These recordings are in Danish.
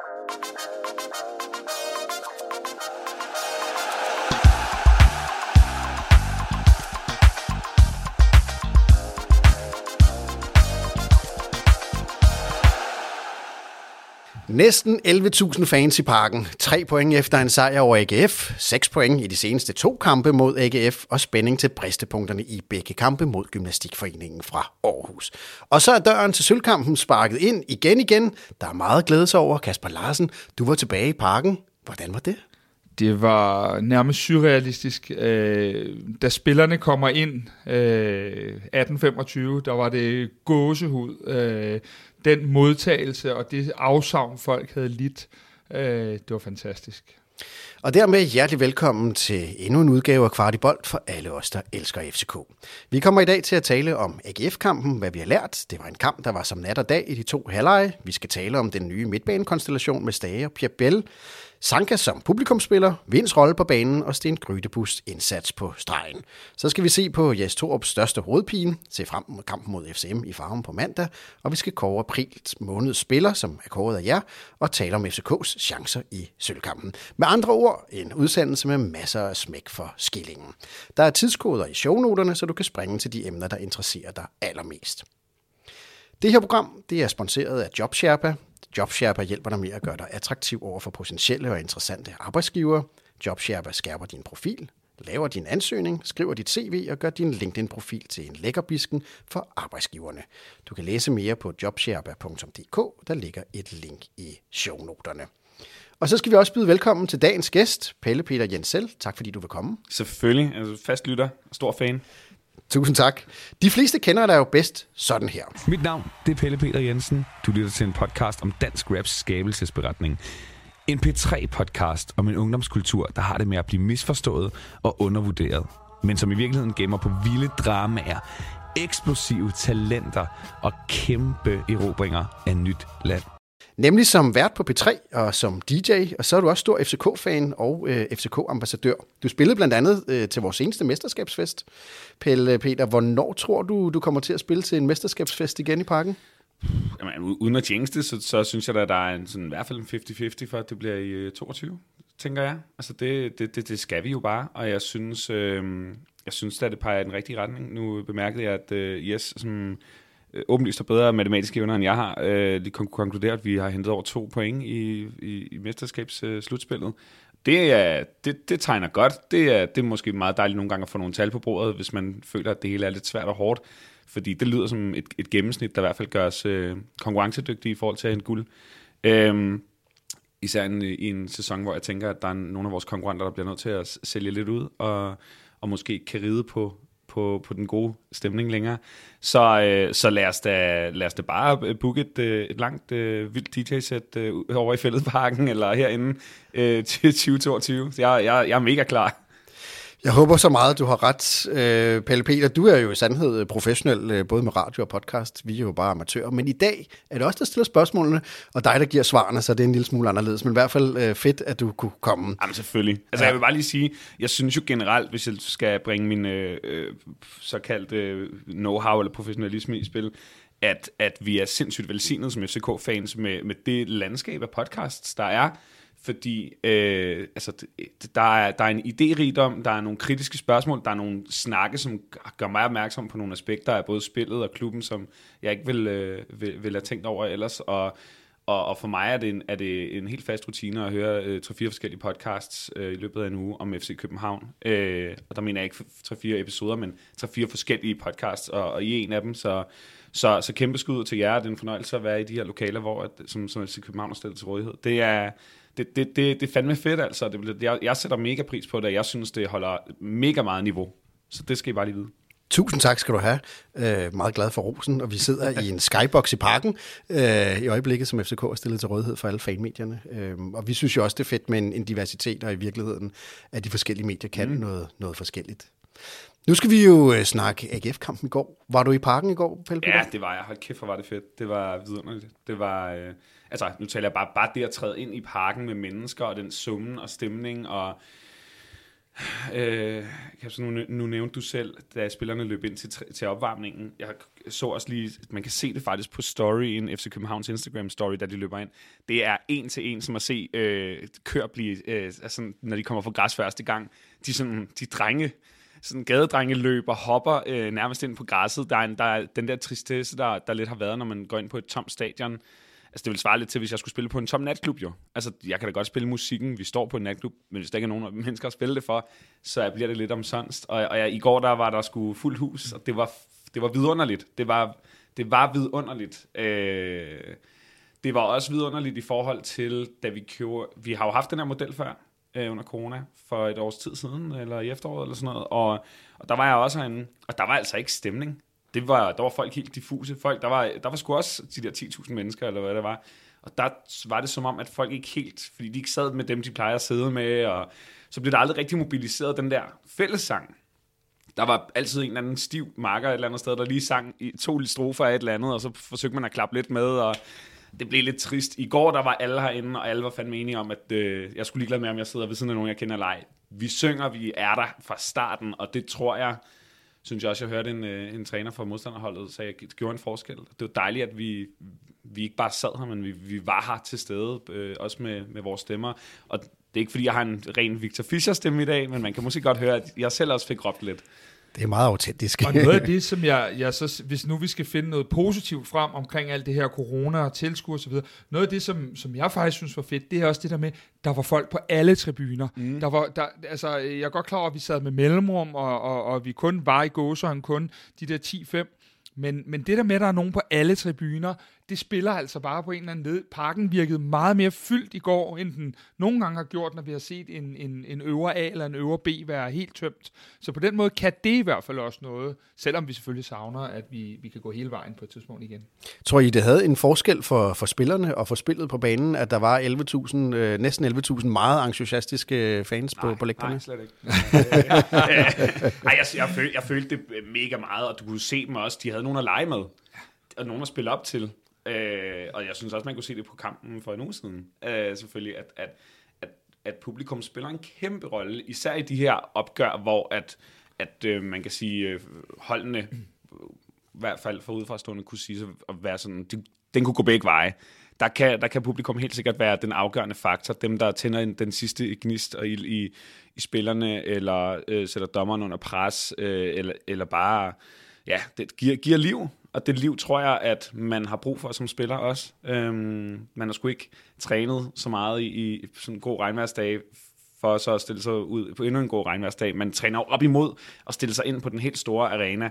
Thank you. Næsten 11.000 fans i parken. 3 point efter en sejr over AGF. 6 point i de seneste to kampe mod AGF. Og spænding til bristepunkterne i begge kampe mod Gymnastikforeningen fra Aarhus. Og så er døren til sølvkampen sparket ind igen igen. Der er meget glæde sig over. Kasper Larsen, du var tilbage i parken. Hvordan var det? Det var nærmest surrealistisk. Øh, da spillerne kommer ind øh, 1825, der var det gåsehud. Øh, den modtagelse og det afsavn, folk havde lidt, øh, det var fantastisk. Og dermed hjertelig velkommen til endnu en udgave af Kvartibolt for alle os, der elsker FCK. Vi kommer i dag til at tale om AGF-kampen, hvad vi har lært. Det var en kamp, der var som nat og dag i de to halvleje. Vi skal tale om den nye midtbanekonstellation med Stage og Pierre Bell. Sanka som publikumspiller, Vinds rolle på banen og Sten Grydebust indsats på stregen. Så skal vi se på Jes Torups største hovedpine, se frem mod kampen mod FCM i farven på mandag, og vi skal kåre april måneds spiller, som er kåret af jer, og tale om FCK's chancer i sølvkampen. Med andre ord, en udsendelse med masser af smæk for skillingen. Der er tidskoder i shownoterne, så du kan springe til de emner, der interesserer dig allermest. Det her program det er sponsoreret af JobSherpa. JobSherpa hjælper dig med at gøre dig attraktiv over for potentielle og interessante arbejdsgivere. JobSherpa skærper din profil, laver din ansøgning, skriver dit CV og gør din LinkedIn-profil til en lækkerbisken for arbejdsgiverne. Du kan læse mere på jobsherpa.dk, der ligger et link i shownoterne. Og så skal vi også byde velkommen til dagens gæst, Pelle Peter Jensel. Tak fordi du vil komme. Selvfølgelig. Altså, fast lytter. Stor fan. Tusind tak. De fleste kender dig jo bedst sådan her. Mit navn det er Pelle Peter Jensen. Du lytter til en podcast om dansk raps skabelsesberetning. En P3-podcast om en ungdomskultur, der har det med at blive misforstået og undervurderet. Men som i virkeligheden gemmer på vilde dramaer, eksplosive talenter og kæmpe erobringer af nyt land. Nemlig som vært på P3 og som DJ, og så er du også stor FCK-fan og øh, FCK-ambassadør. Du spillede blandt andet øh, til vores seneste mesterskabsfest. Pelle Peter, hvornår tror du, du kommer til at spille til en mesterskabsfest igen i parken? Jamen, uden at jinx det, så, så synes jeg, at der er en, sådan, i hvert fald en 50-50 for, at det bliver i øh, 22, tænker jeg. Altså, det, det, det, det skal vi jo bare, og jeg synes, øh, jeg synes at det peger i den rigtige retning. Nu bemærkede jeg, at øh, Yes, som Øh, åbenlyst har bedre matematiske evner, end jeg har, øh, de kon- konkluderer, at vi har hentet over to point i, i, i mesterskabsslutspillet. Øh, det, er, det, det tegner godt. Det er, det er måske meget dejligt nogle gange at få nogle tal på bordet, hvis man føler, at det hele er lidt svært og hårdt. Fordi det lyder som et, et gennemsnit, der i hvert fald gør os øh, konkurrencedygtige i forhold til at hente guld. Øhm, især en, i en sæson, hvor jeg tænker, at der er nogle af vores konkurrenter, der bliver nødt til at sælge lidt ud, og, og måske kan ride på, på, på den gode stemning længere. Så, øh, så lad, os da, lad os da bare øh, booke et, øh, et langt, øh, vildt DJ-sæt øh, over i Fælledparken eller herinde øh, til 2022. Så jeg, jeg, jeg er mega klar. Jeg håber så meget, at du har ret, øh, Pelle Peter. Du er jo i sandhed professionel, øh, både med radio og podcast. Vi er jo bare amatører. Men i dag er det også der stiller spørgsmålene, og dig, der giver svarene, så det er en lille smule anderledes. Men i hvert fald øh, fedt, at du kunne komme. Jamen selvfølgelig. Altså Ja. jeg vil bare lige sige, jeg synes jo generelt, hvis jeg skal bringe min øh, øh, såkaldte øh, know-how eller professionalisme i spil, at, at vi er sindssygt velsignet som FCK-fans med, med det landskab af podcasts, der er. Fordi øh, altså, der, er, der er en idérigdom, der er nogle kritiske spørgsmål, der er nogle snakke, som gør mig opmærksom på nogle aspekter af både spillet og klubben, som jeg ikke vil, øh, vil, ville have tænkt over ellers. Og, og, og for mig er det en, er det en helt fast rutine at høre øh, tre-fire forskellige podcasts øh, i løbet af en uge om FC København. Øh, og der mener jeg ikke tre-fire episoder, men tre-fire forskellige podcasts, og, og I en af dem, så, så, så kæmpe skud til jer. Det er en fornøjelse at være i de her lokaler, hvor, at, som, som FC København er stillet til rådighed. Det er, det, det, det, det er fandme fedt, altså. Det, jeg, jeg sætter mega pris på det, og jeg synes, det holder mega meget niveau. Så det skal I bare lige vide. Tusind tak skal du have. Øh, meget glad for rosen, og vi sidder i en skybox i parken øh, i øjeblikket, som FCK er stillet til rådighed for alle fanmedierne. Øh, og vi synes jo også, det er fedt med en, en diversitet, og i virkeligheden, at de forskellige medier kan mm. noget, noget forskelligt. Nu skal vi jo øh, snakke AGF-kampen i går. Var du i parken i går, Pelle? Ja, det var jeg. Hold kæft, hvor var det fedt. Det var vidunderligt. Det var, øh, altså, nu taler jeg bare, bare det at træde ind i parken med mennesker, og den summen og stemning, og Øh, så nu, nu nævnte du selv, da spillerne løb ind til, til opvarmningen. Jeg så også lige, man kan se det faktisk på storyen, FC Københavns Instagram story, da de løber ind. Det er en til en, som at se øh, kør blive, øh, altså, når de kommer fra græs første gang. De, sådan, de drenge, sådan gadedrenge løber, hopper øh, nærmest ind på græsset. Der er, en, der er den der tristesse, der, der lidt har været, når man går ind på et tomt stadion. Altså, det vil svare lidt til, hvis jeg skulle spille på en tom natklub, jo. Altså, jeg kan da godt spille musikken, vi står på en natklub, men hvis der ikke er nogen mennesker at spille det for, så bliver det lidt omsonst. Og, og jeg, i går, der var der sgu fuldt hus, og det var, det var vidunderligt. Det var, det var vidunderligt. Øh, det var også vidunderligt i forhold til, da vi køber... Vi har jo haft den her model før, øh, under corona, for et års tid siden, eller i efteråret, eller sådan noget, og, og der var jeg også herinde, og der var altså ikke stemning det var, der var folk helt diffuse. Folk, der, var, der var sgu også de der 10.000 mennesker, eller hvad det var. Og der var det som om, at folk ikke helt, fordi de ikke sad med dem, de plejer at sidde med, og så blev der aldrig rigtig mobiliseret den der fællessang. Der var altid en eller anden stiv marker et eller andet sted, der lige sang i to strofer af et eller andet, og så forsøgte man at klappe lidt med, og det blev lidt trist. I går, der var alle herinde, og alle var fandme enige om, at øh, jeg skulle ligeglad med, om jeg sidder ved siden af nogen, jeg kender eller ej. Vi synger, vi er der fra starten, og det tror jeg, synes jeg også, jeg hørte en, øh, en træner fra modstanderholdet sagde, at det gjorde en forskel. Det var dejligt, at vi, vi ikke bare sad her, men vi, vi var her til stede, øh, også med, med vores stemmer. Og det er ikke, fordi jeg har en ren Victor Fischer-stemme i dag, men man kan måske godt høre, at jeg selv også fik råbt lidt. Det er meget autentisk. Og noget af det, som jeg, jeg så, hvis nu vi skal finde noget positivt frem omkring alt det her corona og tilskuer osv., noget af det, som, som jeg faktisk synes var fedt, det er også det der med, der var folk på alle tribuner. Mm. Der var, der, altså, jeg er godt klar over, at vi sad med mellemrum, og, og, og vi kun var i gåsøjne kun de der 10-5, men, men det der med, at der er nogen på alle tribuner, det spiller altså bare på en eller anden led. Parken virkede meget mere fyldt i går, end den nogle gange har gjort, når vi har set en, en, en øvre A eller en øvre B være helt tømt. Så på den måde kan det i hvert fald også noget, selvom vi selvfølgelig savner, at vi, vi kan gå hele vejen på et tidspunkt igen. Tror I, det havde en forskel for, for spillerne og for spillet på banen, at der var 11.000, øh, næsten 11.000 meget entusiastiske fans nej, på, på lægterne? Nej, slet ikke. nej, jeg, jeg, følte, jeg følte det mega meget, og du kunne se dem også, de havde nogen at lege med, og nogen at spille op til. Øh, og jeg synes også, man kunne se det på kampen for en uge siden, øh, selvfølgelig, at, at, at, at publikum spiller en kæmpe rolle, især i de her opgør, hvor at, at øh, man kan sige, øh, holdene, i hvert fald for udefrastående, kunne sige at være sådan, de, den kunne gå begge veje. Der kan, der kan publikum helt sikkert være den afgørende faktor, dem der tænder den sidste gnist og i, i, i spillerne, eller øh, sætter dommeren under pres, øh, eller, eller bare ja, det giver, giver liv og det liv tror jeg, at man har brug for som spiller også. Øhm, man har sgu ikke trænet så meget i, i sådan en god regnværsdag, for så at stille sig ud på endnu en god regnværsdag. Man træner op imod at stille sig ind på den helt store arena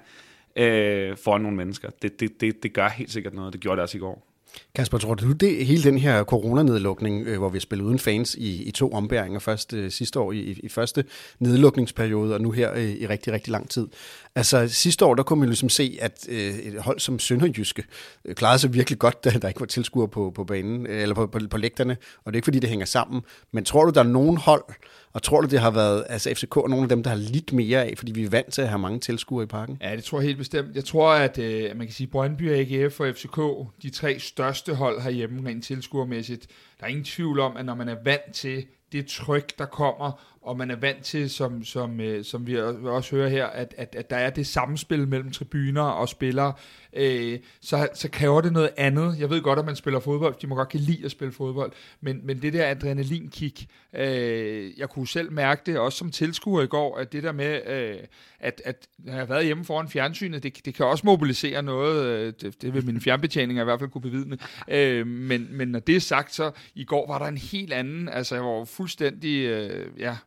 øh, foran nogle mennesker. Det, det, det, det gør helt sikkert noget. Det gjorde det også i går. Kasper, tror du, det hele den her coronanedlukning, øh, hvor vi har spillet uden fans i, i to ombæringer, først øh, sidste år i, i første nedlukningsperiode, og nu her øh, i rigtig, rigtig lang tid. Altså sidste år, der kunne man ligesom se, at øh, et hold som Sønderjyske øh, klarede sig virkelig godt, da der ikke var tilskuere på, på banen, øh, eller på, på, på lægterne, og det er ikke fordi, det hænger sammen. Men tror du, der er nogen hold, og tror du, det har været altså FCK og nogle af dem, der har lidt mere af, fordi vi er vant til at have mange tilskuere i parken? Ja, det tror jeg helt bestemt. Jeg tror, at øh, man kan sige, Brøndby, AGF og FCK, de tre største hold herhjemme rent tilskuermæssigt, der er ingen tvivl om, at når man er vant til det tryk, der kommer, og man er vant til, som, som, øh, som vi også hører her, at, at, at der er det samspil mellem tribuner og spillere, øh, så, så kræver det noget andet. Jeg ved godt, at man spiller fodbold, de må godt kan lide at spille fodbold, men, men det der adrenalinkick, øh, jeg kunne selv mærke det, også som tilskuer i går, at det der med, øh, at, at når jeg har været hjemme foran fjernsynet, det, det kan også mobilisere noget, øh, det, det vil min fjernbetjening i hvert fald kunne bevidne, øh, men, men når det er sagt, så i går var der en helt anden, altså jeg var fuldstændig, øh, ja,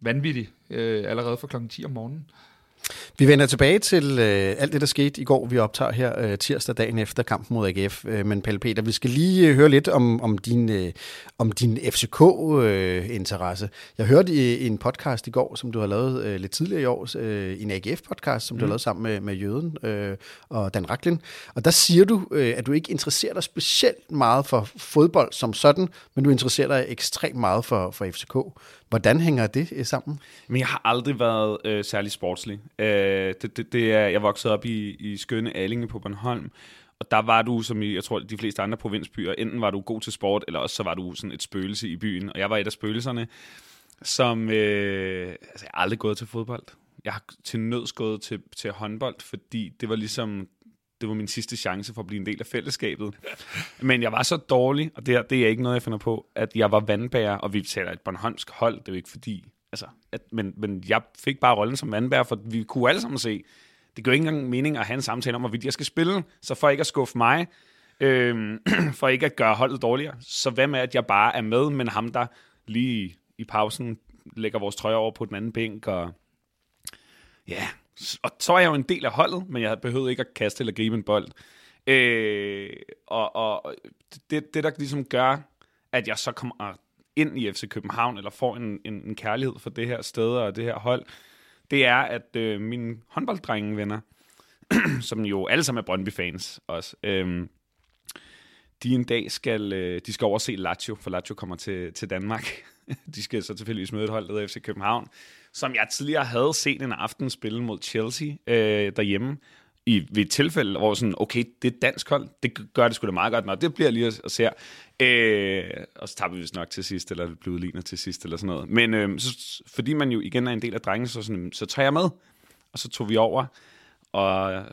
vanvittig øh, allerede fra klokken 10 om morgenen. Vi vender tilbage til øh, alt det, der skete i går. Vi optager her øh, tirsdag dagen efter kampen mod AGF. Øh, men Pelle Peter, vi skal lige øh, høre lidt om, om din, øh, om din FCK-interesse. Øh, jeg hørte i, i en podcast i går, som du har lavet øh, lidt tidligere i år, øh, en AGF-podcast, som mm. du har mm. lavet sammen med, med Jøden øh, og Dan Raklin. Og der siger du, øh, at du ikke interesserer dig specielt meget for fodbold som sådan, men du interesserer dig ekstremt meget for, for FCK. Hvordan hænger det øh, sammen? Men jeg har aldrig været øh, særlig sportslig. Øh, det, det, det er, jeg voksede op i, i skønne Allinge på Bornholm, og der var du, som i, jeg tror, de fleste andre provinsbyer, enten var du god til sport, eller også så var du sådan et spøgelse i byen, og jeg var et af spøgelserne. som... Øh, altså, jeg har aldrig gået til fodbold. Jeg har til nøds gået til, til håndbold, fordi det var ligesom... Det var min sidste chance for at blive en del af fællesskabet. Men jeg var så dårlig, og det, her, det er ikke noget, jeg finder på, at jeg var vandbærer, og vi taler et Bornholmsk hold. Det er jo ikke fordi... Altså, at, men, men jeg fik bare rollen som vandbærer, for vi kunne alle sammen se, det gør ikke engang mening at have en samtale om, hvorvidt jeg skal spille. Så for ikke at skuffe mig, øh, for ikke at gøre holdet dårligere, så hvad med, at jeg bare er med, men ham der lige i pausen lægger vores trøje over på den anden bænk, og ja, og så er jeg jo en del af holdet, men jeg behøvede ikke at kaste eller gribe en bold. Øh, og, og det, det, der ligesom gør, at jeg så kommer ind i FC København, eller får en, en, en kærlighed for det her sted og det her hold, det er, at øh, mine håndbolddrengevenner, som jo alle sammen er Brøndby-fans også, øh, de en dag skal, øh, de skal overse Lazio, for Lazio kommer til, til Danmark. de skal så tilfældigvis møde et hold, der FC København, som jeg tidligere havde set en aften spille mod Chelsea øh, derhjemme, i, ved et tilfælde, hvor sådan, okay, det er dansk hold, det gør det sgu da meget godt, og det bliver lige at, at se. Øh, og så tabte vi vist nok til sidst, eller det bliver udlignet til sidst, eller sådan noget. Men øh, så, fordi man jo igen er en del af drengene, så, sådan, så tager jeg med, og så tog vi over, og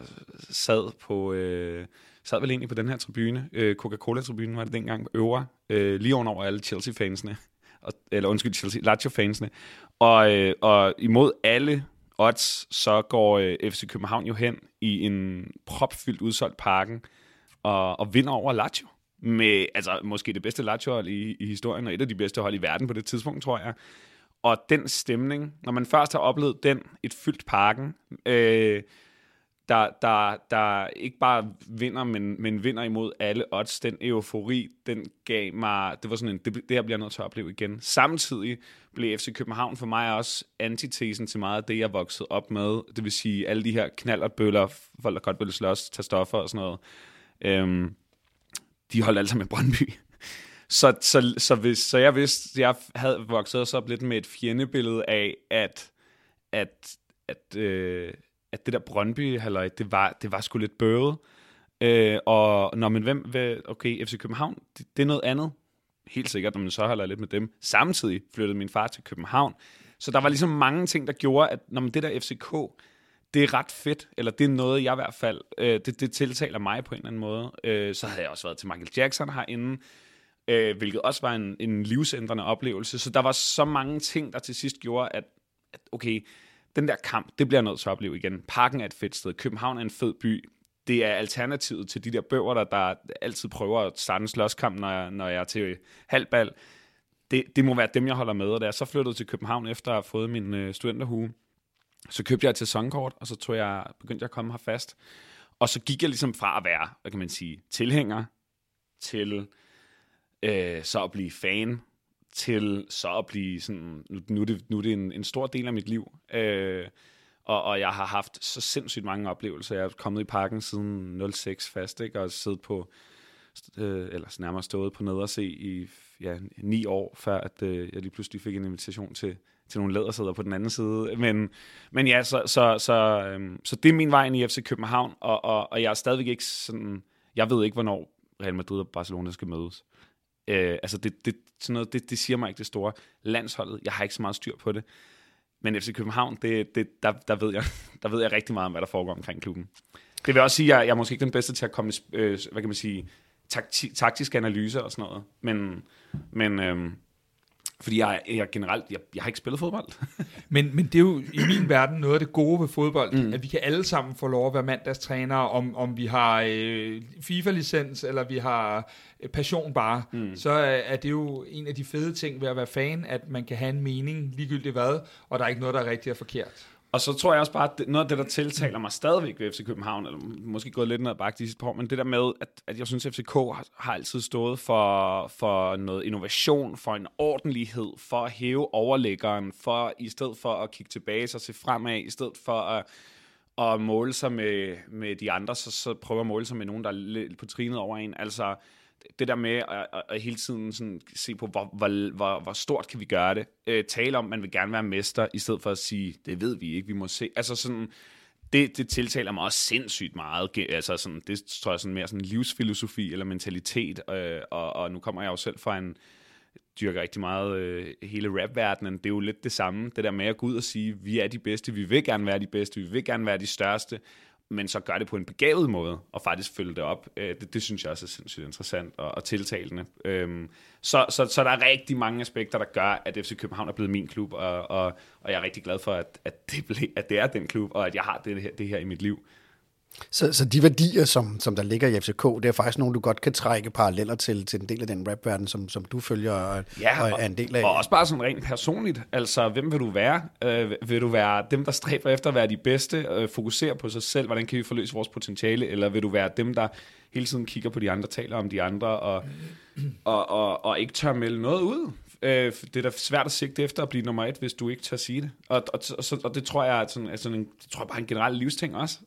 sad på... Øh, sad vel egentlig på den her tribune, øh, Coca-Cola-tribunen var det dengang, øvre, øh, lige over alle Chelsea-fansene, og, eller undskyld, Chelsea, Lazio-fansene, og, øh, og imod alle odds, så går øh, FC København jo hen i en propfyldt udsolgt parken, og, og vinder over Lazio. Med, altså, måske det bedste Lazio-hold i, i historien, og et af de bedste hold i verden på det tidspunkt, tror jeg. Og den stemning, når man først har oplevet den, et fyldt parken, øh, der, der, der ikke bare vinder, men, men vinder imod alle odds. Den eufori, den gav mig, det var sådan en, det, det her bliver jeg nødt til at opleve igen. Samtidig blev FC København for mig også antitesen til meget af det, jeg voksede op med. Det vil sige alle de her knallertbøller, folk der godt ville slås, tage stoffer og sådan noget. Øhm, de holdt alle sammen med Brøndby. Så, så, så, hvis, så jeg vidste, jeg havde vokset op lidt med et fjendebillede af, at, at, at øh, at det der brøndby halløj, det var, det var sgu lidt bøvet. Øh, og når man hvem, okay, FC København, det, det er noget andet. Helt sikkert, når man så holder lidt med dem. Samtidig flyttede min far til København. Så der var ligesom mange ting, der gjorde, at når man det der FCK, det er ret fedt, eller det er noget, jeg i hvert fald, øh, det, det tiltaler mig på en eller anden måde. Øh, så havde jeg også været til Michael Jackson herinde, øh, hvilket også var en, en livsændrende oplevelse. Så der var så mange ting, der til sidst gjorde, at, at okay, den der kamp, det bliver nødt til at opleve igen. Parken er et fedt sted. København er en fed by. Det er alternativet til de der bøger, der, der altid prøver at starte en slåskamp, når jeg, når jeg er til halvbal. Det, det må være dem, jeg holder med. Og da jeg så flyttede til København efter at have fået min øh, studenterhue, så købte jeg et sæsonkort, og så tog jeg, begyndte jeg at komme her fast. Og så gik jeg ligesom fra at være, hvad kan man sige, tilhænger, til øh, så at blive fan, til så at blive sådan, nu, nu er det, nu er det en, en stor del af mit liv, øh, og, og jeg har haft så sindssygt mange oplevelser. Jeg er kommet i parken siden 06 fast, ikke? og siddet på, øh, eller nærmere stået på nederse i ja, ni år, før at øh, jeg lige pludselig fik en invitation til, til nogle lædersæder på den anden side. Men, men ja, så, så, så, øh, så det er min vej ind i FC København, og, og, og jeg er stadigvæk ikke sådan, jeg ved ikke, hvornår Real Madrid og Barcelona skal mødes. Øh, altså det, det, sådan noget, det, det siger mig ikke det store. Landsholdet, jeg har ikke så meget styr på det. Men FC København, det, det, der, der, ved jeg, der ved jeg rigtig meget om, hvad der foregår omkring klubben. Det vil også sige, at jeg, jeg er måske ikke den bedste til at komme øh, hvad kan man sige, takti, taktiske analyser og sådan noget. Men, men øh, fordi jeg, jeg generelt, jeg, jeg har ikke spillet fodbold. men, men det er jo i min verden noget af det gode ved fodbold, mm. at vi kan alle sammen få lov at være mandagstrænere, om, om vi har øh, FIFA-licens, eller vi har øh, passion bare. Mm. Så er, er det jo en af de fede ting ved at være fan, at man kan have en mening, ligegyldigt hvad, og der er ikke noget, der er rigtigt og forkert. Og så tror jeg også bare, at noget af det, der tiltaler mig stadigvæk ved FC København, eller måske gået lidt ned ad bakke de sidste par år, men det der med, at, at jeg synes, at FCK har, har altid stået for, for noget innovation, for en ordentlighed, for at hæve overlæggeren, for i stedet for at kigge tilbage og se fremad, i stedet for at, at måle sig med, med de andre, så, så prøver at måle sig med nogen, der er lidt på trinet over en. Altså, det der med at, at, at hele tiden sådan se på, hvor, hvor, hvor, hvor stort kan vi gøre det. Øh, tale om, at man vil gerne være mester, i stedet for at sige, det ved vi ikke, vi må se. Altså sådan, det, det tiltaler mig også sindssygt meget. Altså sådan, det tror jeg sådan mere sådan livsfilosofi eller mentalitet. Øh, og, og nu kommer jeg jo selv fra en dyrker rigtig meget øh, hele rapverdenen. Det er jo lidt det samme, det der med at gå ud og sige, vi er de bedste, vi vil gerne være de bedste, vi vil gerne være de største, men så gør det på en begavet måde, og faktisk følge det op. Øh, det, det synes jeg også er sindssygt interessant og, og tiltalende. Øhm, så, så, så der er rigtig mange aspekter, der gør, at FC København er blevet min klub, og, og, og jeg er rigtig glad for, at, at, det, ble, at det er den klub, og at jeg har det her, det her i mit liv. Så, så de værdier, som, som der ligger i FCK, det er faktisk nogle, du godt kan trække paralleller til, til en del af den rapverden, som, som du følger og, ja, og er en del af. Og også bare sådan rent personligt. Altså, hvem vil du være? Øh, vil du være dem, der stræber efter at være de bedste, øh, fokusere på sig selv, hvordan kan vi forløse vores potentiale, eller vil du være dem, der hele tiden kigger på de andre, taler om de andre, og, og, og, og ikke tør melde noget ud? Øh, det er da svært at sigte efter at blive nummer et, hvis du ikke tør sige det. Og, og, og, og det tror jeg er sådan, en, det tror jeg bare er en generel livsting også.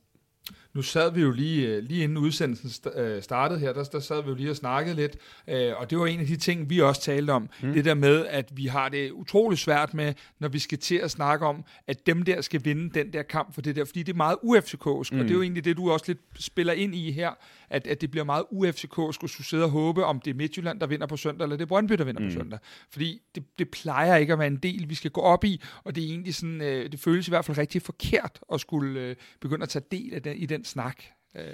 Nu sad vi jo lige, øh, lige inden udsendelsen øh, startede her, der, der sad vi jo lige og snakkede lidt, øh, og det var en af de ting, vi også talte om. Mm. Det der med, at vi har det utrolig svært med, når vi skal til at snakke om, at dem der skal vinde den der kamp for det der, fordi det er meget ufck mm. og det er jo egentlig det, du også lidt spiller ind i her, at, at det bliver meget ufck skulle du sidde og håbe, om det er Midtjylland, der vinder på søndag, eller det er Brøndby, der vinder mm. på søndag. Fordi det, det plejer ikke at være en del, vi skal gå op i, og det er egentlig sådan, øh, det føles i hvert fald rigtig forkert at skulle øh, begynde at tage del af den, i den snak. Øh,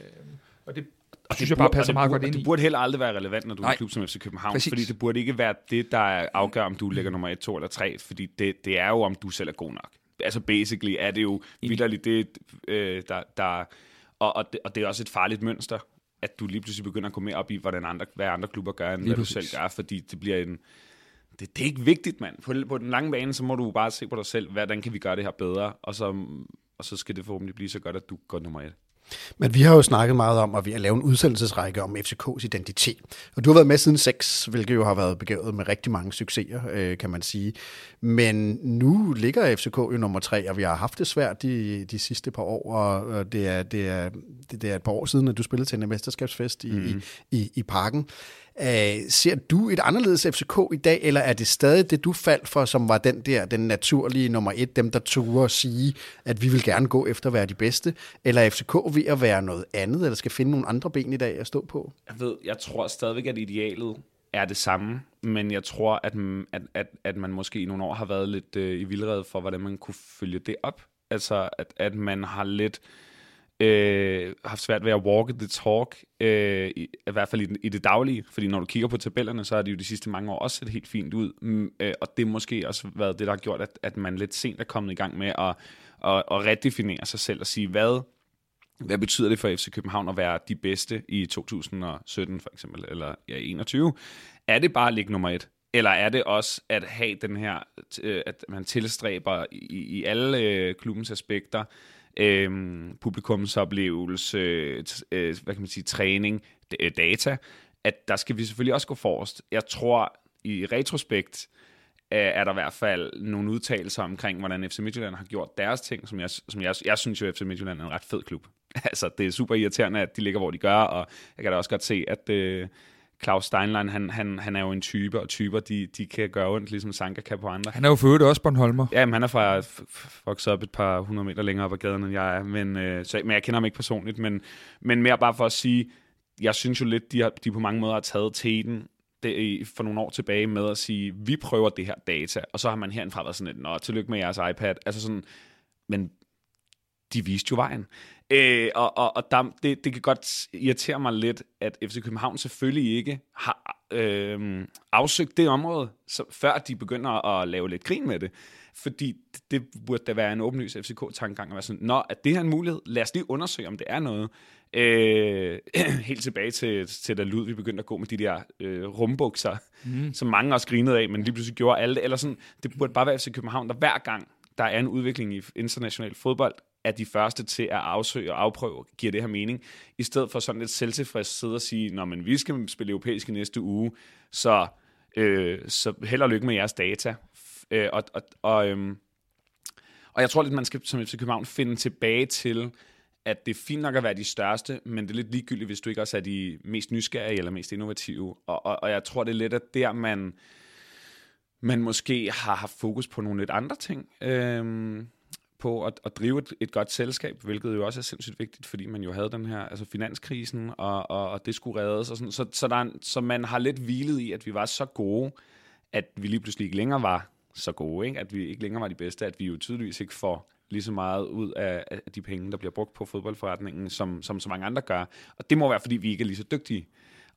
og det, og synes det jeg bare passer meget burde, godt ind Det burde heller aldrig være relevant, når du Nej. er en klub som FC København, Præcis. fordi det burde ikke være det, der afgør, om du ligger nummer 1, 2 eller 3, fordi det, det er jo, om du selv er god nok. Altså basically er det jo vidderligt det, øh, der, der og, og, det, og det er også et farligt mønster, at du lige pludselig begynder at gå mere op i, hvordan andre, hvad andre klubber gør, end lige hvad præcis. du selv gør, fordi det bliver en... Det, det er ikke vigtigt, mand. På, på den lange bane, så må du bare se på dig selv, hvordan kan vi gøre det her bedre, og så, og så skal det forhåbentlig blive så godt, at du går nummer et. Men vi har jo snakket meget om, at vi har lavet en udsendelsesrække om FCK's identitet. Og du har været med siden 6, hvilket jo har været begavet med rigtig mange succeser, øh, kan man sige. Men nu ligger FCK jo nummer 3, og vi har haft det svært de, de sidste par år, og det er, det, er, det er et par år siden, at du spillede til en mesterskabsfest i, mm. i, i, i parken. Øh, ser du et anderledes FCK i dag, eller er det stadig det, du faldt for, som var den der, den naturlige nummer et, dem der turde at sige, at vi vil gerne gå efter at være de bedste, eller er FCK ved at være noget andet, eller skal finde nogle andre ben i dag at stå på? Jeg ved, jeg tror stadigvæk, at idealet er det samme, men jeg tror, at, at, at, at man måske i nogle år har været lidt øh, i vildrede for, hvordan man kunne følge det op. Altså, at, at man har lidt øh, Øh, haft svært ved at walk the talk, øh, i, i hvert fald i, i det daglige, fordi når du kigger på tabellerne, så har de jo de sidste mange år også set helt fint ud, mm, øh, og det har måske også været det, der har gjort, at, at man lidt sent er kommet i gang med at, at, at redefinere sig selv og sige, hvad, hvad betyder det for FC København at være de bedste i 2017 for eksempel, eller ja, 21? Er det bare at ligge nummer et? Eller er det også at have den her, øh, at man tilstræber i, i alle øh, klubbens aspekter, øh, publikumsoplevelse, øh, hvad kan man sige, træning, øh, data, at der skal vi selvfølgelig også gå forrest. Jeg tror i retrospekt, øh, er der i hvert fald nogle udtalelser omkring, hvordan FC Midtjylland har gjort deres ting, som jeg, som jeg, jeg synes jo, at FC Midtjylland er en ret fed klub. altså, det er super irriterende, at de ligger, hvor de gør, og jeg kan da også godt se, at øh, Claus Steinlein, han, han, han er jo en type, og typer, de, de kan gøre ondt, ligesom Sanka kan på andre. Han er jo for øvrigt også Bornholmer. Ja, men han er fra vokset op et par hundrede meter længere op ad gaden, end jeg er. Men, øh, så, men jeg kender ham ikke personligt, men, men mere bare for at sige, jeg synes jo lidt, de, har, de på mange måder har taget teten det, for nogle år tilbage med at sige, vi prøver det her data, og så har man herindfra været sådan lidt, nå, tillykke med jeres iPad. Altså sådan, men de viste jo vejen. Øh, og og, og der, det, det kan godt irritere mig lidt, at FC København selvfølgelig ikke har øh, afsøgt det område, så, før de begynder at lave lidt grin med det. Fordi det, det burde da være en åbenlys FCK-tankegang at være sådan, nå, at det her en mulighed, lad os lige undersøge, om det er noget. Øh, helt tilbage til, til da Lud, vi begyndte at gå med de der øh, rumbukser, mm. som mange også grinede af, men lige pludselig gjorde alle det. Eller sådan, det burde bare være FC København, der hver gang der er en udvikling i international fodbold, er de første til at afsøge og afprøve, giver det her mening, i stedet for sådan lidt selvtilfreds sidde og sige, når men vi skal spille europæisk i næste uge, så, øh, så held og lykke med jeres data. Øh, og, og, og, øh, og jeg tror lidt, man skal som FC København finde tilbage til, at det er fint nok at være de største, men det er lidt ligegyldigt, hvis du ikke også er de mest nysgerrige eller mest innovative. Og, og, og jeg tror, det er lidt, at der man, man måske har haft fokus på nogle lidt andre ting. Øh, på at, at drive et, et godt selskab, hvilket jo også er sindssygt vigtigt, fordi man jo havde den her altså finanskrisen, og, og, og det skulle reddes. Og sådan. Så, så, der er, så man har lidt hvilet i, at vi var så gode, at vi lige pludselig ikke længere var så gode, ikke? at vi ikke længere var de bedste, at vi jo tydeligvis ikke får lige så meget ud af, af de penge, der bliver brugt på fodboldforretningen, som, som så mange andre gør. Og det må være, fordi vi ikke er lige så dygtige.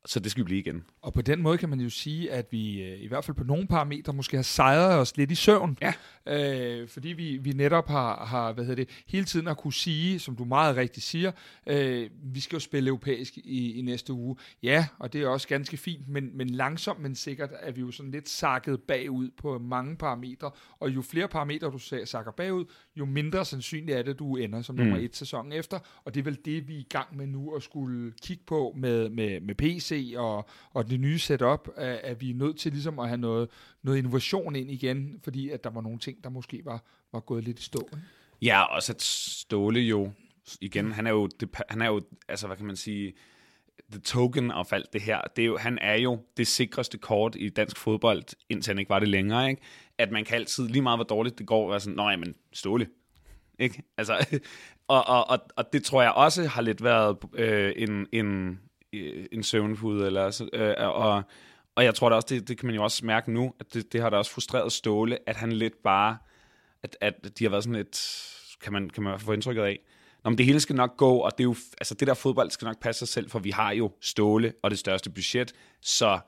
Så det skal vi blive igen. Og på den måde kan man jo sige, at vi øh, i hvert fald på nogle parametre måske har sejret os lidt i søvn. Ja. Øh, fordi vi, vi netop har, har hvad hedder det, hele tiden har kunne sige, som du meget rigtigt siger, øh, vi skal jo spille europæisk i, i næste uge. Ja, og det er også ganske fint, men, men langsomt, men sikkert er vi jo sådan lidt sakket bagud på mange parametre. Og jo flere parametre du sakker bagud, jo mindre sandsynligt er det, du ender som nummer mm. et sæson efter. Og det er vel det, vi er i gang med nu at skulle kigge på med, med, med PC og, og det nye setup, at, at vi er nødt til ligesom at have noget, noget innovation ind igen, fordi at der var nogle ting, der måske var, var gået lidt i stå. Ikke? Ja, og så Ståle jo, igen, han er jo, han er jo, altså hvad kan man sige, the token of alt det her. Det er jo, han er jo det sikreste kort i dansk fodbold, indtil han ikke var det længere, ikke? At man kan altid, lige meget hvor dårligt det går, være sådan, nej, men Ståle, ikke? Altså, og, og, og, og det tror jeg også har lidt været øh, en, en, en søvnpude, eller så, øh, og, og jeg tror da også, det, det kan man jo også mærke nu, at det, det har da også frustreret Ståle, at han lidt bare, at, at de har været sådan et, kan man, kan man få indtrykket af, Nå, men det hele skal nok gå, og det er jo, altså det der fodbold skal nok passe sig selv, for vi har jo Ståle og det største budget, så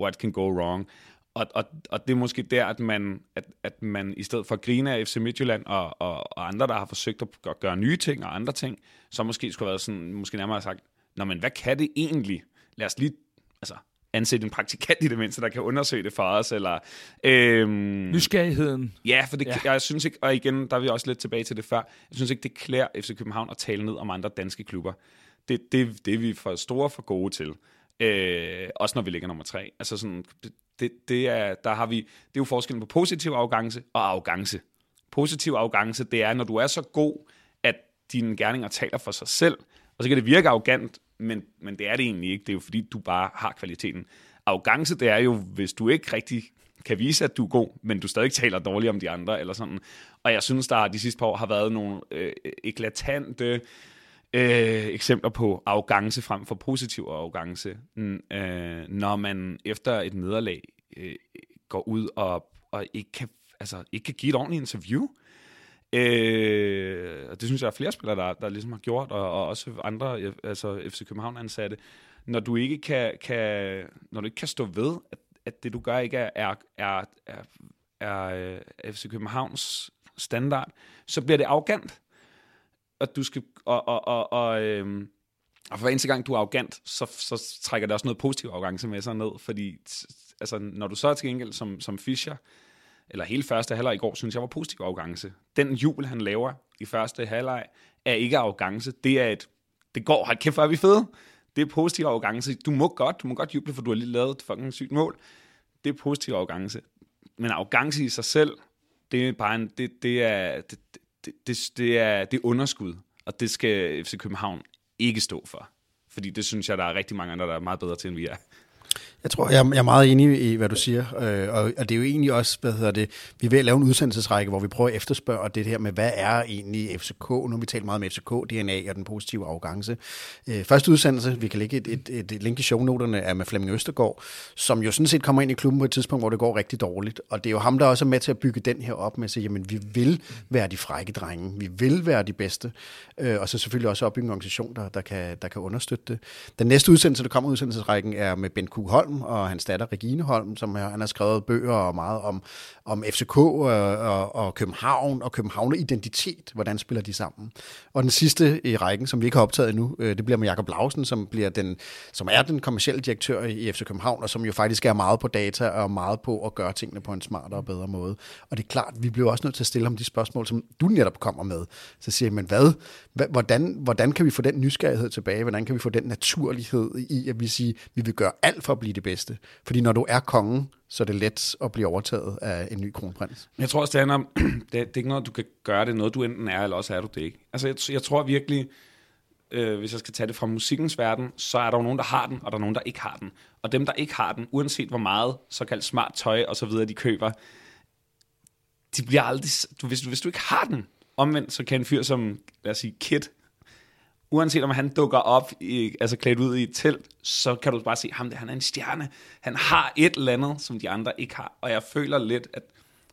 what can go wrong? Og, og, og det er måske der, at man, at, at man i stedet for at grine af FC Midtjylland og, og, og andre, der har forsøgt at gøre nye ting og andre ting, så måske skulle have været sådan, måske nærmere sagt, Nå, men hvad kan det egentlig? Lad os lige altså, ansætte en praktikant i det mindste, der kan undersøge det for os. Eller, øhm, Nysgerrigheden. Ja, for det, ja. jeg synes ikke, og igen, der er vi også lidt tilbage til det før, jeg synes ikke, det klæder FC København at tale ned om andre danske klubber. Det, det, det er vi for store for gode til. Øh, også når vi ligger nummer tre. Altså sådan, det, det, det, er, der har vi, det er jo forskellen på positiv arrogance og arrogance. Positiv arrogance, det er, når du er så god, at dine gerninger taler for sig selv, og så kan det virke arrogant, men, men det er det egentlig ikke. Det er jo fordi, du bare har kvaliteten. Arrogance, det er jo, hvis du ikke rigtig kan vise, at du er god, men du stadig taler dårligt om de andre, eller sådan. Og jeg synes, der de sidste par år har været nogle øh, eklatante øh, eksempler på arrogance frem for positiv arrogance, øh, når man efter et nederlag øh, går ud og, og ikke, kan, altså, ikke kan give et ordentligt interview. Øh, og det synes jeg, er flere spillere, der, der ligesom har gjort, og, og også andre, altså FC København ansatte. Når du ikke kan, kan, når du ikke kan stå ved, at, at det du gør ikke er, er, er, er, er øh, FC Københavns standard, så bliver det arrogant. Og du skal, og, og, og, og, øhm, og for hver eneste gang, du er arrogant, så, så trækker det også noget positiv arrogance med sig ned, fordi altså, når du så er til gengæld som, som Fischer, eller hele første halvleg i går, synes jeg var positiv arrogance. Den jubel, han laver i første halvleg, er ikke arrogance. Det er et, det går, hold kæft, hvor er vi fede. Det er positiv arrogance. Du må godt, du må godt juble, for du har lige lavet et fucking sygt mål. Det er positiv arrogance. Men arrogance i sig selv, det er bare en, det, det er, det, det, det, det, er, det er underskud. Og det skal FC København ikke stå for. Fordi det synes jeg, der er rigtig mange andre, der er meget bedre til, end vi er. Jeg tror, jeg, jeg er meget enig i, hvad du siger, øh, og, og det er jo egentlig også, hvad hedder det, vi er ved at lave en udsendelsesrække, hvor vi prøver at efterspørge det her med, hvad er egentlig FCK? Nu har vi talt meget om FCK, DNA og den positive arrogance. Øh, første udsendelse, vi kan lægge et, et, et, et link i shownoterne, er med Flemming Østergaard, som jo sådan set kommer ind i klubben på et tidspunkt, hvor det går rigtig dårligt, og det er jo ham, der også er med til at bygge den her op med at sige, jamen vi vil være de frække drenge, vi vil være de bedste, øh, og så selvfølgelig også opbygge en organisation, der, der, kan, der kan understøtte det. Den næste udsendelse, der kommer udsendelsesrækken, er med Ben Kug Holm, og hans datter Regine Holm, som han har skrevet bøger og meget om, om FCK og, øh, og, og København og København identitet. Hvordan spiller de sammen? Og den sidste i rækken, som vi ikke har optaget endnu, øh, det bliver med Jakob Lausen, som, bliver den, som er den kommercielle direktør i FC København, og som jo faktisk er meget på data og meget på at gøre tingene på en smartere og bedre måde. Og det er klart, vi bliver også nødt til at stille ham de spørgsmål, som du netop kommer med. Så siger jeg, men hvad, hvordan, hvordan kan vi få den nysgerrighed tilbage? Hvordan kan vi få den naturlighed i, at vi siger, vi vil gøre alt for at blive det bedste? Fordi når du er kongen, så er det let at blive overtaget af en ny kronprins. Jeg tror også, det handler om, det, det er ikke noget, du kan gøre, det er noget, du enten er, eller også er du det ikke. Altså, jeg, jeg tror virkelig, øh, hvis jeg skal tage det fra musikkens verden, så er der jo nogen, der har den, og der er nogen, der ikke har den. Og dem, der ikke har den, uanset hvor meget såkaldt smart tøj og så videre, de køber, de bliver aldrig... Du, hvis, du, hvis du ikke har den, omvendt, så kan en fyr som, lad os sige, Kid, uanset om han dukker op, i, altså klædt ud i et telt, så kan du bare se, ham der, han er en stjerne. Han har et eller andet, som de andre ikke har. Og jeg føler lidt, at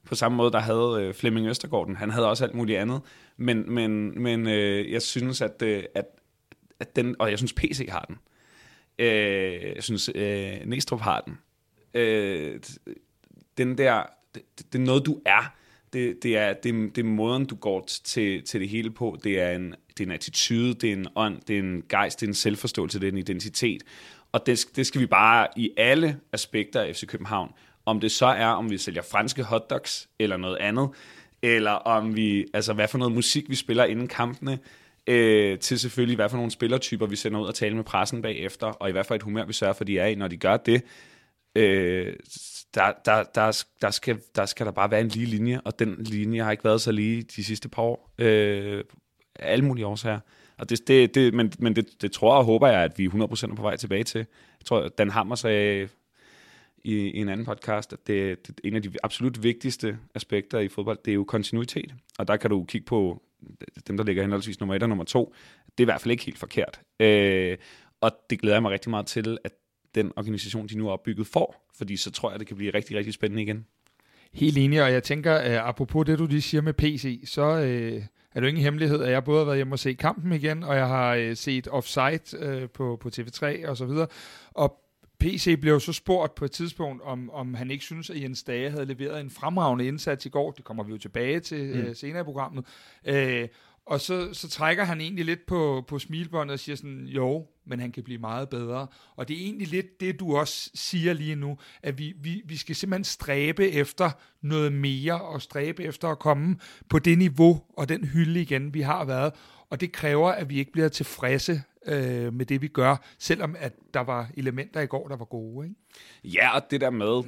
på samme måde, der havde øh, Flemming Østergaard han havde også alt muligt andet. Men, men, men øh, jeg synes, at, øh, at, at den, og jeg synes, PC har den. Øh, jeg synes, øh, Næstrup har den. Øh, den der, det, det er noget, du er. Det, det, er, det, det er måden, du går til, til det hele på. Det er, en, det er en attitude, det er en ånd, det er en gejst, det er en selvforståelse, det er en identitet. Og det, det skal vi bare i alle aspekter af FC København, om det så er, om vi sælger franske hotdogs eller noget andet, eller om vi, altså hvad for noget musik vi spiller inden kampene, øh, til selvfølgelig, hvad for nogle spillertyper vi sender ud og tale med pressen bagefter, og i hvert fald et humør, vi sørger for, de er i, når de gør det. Øh, der, der, der, der, skal, der skal der bare være en lige linje, og den linje har ikke været så lige de sidste par år. Øh, alle mulige årsager. Og det, det, det, men men det, det tror og håber jeg, at vi 100% er på vej tilbage til. Jeg tror, Dan Hammer sagde i, i en anden podcast, at det, det en af de absolut vigtigste aspekter i fodbold, det er jo kontinuitet. Og der kan du kigge på dem, der ligger henholdsvis nummer et og nummer to. Det er i hvert fald ikke helt forkert. Øh, og det glæder jeg mig rigtig meget til, at den organisation, de nu er opbygget, får. Fordi så tror jeg, det kan blive rigtig, rigtig spændende igen. Helt enig, og jeg tænker, uh, apropos det, du lige siger med PC, så uh, er det jo ingen hemmelighed, at jeg både har været hjemme og se kampen igen, og jeg har uh, set Offside uh, på, på TV3 og så videre. Og PC blev så spurgt på et tidspunkt, om, om han ikke synes, at Jens Dage havde leveret en fremragende indsats i går. Det kommer vi jo tilbage til mm. uh, senere i programmet. Uh, og så, så trækker han egentlig lidt på, på smilbåndet og siger sådan, jo, men han kan blive meget bedre. Og det er egentlig lidt det, du også siger lige nu, at vi, vi, vi skal simpelthen stræbe efter noget mere, og stræbe efter at komme på det niveau og den hylde igen, vi har været. Og det kræver, at vi ikke bliver tilfredse øh, med det, vi gør, selvom at der var elementer i går, der var gode. Ikke? Ja, og det der med,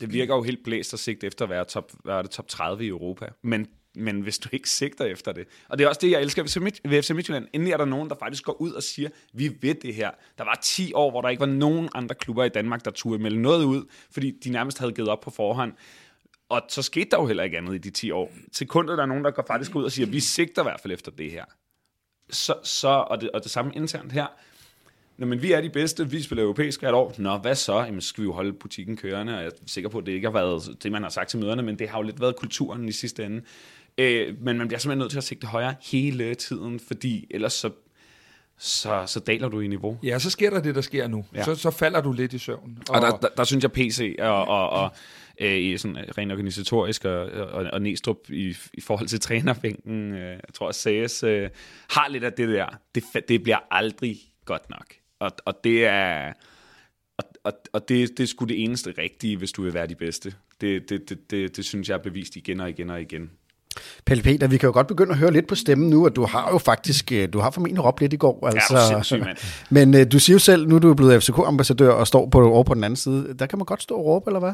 det virker jo helt blæst at sigt efter at være top, være det top 30 i Europa. Men men hvis du ikke sigter efter det. Og det er også det, jeg elsker ved FC Midtjylland. Endelig er der nogen, der faktisk går ud og siger, vi ved det her. Der var 10 år, hvor der ikke var nogen andre klubber i Danmark, der turde melde noget ud, fordi de nærmest havde givet op på forhånd. Og så skete der jo heller ikke andet i de 10 år. Sekundet der er nogen, der går faktisk ud og siger, vi sigter i hvert fald efter det her. Så, så og, det, og det samme internt her. Når men vi er de bedste, vi spiller europæisk hvert år. Nå, hvad så? Jamen, skal vi jo holde butikken kørende, og jeg er sikker på, at det ikke har været det, man har sagt til møderne, men det har jo lidt været kulturen i sidste ende. Øh, men man bliver simpelthen nødt til at sigte højere hele tiden, fordi ellers så, så, så daler du i niveau. Ja, så sker der det, der sker nu. Ja. Så, så falder du lidt i søvn. Og, og der, der, der synes jeg, PC og, og, og øh, i sådan øh, rent organisatorisk og, og, og Næstrup i, i forhold til trænerbænken, øh, jeg tror, at CS øh, har lidt af det der. Det, det bliver aldrig godt nok. Og, og det er... Og, og, og det, det er sgu det eneste rigtige, hvis du vil være de bedste. Det, det, det, det, det synes jeg er bevist igen og igen og igen. Pelle Peter, vi kan jo godt begynde at høre lidt på stemmen nu, at du har jo faktisk, øh, du har formentlig råbt lidt i går. Altså, ja, mand. Men uh, du siger jo selv, nu er du blevet FCK-ambassadør og står på, over på den anden side. Der kan man godt stå og råbe, eller hvad?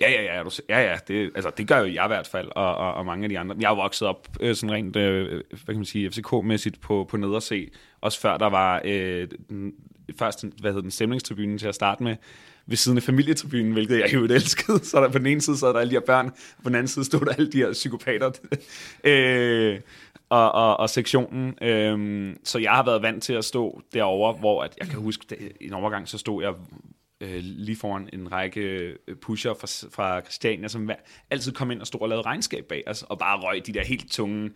Ja, ja, ja, ja, ja det, altså, det gør jo jeg i hvert fald, og, og, og mange af de andre. Jeg er vokset op øh, sådan rent, øh, hvad kan man sige, FCK-mæssigt på, på nederse, også før der var øh, den, først, hvad hedder den, stemningstribunen til at starte med, ved siden af familietribunen, hvilket jeg jo elskede. Så der på den ene side sad der alle de her børn, og på den anden side stod der alle de her psykopater. øh, og, og, og sektionen. Øh, så jeg har været vant til at stå derover, hvor at, jeg kan huske, at i en overgang, så stod jeg øh, lige foran en række øh, pusher fra, fra Christiania, som altid kom ind og stod og lavede regnskab bag os, og bare røg de der helt tunge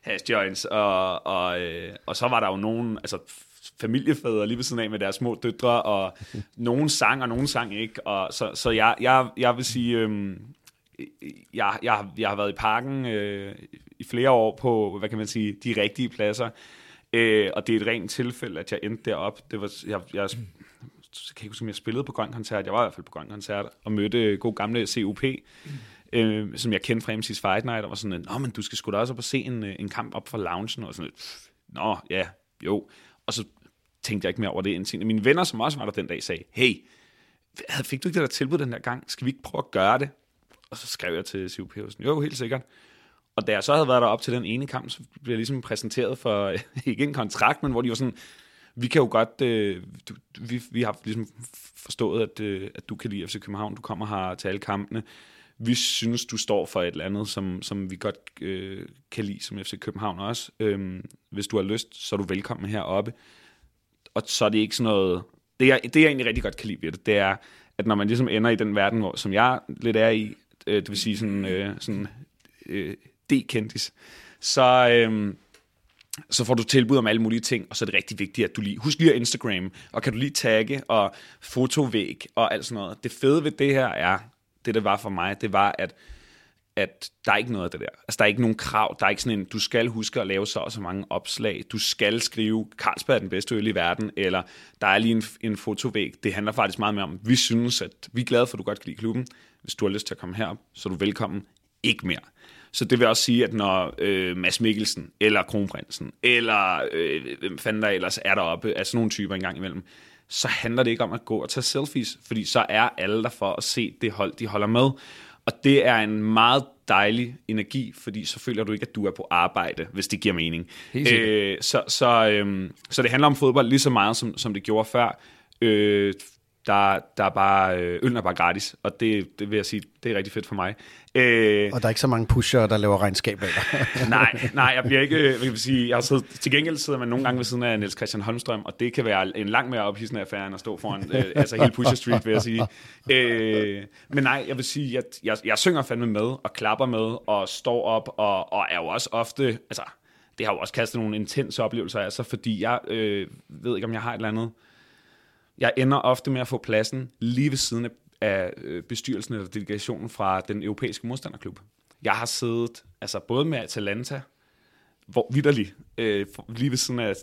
hash joints, og, og, øh, og så var der jo nogen, altså familiefædre lige ved siden af med deres små døtre, og nogen sang, og nogen sang ikke. Og så, så jeg, jeg, jeg vil sige, øh, jeg, jeg, jeg har været i parken øh, i flere år på, hvad kan man sige, de rigtige pladser. Øh, og det er et rent tilfælde, at jeg endte derop. Det var, jeg, jeg, jeg kan ikke huske, om jeg spillede på Grøn Koncert. Jeg var i hvert fald på Grøn Koncert, og mødte god gamle CUP, øh, som jeg kendte fra MC's Fight Night, og var sådan, Nå, men du skal sgu da også op og se en, en kamp op fra loungen, og sådan, Nå, ja, jo. Og så tænkte jeg ikke mere over det indtil mine venner, som også var der den dag, sagde, hey, fik du ikke det der tilbud den der gang? Skal vi ikke prøve at gøre det? Og så skrev jeg til Siv Pedersen, jo, helt sikkert. Og da jeg så havde været der op til den ene kamp, så blev jeg ligesom præsenteret for, ikke en kontrakt, men hvor de var sådan, vi kan jo godt, øh, du, vi, vi har ligesom forstået, at, øh, at du kan lide FC København, du kommer her til alle kampene. vi synes, du står for et eller andet, som, som vi godt øh, kan lide som FC København også. Øhm, hvis du har lyst, så er du velkommen heroppe. Og så er det ikke sådan noget... Det, jeg, det jeg egentlig rigtig godt kan lide ved det, det er, at når man ligesom ender i den verden, hvor, som jeg lidt er i, øh, det vil sige sådan, øh, sådan øh, D-kendis, så, øh, så får du tilbud om alle mulige ting, og så er det rigtig vigtigt, at du lige, husk lige at Instagram, og kan du lige tagge, og fotovæg, og alt sådan noget. Det fede ved det her er, det der var for mig, det var, at at der er ikke noget af det der. Altså, der er ikke nogen krav. Der er ikke sådan en, du skal huske at lave så og så mange opslag. Du skal skrive, Carlsberg er den bedste øl i verden, eller der er lige en, en fotovæg. Det handler faktisk meget mere om, vi synes, at vi er glade for, at du godt kan lide klubben. Hvis du har lyst til at komme herop, så er du velkommen. Ikke mere. Så det vil også sige, at når øh, Mads Mikkelsen, eller Kronprinsen, eller øh, hvem fanden der ellers er deroppe, altså nogle typer engang imellem, så handler det ikke om at gå og tage selfies, fordi så er alle der for at se det hold, de holder med. Og det er en meget dejlig energi, fordi så føler du ikke, at du er på arbejde, hvis det giver mening. Øh, så, så, øh, så det handler om fodbold lige så meget, som, som det gjorde før. Øh, der, der er bare, øh, øllen er bare gratis, og det, det vil jeg sige, det er rigtig fedt for mig. Øh, og der er ikke så mange pusher, der laver regnskab af nej, nej, jeg bliver ikke, øh, jeg vil sige, jeg har siddet, til gengæld sidder man nogle gange ved siden af Niels Christian Holmstrøm, og det kan være en lang mere ophidsende affære, end at stå foran, øh, altså hele Pusher Street, vil jeg sige. Øh, men nej, jeg vil sige, at jeg, jeg synger fandme med, og klapper med, og står op, og, og er jo også ofte, altså, det har jo også kastet nogle intense oplevelser, altså, fordi jeg øh, ved ikke, om jeg har et eller andet, jeg ender ofte med at få pladsen lige ved siden af øh, bestyrelsen eller delegationen fra den europæiske modstanderklub. Jeg har siddet altså både med Atalanta, hvor vidderlig, øh, lige ved siden af,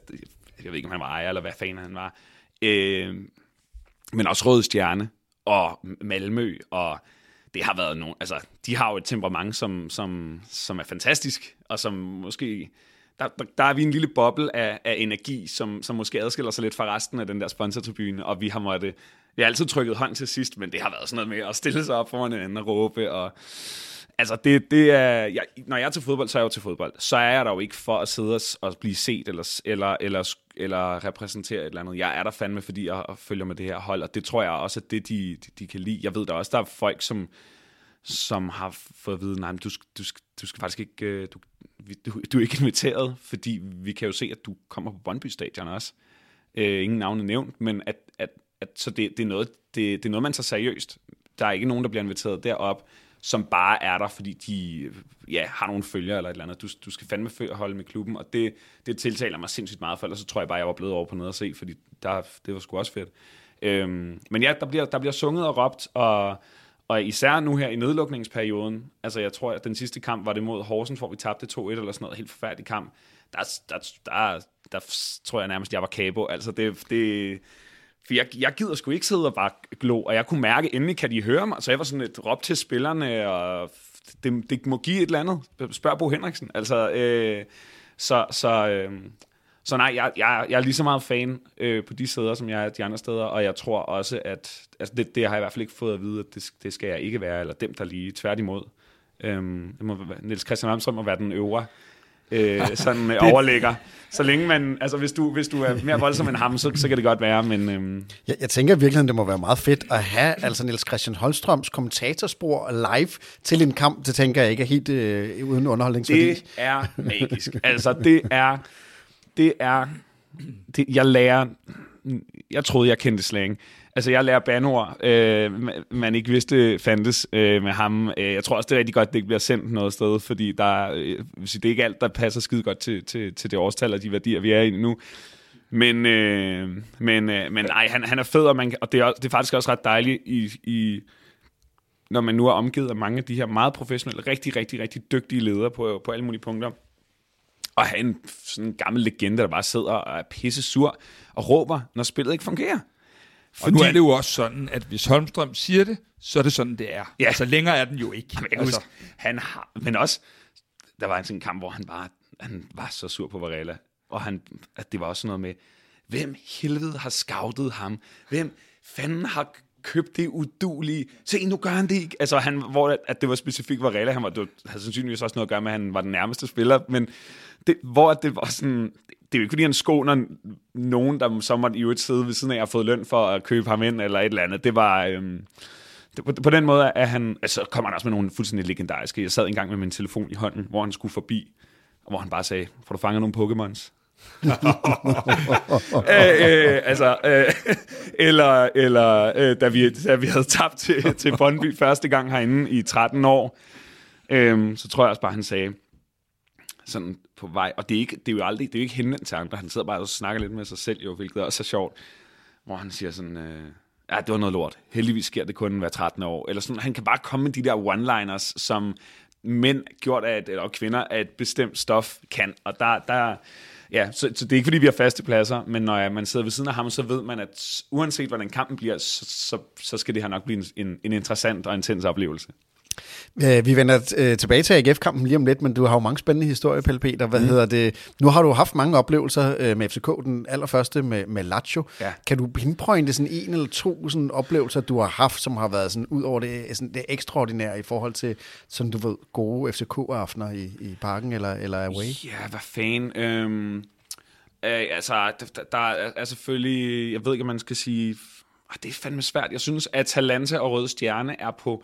jeg ved ikke, om han var ejer, eller hvad fanden han var, øh, men også Røde Stjerne, og Malmø, og det har været nogen, altså, de har jo et temperament, som, som, som er fantastisk, og som måske, der, der, der er vi en lille boble af, af energi, som, som måske adskiller sig lidt fra resten af den der sponsortribune, og vi har måttet vi har altid trykket hånd til sidst, men det har været sådan noget med at stille sig op foran en anden og råbe. Og, altså, det, det er, jeg, når jeg er til fodbold, så er jeg jo til fodbold. Så er jeg der jo ikke for at sidde og blive set eller, eller, eller, eller repræsentere et eller andet. Jeg er der fandme, fordi jeg følger med det her hold, og det tror jeg også, at det, de, de, de kan lide. Jeg ved der også, der er folk, som, som har fået at vide, nej, du, du, du skal faktisk ikke, øh, du, du, du, du er ikke inviteret, fordi vi kan jo se, at du kommer på Brøndby Stadion også. Øh, ingen navne nævnt, men at, at at, så det, det, er noget, det, det er noget, man tager seriøst. Der er ikke nogen, der bliver inviteret derop, som bare er der, fordi de ja, har nogle følgere eller et eller andet. Du, du skal fandme holde med klubben, og det, det tiltaler mig sindssygt meget, for ellers så tror jeg bare, jeg var blevet over på noget at se, fordi der, det var sgu også fedt. Øhm, men ja, der bliver, der bliver sunget og råbt, og, og især nu her i nedlukningsperioden, altså jeg tror, at den sidste kamp var det mod Horsens, hvor vi tabte 2-1 eller sådan noget, helt forfærdelig kamp. Der, der, der, der, tror jeg nærmest, jeg var kabo. Altså det, det, for jeg, jeg gider sgu ikke sidde og bare glo, og jeg kunne mærke, endelig kan de høre mig. Så jeg var sådan et råb til spillerne, og det, det må give et eller andet. Spørg Bo Henriksen. Altså, øh, så, så, øh, så nej, jeg, jeg, jeg er lige så meget fan øh, på de steder, som jeg er de andre steder, og jeg tror også, at altså det, det har jeg i hvert fald ikke fået at vide, at det, det skal jeg ikke være, eller dem, der lige tværtimod. Øhm, det må, Niels Christian Armstrøm må være den øvre øh, sådan øh, overligger. Så længe man, altså hvis du, hvis du er mere voldsom end ham, så, så kan det godt være, men... Øhm. Jeg, jeg tænker virkelig, det må være meget fedt at have altså Niels Christian Holstrøms kommentatorspor live til en kamp. Det tænker jeg ikke er helt øh, uden underholdningsværdi. Det er magisk. altså det er, det er, det, jeg lærer, jeg troede, jeg kendte slang. Altså, jeg lærer banord, øh, man ikke vidste fandtes øh, med ham. Øh, jeg tror også, det er rigtig godt, at det ikke bliver sendt noget sted, fordi der, øh, det er ikke alt, der passer skide godt til, til, til det årstal og de værdier, vi er i nu. Men, øh, men, øh, men ej, han, han er fed, og, man, og det, er, det er faktisk også ret dejligt, i, i, når man nu er omgivet af mange af de her meget professionelle, rigtig, rigtig, rigtig dygtige ledere på, på alle mulige punkter. Og have en sådan en gammel legende, der bare sidder og er pisse sur og råber, når spillet ikke fungerer. Fordi... Og nu er det jo også sådan, at hvis Holmstrøm siger det, så er det sådan, det er. Ja. Altså længere er den jo ikke. Jamen, jeg altså. huske, han har, men også, der var en sådan kamp, hvor han bare, han var så sur på Varela. Og han, at det var også noget med, hvem helvede har scoutet ham? Hvem fanden har købt det udulige. Se, nu gør han det ikke. Altså, han, hvor at det var specifikt Varela, han var, det havde sandsynligvis også noget at gøre med, at han var den nærmeste spiller, men det, hvor det var sådan, det er jo ikke fordi, han skåner nogen, der så måtte i øvrigt sidde ved siden af, og fået løn for at købe ham ind, eller et eller andet. Det var, øhm, på, på den måde er han, altså kommer han også med nogle fuldstændig legendariske. Jeg sad engang med min telefon i hånden, hvor han skulle forbi, og hvor han bare sagde, får du fanget nogle Pokémons? øh, øh, altså, øh, eller eller øh, da, vi, da vi havde tabt til, til Brøndby første gang herinde i 13 år, øh, så tror jeg også bare, han sagde, sådan på vej, og det er, ikke, det er jo aldrig, det er jo ikke henvendt til andre, han sidder bare og snakker lidt med sig selv jo, hvilket er også er sjovt, hvor han siger sådan, øh, ja, det var noget lort, heldigvis sker det kun hver 13 år, eller sådan, han kan bare komme med de der one-liners, som mænd gjort af, et, eller kvinder af et bestemt stof kan, og der, der Ja, så, så det er ikke fordi, vi har faste pladser, men når man sidder ved siden af ham, så ved man, at uanset hvordan kampen bliver, så, så, så skal det her nok blive en, en, en interessant og intens oplevelse. Øh, vi vender øh, tilbage til AGF-kampen lige om lidt, men du har jo mange spændende historier, Pelle Peter. Hvad mm. hedder det? Nu har du haft mange oplevelser øh, med FCK, den allerførste med, med Lazio. Ja. Kan du pinpointe sådan en eller to sådan oplevelser, du har haft, som har været sådan ud over det, sådan det ekstraordinære i forhold til, sådan du ved, gode FCK-aftener i, i parken eller, eller away? Ja, hvad fanden. Øhm, øh, altså, der, der er selvfølgelig, jeg ved ikke, om man skal sige, det er fandme svært. Jeg synes, at Atalanta og Røde Stjerne er på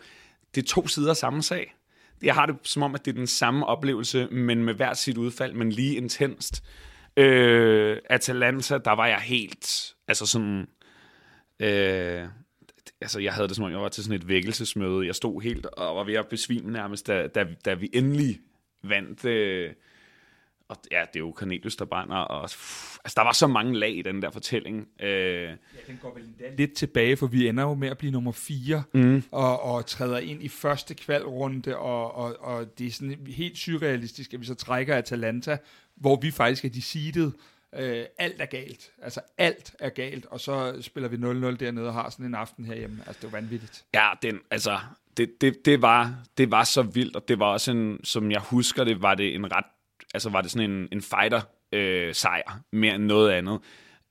det er to sider af samme sag. Jeg har det som om, at det er den samme oplevelse, men med hver sit udfald, men lige intenst. Øh, Atalanta, der var jeg helt, altså sådan, øh, altså jeg havde det som om, jeg var til sådan et vækkelsesmøde. Jeg stod helt og var ved at besvime nærmest, da, da, da vi endelig vandt øh, og ja, det er jo Cornelius, der brænder, og pff, altså, der var så mange lag i den der fortælling. Øh, ja, den går vel endda lidt tilbage, for vi ender jo med at blive nummer 4, mm. og, og træder ind i første kvalrunde, og, og, og det er sådan helt surrealistisk, at vi så trækker Atalanta, hvor vi faktisk er de seeded, Øh, alt er galt. Altså alt er galt, og så spiller vi 0-0 dernede og har sådan en aften herhjemme. Altså det er vanvittigt. Ja, den, altså, det, det, det, var, det var så vildt, og det var også en, som jeg husker det, var det en ret altså var det sådan en, en fighter-sejr, øh, mere end noget andet.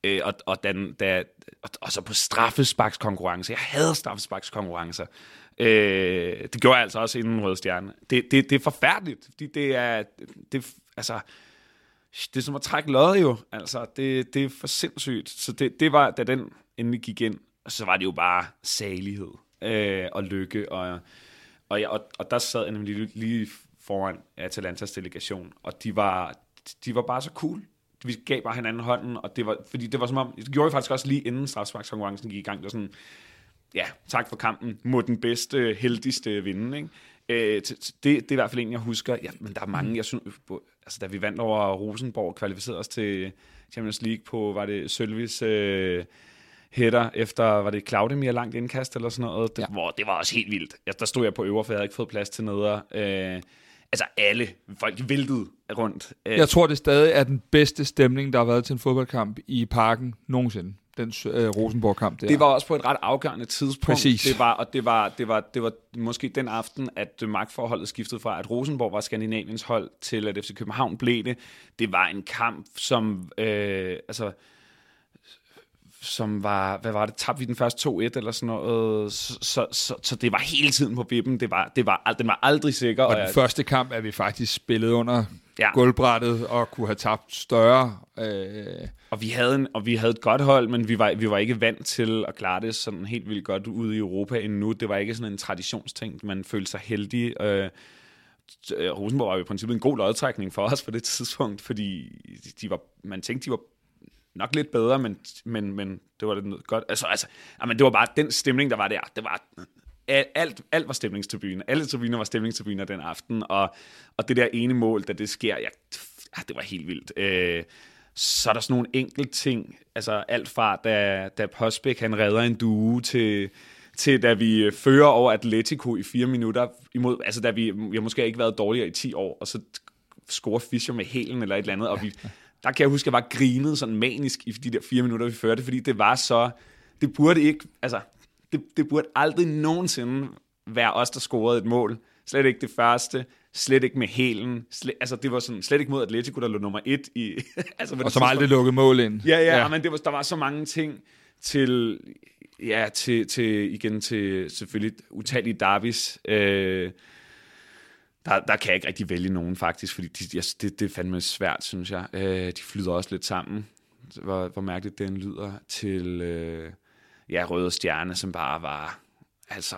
Øh, og, og, den, da, og, og så på straffesparkskonkurrence. Jeg havde straffesparkskonkurrencer. Øh, det gjorde jeg altså også inden Røde Stjerne. Det, det, det er forfærdeligt, fordi det er, det, altså, det er som at trække lod jo. Altså, det, det er for sindssygt. Så det, det var, da den endelig gik ind, så var det jo bare salighed øh, og lykke. Og, og, jeg, og, og der sad jeg nemlig lige, lige foran Atalantas delegation, og de var, de var bare så cool. Vi gav bare hinanden hånden, og det var, fordi det var som om, det gjorde vi faktisk også lige inden strafsparkskonkurrencen gik i gang. Det var sådan, ja, tak for kampen, må den bedste, heldigste vinde, ikke? Øh, det, det er i hvert fald en, jeg husker. Ja, men der er mange, jeg synes, altså da vi vandt over Rosenborg, kvalificerede os til Champions League på, var det Sølvis øh, hætter efter, var det Claudemir langt indkast eller sådan noget, det, ja. hvor, det var også helt vildt. Ja, der stod jeg på øver, for jeg havde ikke fået plads til neder. Øh, altså alle folk væltede rundt. Øh, jeg tror, det stadig er den bedste stemning, der har været til en fodboldkamp i parken nogensinde. Den øh, Rosenborg-kamp der. Det var også på et ret afgørende tidspunkt. Præcis. Det var, og det var, det var, det var måske den aften, at magtforholdet skiftede fra, at Rosenborg var Skandinaviens hold, til at FC København blev det. Det var en kamp, som... Øh, altså, som var, hvad var det, tabte vi den første 2-1 eller sådan noget, så, så, så, så det var hele tiden på vippen, det var, det var, den var aldrig sikker. Og, den jeg, første kamp er vi faktisk spillet under ja. gulvbrættet og kunne have tabt større. Øh. Og, vi havde en, og vi havde et godt hold, men vi var, vi var ikke vant til at klare det sådan helt vildt godt ude i Europa endnu. Det var ikke sådan en traditionsting, man følte sig heldig. Øh, Rosenborg var jo i princippet en god lodtrækning for os på det tidspunkt, fordi de var, man tænkte, de var nok lidt bedre, men, men, men det var lidt godt. Altså, altså, men det var bare den stemning, der var der. Det var alt, alt var stemningstribune. Alle tribuner var stemningstribuner den aften, og, og det der ene mål, da det sker, ja, det var helt vildt. Øh, så er der sådan nogle enkelte ting, altså alt fra, da, da Postbæk han redder en due til, til da vi fører over Atletico i fire minutter, imod, altså da vi, vi har måske ikke været dårligere i 10 år, og så scorer Fischer med hælen eller et eller andet, og vi, der kan jeg huske, at jeg var grinet sådan manisk i de der fire minutter, vi førte, fordi det var så, det burde ikke, altså, det, det burde aldrig nogensinde være os, der scorede et mål. Slet ikke det første, slet ikke med hælen. Slet, altså, det var sådan, slet ikke mod Atletico, der lå nummer et i... altså, og som aldrig lukkede mål ind. Ja, ja, ja. men det var, der var så mange ting til, ja, til, til igen til selvfølgelig utallige derbys. Øh, der, der kan jeg ikke rigtig vælge nogen faktisk, fordi de, jeg, det, det er fandme svært, synes jeg. Øh, de flyder også lidt sammen, hvor, hvor mærkeligt den lyder, til øh, ja, Røde Stjerne, som bare var altså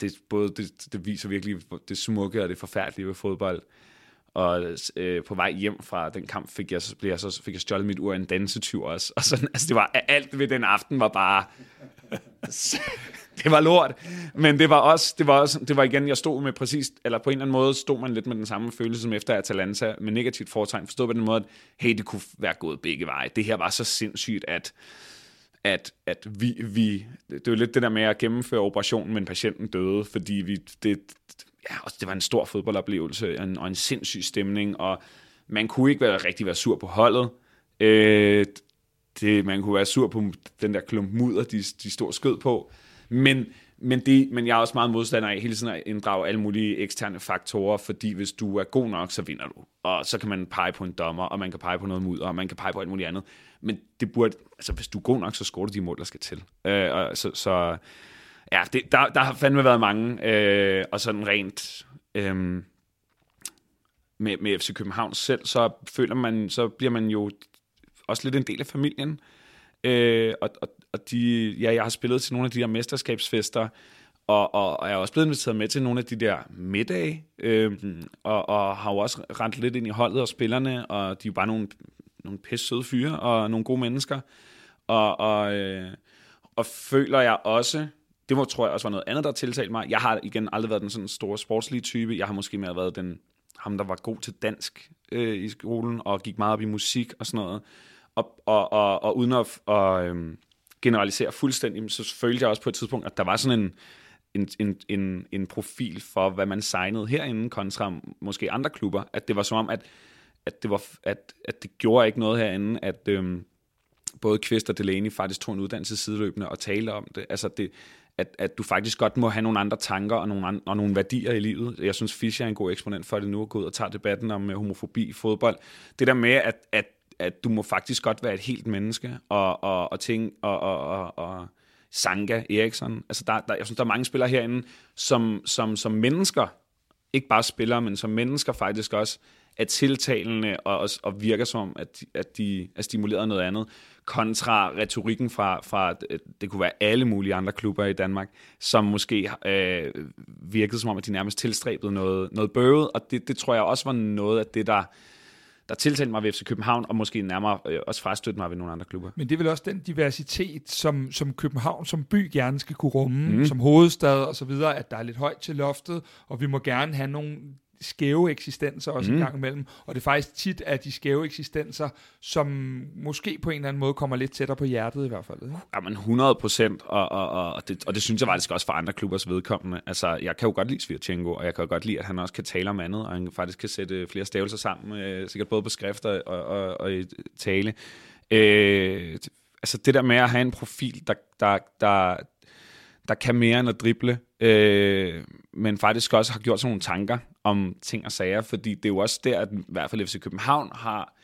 det, både, det, det viser virkelig det smukke og det forfærdelige ved fodbold. Og øh, på vej hjem fra den kamp fik jeg, blev jeg så, fik jeg stjålet mit ur af en dansetyv også. Og sådan, altså det var, alt ved den aften var bare... det var lort. Men det var også, det var også, det var igen, jeg stod med præcis, eller på en eller anden måde stod man lidt med den samme følelse som efter Atalanta, med negativt foretegn, forstået på den måde, at hey, det kunne være gået begge veje. Det her var så sindssygt, at at, at vi, vi, det var lidt det der med at gennemføre operationen, men patienten døde, fordi vi, det, ja, det var en stor fodboldoplevelse, og en, og en sindssyg stemning, og man kunne ikke være rigtig være sur på holdet. Øh, det, man kunne være sur på den der klump mudder, de, de stod skød på. Men, men, det, men jeg er også meget modstander af hele tiden at inddrage alle mulige eksterne faktorer, fordi hvis du er god nok, så vinder du. Og så kan man pege på en dommer, og man kan pege på noget mudder, og man kan pege på alt muligt andet. Men det burde, altså hvis du er god nok, så scorer du de mål, der skal til. Øh, og så, så ja, det, der, der har fandme været mange, øh, og sådan rent øh, med, med FC København selv, så føler man, så bliver man jo også lidt en del af familien. Øh, og, og, og de, ja, jeg har spillet til nogle af de der mesterskabsfester, og, og, og jeg er også blevet inviteret med til nogle af de der middage, øh, og, og har jo også rent lidt ind i holdet og spillerne, og de er jo bare nogle, nogle pisse søde fyre, og nogle gode mennesker. Og, og, øh, og føler jeg også, det må, tror jeg også var noget andet, der tiltalte mig. Jeg har igen aldrig været den sådan store sportslige type. Jeg har måske mere været den, ham, der var god til dansk øh, i skolen, og gik meget op i musik og sådan noget. Og, og, og, og uden at og, øhm, generalisere fuldstændig, så følte jeg også på et tidspunkt, at der var sådan en, en, en, en, en profil for, hvad man signede herinde, kontra måske andre klubber. At det var som om, at, at, det, var, at, at det gjorde ikke noget herinde, at øhm, både Kvist og Delaney faktisk tog en uddannelse sideløbende og talte om det. Altså det, at, at du faktisk godt må have nogle andre tanker og nogle, andre, og nogle værdier i livet. Jeg synes, Fischer er en god eksponent for det nu, at gå ud og tage debatten om øh, homofobi i fodbold. Det der med, at, at at du må faktisk godt være et helt menneske, og, og, og ting, og, og, og, og Sanka Eriksson. Altså der, der, jeg synes, der er mange spillere herinde, som, som, som mennesker, ikke bare spillere, men som mennesker faktisk også, er tiltalende og, og virker som, at, at de er stimuleret noget andet, kontra retorikken fra, fra, øh, det kunne være alle mulige andre klubber i Danmark, som måske øh, virkede som om, at de nærmest tilstræbede noget, noget bøvet, og det, det tror jeg også var noget af det, der der tiltalte mig ved FC København, og måske nærmere øh, også frastøtte mig ved nogle andre klubber. Men det er vel også den diversitet, som, som København som by gerne skal kunne rumme, mm. som hovedstad og så videre, at der er lidt højt til loftet, og vi må gerne have nogle skæve eksistenser også mm. en gang imellem. Og det er faktisk tit af de skæve eksistenser, som måske på en eller anden måde kommer lidt tættere på hjertet i hvert fald. Ikke? Jamen 100 procent, og, og, og, det, og det synes jeg faktisk også for andre klubbers vedkommende. Altså, jeg kan jo godt lide Svirchenko, og jeg kan jo godt lide, at han også kan tale om andet, og han faktisk kan sætte flere stavelser sammen, øh, sikkert både på skrifter og, og, og i tale. Øh, altså det der med at have en profil, der, der, der, der kan mere end at drible, øh, men faktisk også har gjort sådan nogle tanker om ting og sager, fordi det er jo også der, at i hvert fald FC København har,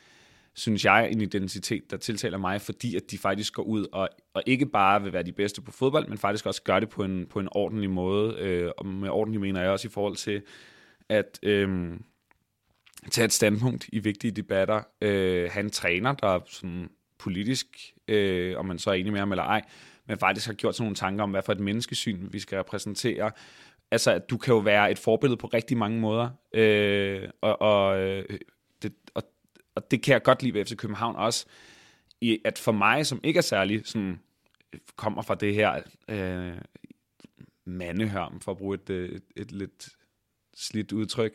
synes jeg, en identitet, der tiltaler mig, fordi at de faktisk går ud og, og ikke bare vil være de bedste på fodbold, men faktisk også gør det på en, på en ordentlig måde. Øh, og med ordentlig mener jeg også i forhold til at øh, tage et standpunkt i vigtige debatter. Øh, han træner, der er sådan politisk, øh, om man så er enig med ham eller ej, men faktisk har gjort sådan nogle tanker om, hvad for et menneskesyn vi skal repræsentere. Altså, du kan jo være et forbillede på rigtig mange måder, øh, og, og, øh, det, og, og det kan jeg godt lide ved FC København også, i, at for mig, som ikke er særlig sådan, kommer fra det her øh, mandehørm, for at bruge et, øh, et, et lidt slidt udtryk,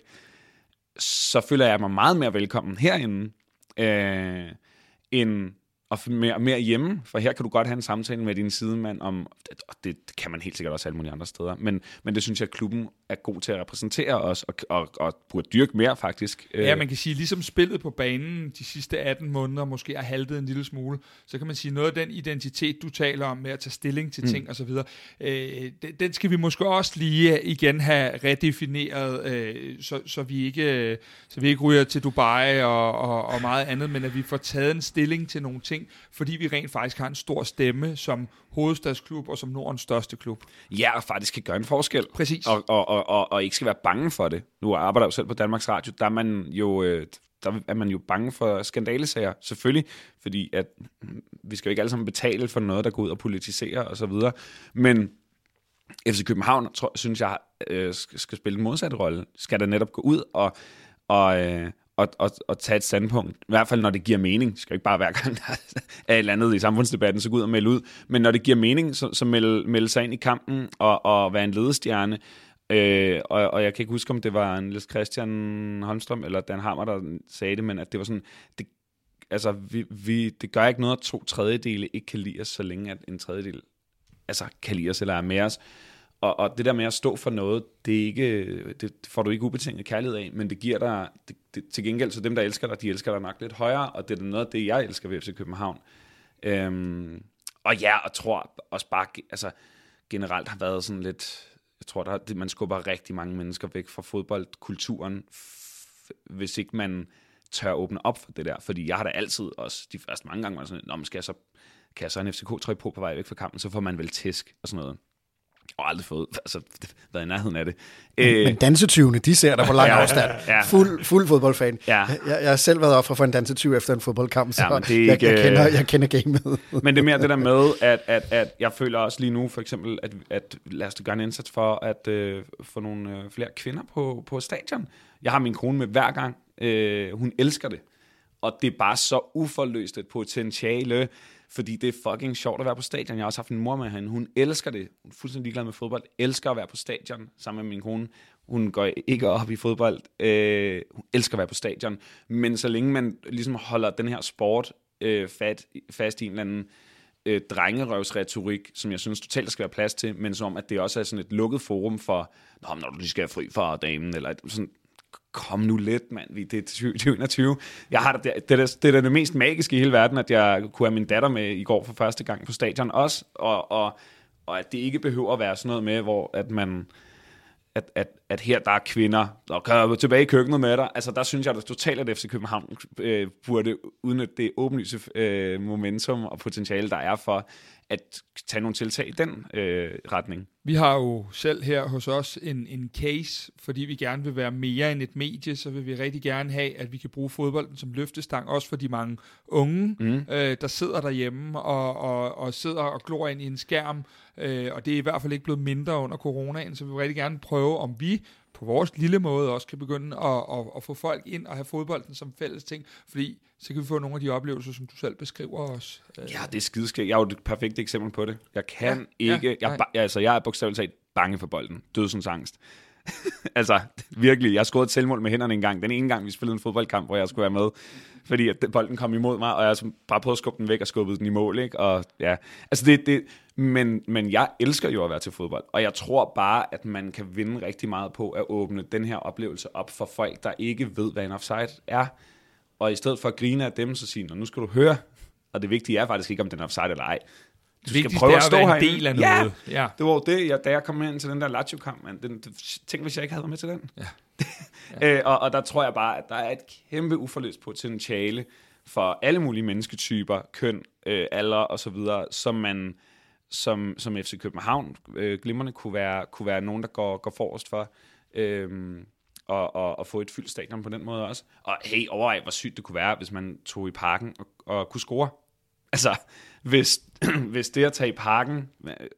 så føler jeg mig meget mere velkommen herinde, øh, end og mere, mere hjemme, for her kan du godt have en samtale med din sidemand om, og det kan man helt sikkert også alle mulige andre steder, men, men det synes jeg, at klubben er god til at repræsentere os, og, og, og burde dyrke mere faktisk. Ja, man kan sige, ligesom spillet på banen de sidste 18 måneder måske har haltet en lille smule, så kan man sige, noget af den identitet, du taler om med at tage stilling til mm. ting osv., øh, den skal vi måske også lige igen have redefineret, øh, så, så, vi ikke, så vi ikke ryger til Dubai og, og, og meget andet, men at vi får taget en stilling til nogle ting, fordi vi rent faktisk har en stor stemme som hovedstadsklub og som Nordens største klub. Ja, og faktisk kan gøre en forskel. Præcis. Og, og, og, og, og ikke skal være bange for det. Nu arbejder jeg jo selv på Danmarks Radio, der er man jo... Øh, der er man jo bange for skandalesager, selvfølgelig, fordi at vi skal jo ikke alle sammen betale for noget, der går ud og politiserer og så videre. Men, FC København, tror, synes jeg, øh, skal, spille en modsatte rolle. Skal der netop gå ud og, og, øh, at, at, at tage et standpunkt. I hvert fald, når det giver mening. Det skal ikke bare hver gang, der er et eller andet i samfundsdebatten, så gå ud og melde ud. Men når det giver mening, så, så melde, melde sig ind i kampen og, og være en ledestjerne. Øh, og, og jeg kan ikke huske, om det var en Niels Christian Holmstrøm eller Dan Hammer, der sagde det, men at det var sådan, det, altså, vi, vi, det gør ikke noget, at to tredjedele ikke kan lide os, så længe at en tredjedel altså, kan lide os eller er med os. Og, og det der med at stå for noget, det, er ikke, det får du ikke ubetinget kærlighed af, men det giver dig, det, det, til gengæld, så dem, der elsker dig, de elsker dig nok lidt højere, og det er noget af det, jeg elsker ved FC København. Øhm, og ja, og tror også bare, altså generelt har været sådan lidt, jeg tror, der, man skubber rigtig mange mennesker væk fra fodboldkulturen, hvis ikke man tør åbne op for det der. Fordi jeg har da altid også, de første mange gange, var sådan, Nå, man skal jeg så, kan jeg så en FCK-trøje på på vej væk fra kampen, så får man vel tæsk og sådan noget og aldrig fået, altså, været i nærheden af det. Men, øh, men dansetyvene, de ser der på lang afstand. ja, Fuld, fuld fodboldfan. Ja. Jeg, jeg har selv været offer for en dansetyv efter en fodboldkamp, så ja, det ikke, jeg, jeg, kender, jeg kender gamet. men det er mere det der med, at, at, at jeg føler også lige nu, for eksempel, at, at lad os gøre en indsats for at uh, få nogle uh, flere kvinder på, på stadion. Jeg har min kone med hver gang. Uh, hun elsker det. Og det er bare så uforløst et potentiale fordi det er fucking sjovt at være på stadion. Jeg har også haft en mor med hende. Hun elsker det. Hun er fuldstændig ligeglad med fodbold. Elsker at være på stadion sammen med min kone. Hun går ikke op i fodbold. Øh, hun elsker at være på stadion. Men så længe man ligesom holder den her sport øh, fat, fast i en eller anden øh, drengerøvsretorik, som jeg synes totalt skal være plads til, men som at det også er sådan et lukket forum for, Nå, når du lige skal have fri fra damen, eller sådan, kom nu lidt, mand, det er 2021. Jeg har det, det, det, det er det mest magiske i hele verden, at jeg kunne have min datter med i går for første gang på stadion også, og, og, og at det ikke behøver at være sådan noget med, hvor at man, at, at, at her der er kvinder, og kan tilbage i køkkenet med dig. Altså der synes jeg, at totalt at FC København øh, burde udnytte det åbenlyse øh, momentum og potentiale, der er for, at tage nogle tiltag i den øh, retning. Vi har jo selv her hos os en, en case, fordi vi gerne vil være mere end et medie, så vil vi rigtig gerne have, at vi kan bruge fodbolden som løftestang, også for de mange unge, mm. øh, der sidder derhjemme og, og, og sidder og glor ind i en skærm, øh, og det er i hvert fald ikke blevet mindre under coronaen, så vi vil rigtig gerne prøve, om vi på vores lille måde også kan begynde at, at, at få folk ind og have fodbolden som fælles ting, fordi så kan vi få nogle af de oplevelser, som du selv beskriver os. Ja, det er skideskægt. Jeg er jo et perfekt eksempel på det. Jeg kan ja, ikke... Ja, jeg, jeg, altså, jeg er bogstaveligt talt bange for bolden. Dødsens angst. altså, virkelig. Jeg skåret et selvmål med hænderne en gang. Den ene gang, vi spillede en fodboldkamp, hvor jeg skulle være med. Fordi at bolden kom imod mig, og jeg har bare prøvet at skubbe den væk og skubbe den i mål. Ikke? Og, ja. altså, det, det, men, men jeg elsker jo at være til fodbold. Og jeg tror bare, at man kan vinde rigtig meget på at åbne den her oplevelse op for folk, der ikke ved, hvad en offside er. Og i stedet for at grine af dem, så sige, nu skal du høre, og det vigtige er faktisk ikke, om den er offside eller ej. Du skal Vigtigst prøve at stå her en del af noget. Ja, ja, det var det, jeg, da jeg kom ind til den der Lazio-kamp, man, den, tænk, hvis jeg ikke havde været med til den. Ja. ja. øh, og, og der tror jeg bare, at der er et kæmpe uforløst potentiale for alle mulige mennesketyper, køn, øh, alder og så videre, som man som, som FC København øh, glimmerne kunne være, kunne være nogen, der går, går forrest for. Øh, og, og, og få et fyldt stadion på den måde også. Og hey, overvej, hvor sygt det kunne være, hvis man tog i parken og, og kunne score. Altså, hvis, hvis det at tage i parken,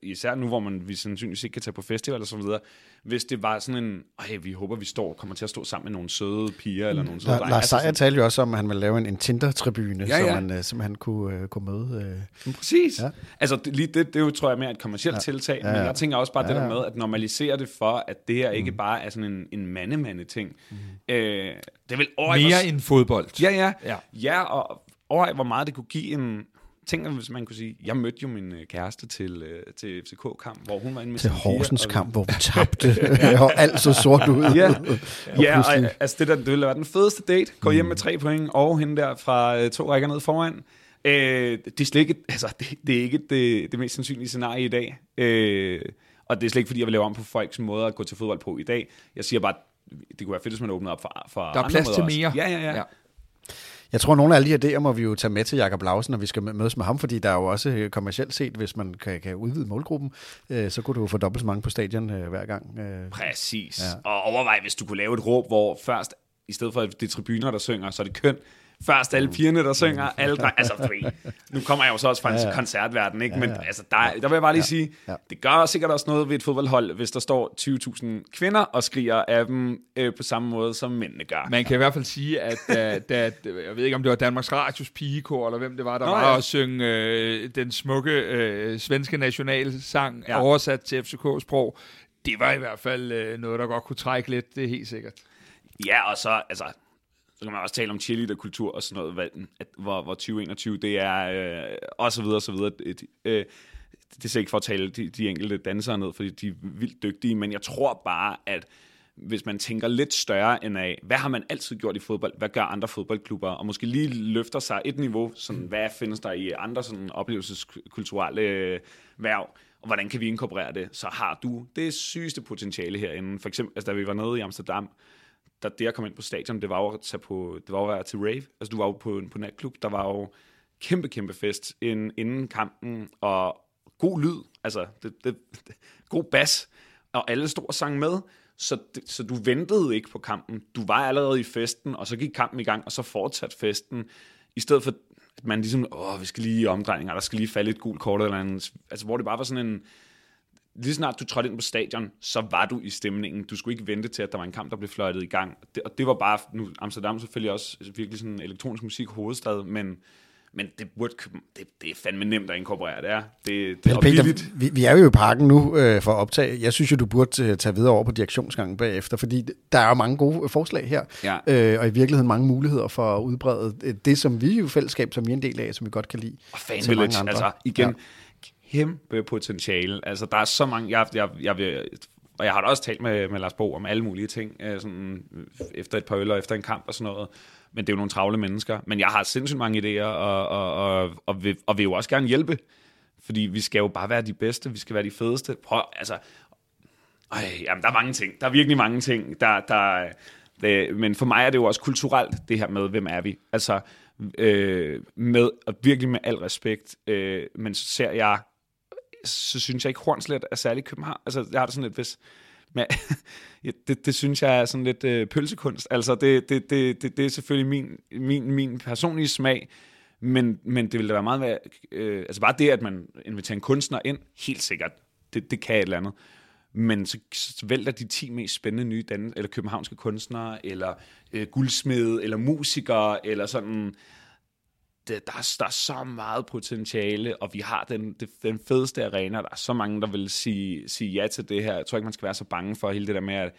især nu, hvor man vi sandsynligvis ikke kan tage på festival og så videre, hvis det var sådan en, hey, vi håber, vi står, kommer til at stå sammen med nogle søde piger, eller nogle søde drenge. Lars altså Seier talte jo også om, at han ville lave en, en Tinder-tribune, ja, ja. som, man, som han kunne, uh, kunne møde. Uh. Præcis. Ja. Altså, det, lige det, det er jo, tror jeg, mere et kommersielt ja. tiltag, ja, ja. men jeg tænker også bare ja, ja. det der med, at normalisere det for, at det her ikke mm. bare er sådan en, en mande-mande-ting. Mm. Øh, det vil Mere end fodbold. Ja, ja. Ja, ja og overvej, hvor meget det kunne give en, Tænk, hvis man kunne sige, jeg mødte jo min øh, kæreste til, øh, til FCK-kamp, hvor hun var inde med Til Horsens kamp, hvor vi tabte, og alt så sort ud. Ja, og, ja og, altså det, der, det ville være den fedeste date. Gå hjem med tre point, og hende der fra øh, to rækker ned foran. Øh, det er slet ikke, altså, det, det er ikke det, det mest sandsynlige scenarie i dag. Øh, og det er slet ikke, fordi jeg vil lave om på folks måde at gå til fodbold på i dag. Jeg siger bare, det kunne være fedt, hvis man åbner op for, for Der er plads til mere. Ja, ja, ja. ja. Jeg tror, nogle af alle de idéer må vi jo tage med til Jakob Lausen, når vi skal mødes med ham, fordi der er jo også øh, kommercielt set, hvis man kan, kan udvide målgruppen, øh, så kunne du jo få dobbelt så mange på stadion øh, hver gang. Øh. Præcis. Ja. Og overvej, hvis du kunne lave et råb, hvor først, i stedet for at det er tribuner, der synger, så er det køn, Først alle pigerne, der synger, alle dreng, altså, fordi, nu kommer jeg jo så også fra en ja, ja. koncertverden, ikke? men altså, der, der vil jeg bare lige ja, sige, ja. det gør sikkert også noget ved et fodboldhold, hvis der står 20.000 kvinder og skriger af dem øh, på samme måde, som mændene gør. Man kan i hvert fald sige, at da, da, jeg ved ikke, om det var Danmarks Radios pigekor, eller hvem det var, der Nå, var ja. at synge øh, den smukke øh, svenske nationalsang, ja. oversat til FCK-sprog, det var i hvert fald øh, noget, der godt kunne trække lidt, det er helt sikkert. Ja, og så, altså, så kan man også tale om cheerleader-kultur og sådan noget, hvad, at, hvor, hvor 2021 det er, øh, og så videre, og så videre. Et, øh, det er ikke for at tale de, de enkelte dansere ned, fordi de er vildt dygtige, men jeg tror bare, at hvis man tænker lidt større end af, hvad har man altid gjort i fodbold, hvad gør andre fodboldklubber, og måske lige løfter sig et niveau, sådan, hvad findes der i andre sådan, oplevelseskulturelle øh, værv, og hvordan kan vi inkorporere det, så har du det sygeste potentiale herinde. For eksempel, altså, da vi var nede i Amsterdam, der det at komme ind på stadion, det var jo at tage på, det var jo at være til rave. Altså du var jo på, på natklub, der var jo kæmpe, kæmpe fest inden, inden kampen, og god lyd, altså det, det, det, god bas, og alle stod og sang med, så, det, så du ventede ikke på kampen. Du var allerede i festen, og så gik kampen i gang, og så fortsatte festen, i stedet for at man ligesom, åh, vi skal lige i omdrejninger, der skal lige falde et gult kort eller andet, altså hvor det bare var sådan en, lige snart du trådte ind på stadion, så var du i stemningen. Du skulle ikke vente til, at der var en kamp, der blev fløjtet i gang. Det, og det var bare, nu Amsterdam selvfølgelig også virkelig sådan elektronisk musik hovedstad, men, men det, burde, det, det er fandme nemt at inkorporere, det er. Det, det er Peter, vi, vi er jo i parken nu øh, for at optage. Jeg synes jo, du burde øh, tage videre over på direktionsgangen bagefter, fordi der er jo mange gode forslag her, ja. øh, og i virkeligheden mange muligheder for at udbrede det, som vi jo fællesskab, som vi er en del af, som vi godt kan lide. Og Fan Village, altså igen, ja kæmpe potentiale. Altså, der er så mange... Jeg, jeg, jeg vil, og jeg har da også talt med, med Lars Bo om alle mulige ting, øh, sådan, øh, efter et par øl og efter en kamp og sådan noget. Men det er jo nogle travle mennesker. Men jeg har sindssygt mange idéer, og, og, og, og, vil, og vil jo også gerne hjælpe. Fordi vi skal jo bare være de bedste, vi skal være de fedeste. Prøv, altså, øj, jamen, der er mange ting. Der er virkelig mange ting, der... der det, men for mig er det jo også kulturelt, det her med, hvem er vi? Altså, øh, med, og virkelig med al respekt, øh, men så ser jeg så synes jeg ikke, Hornslet er særlig København. Altså, jeg har det sådan lidt, hvis... Men, ja, det, det synes jeg er sådan lidt øh, pølsekunst. Altså, det, det, det, det, det er selvfølgelig min, min, min personlige smag, men, men det ville da være meget øh, altså bare det, at man inviterer en kunstner ind, helt sikkert, det, det kan et eller andet. Men så, så vælter de 10 mest spændende nye dan- eller københavnske kunstnere, eller øh, guldsmede, eller musikere, eller sådan det, der, er, der er så meget potentiale, og vi har den, det, den fedeste arena. Der er så mange, der vil sige, sige ja til det her. Jeg tror ikke, man skal være så bange for hele det der med, at,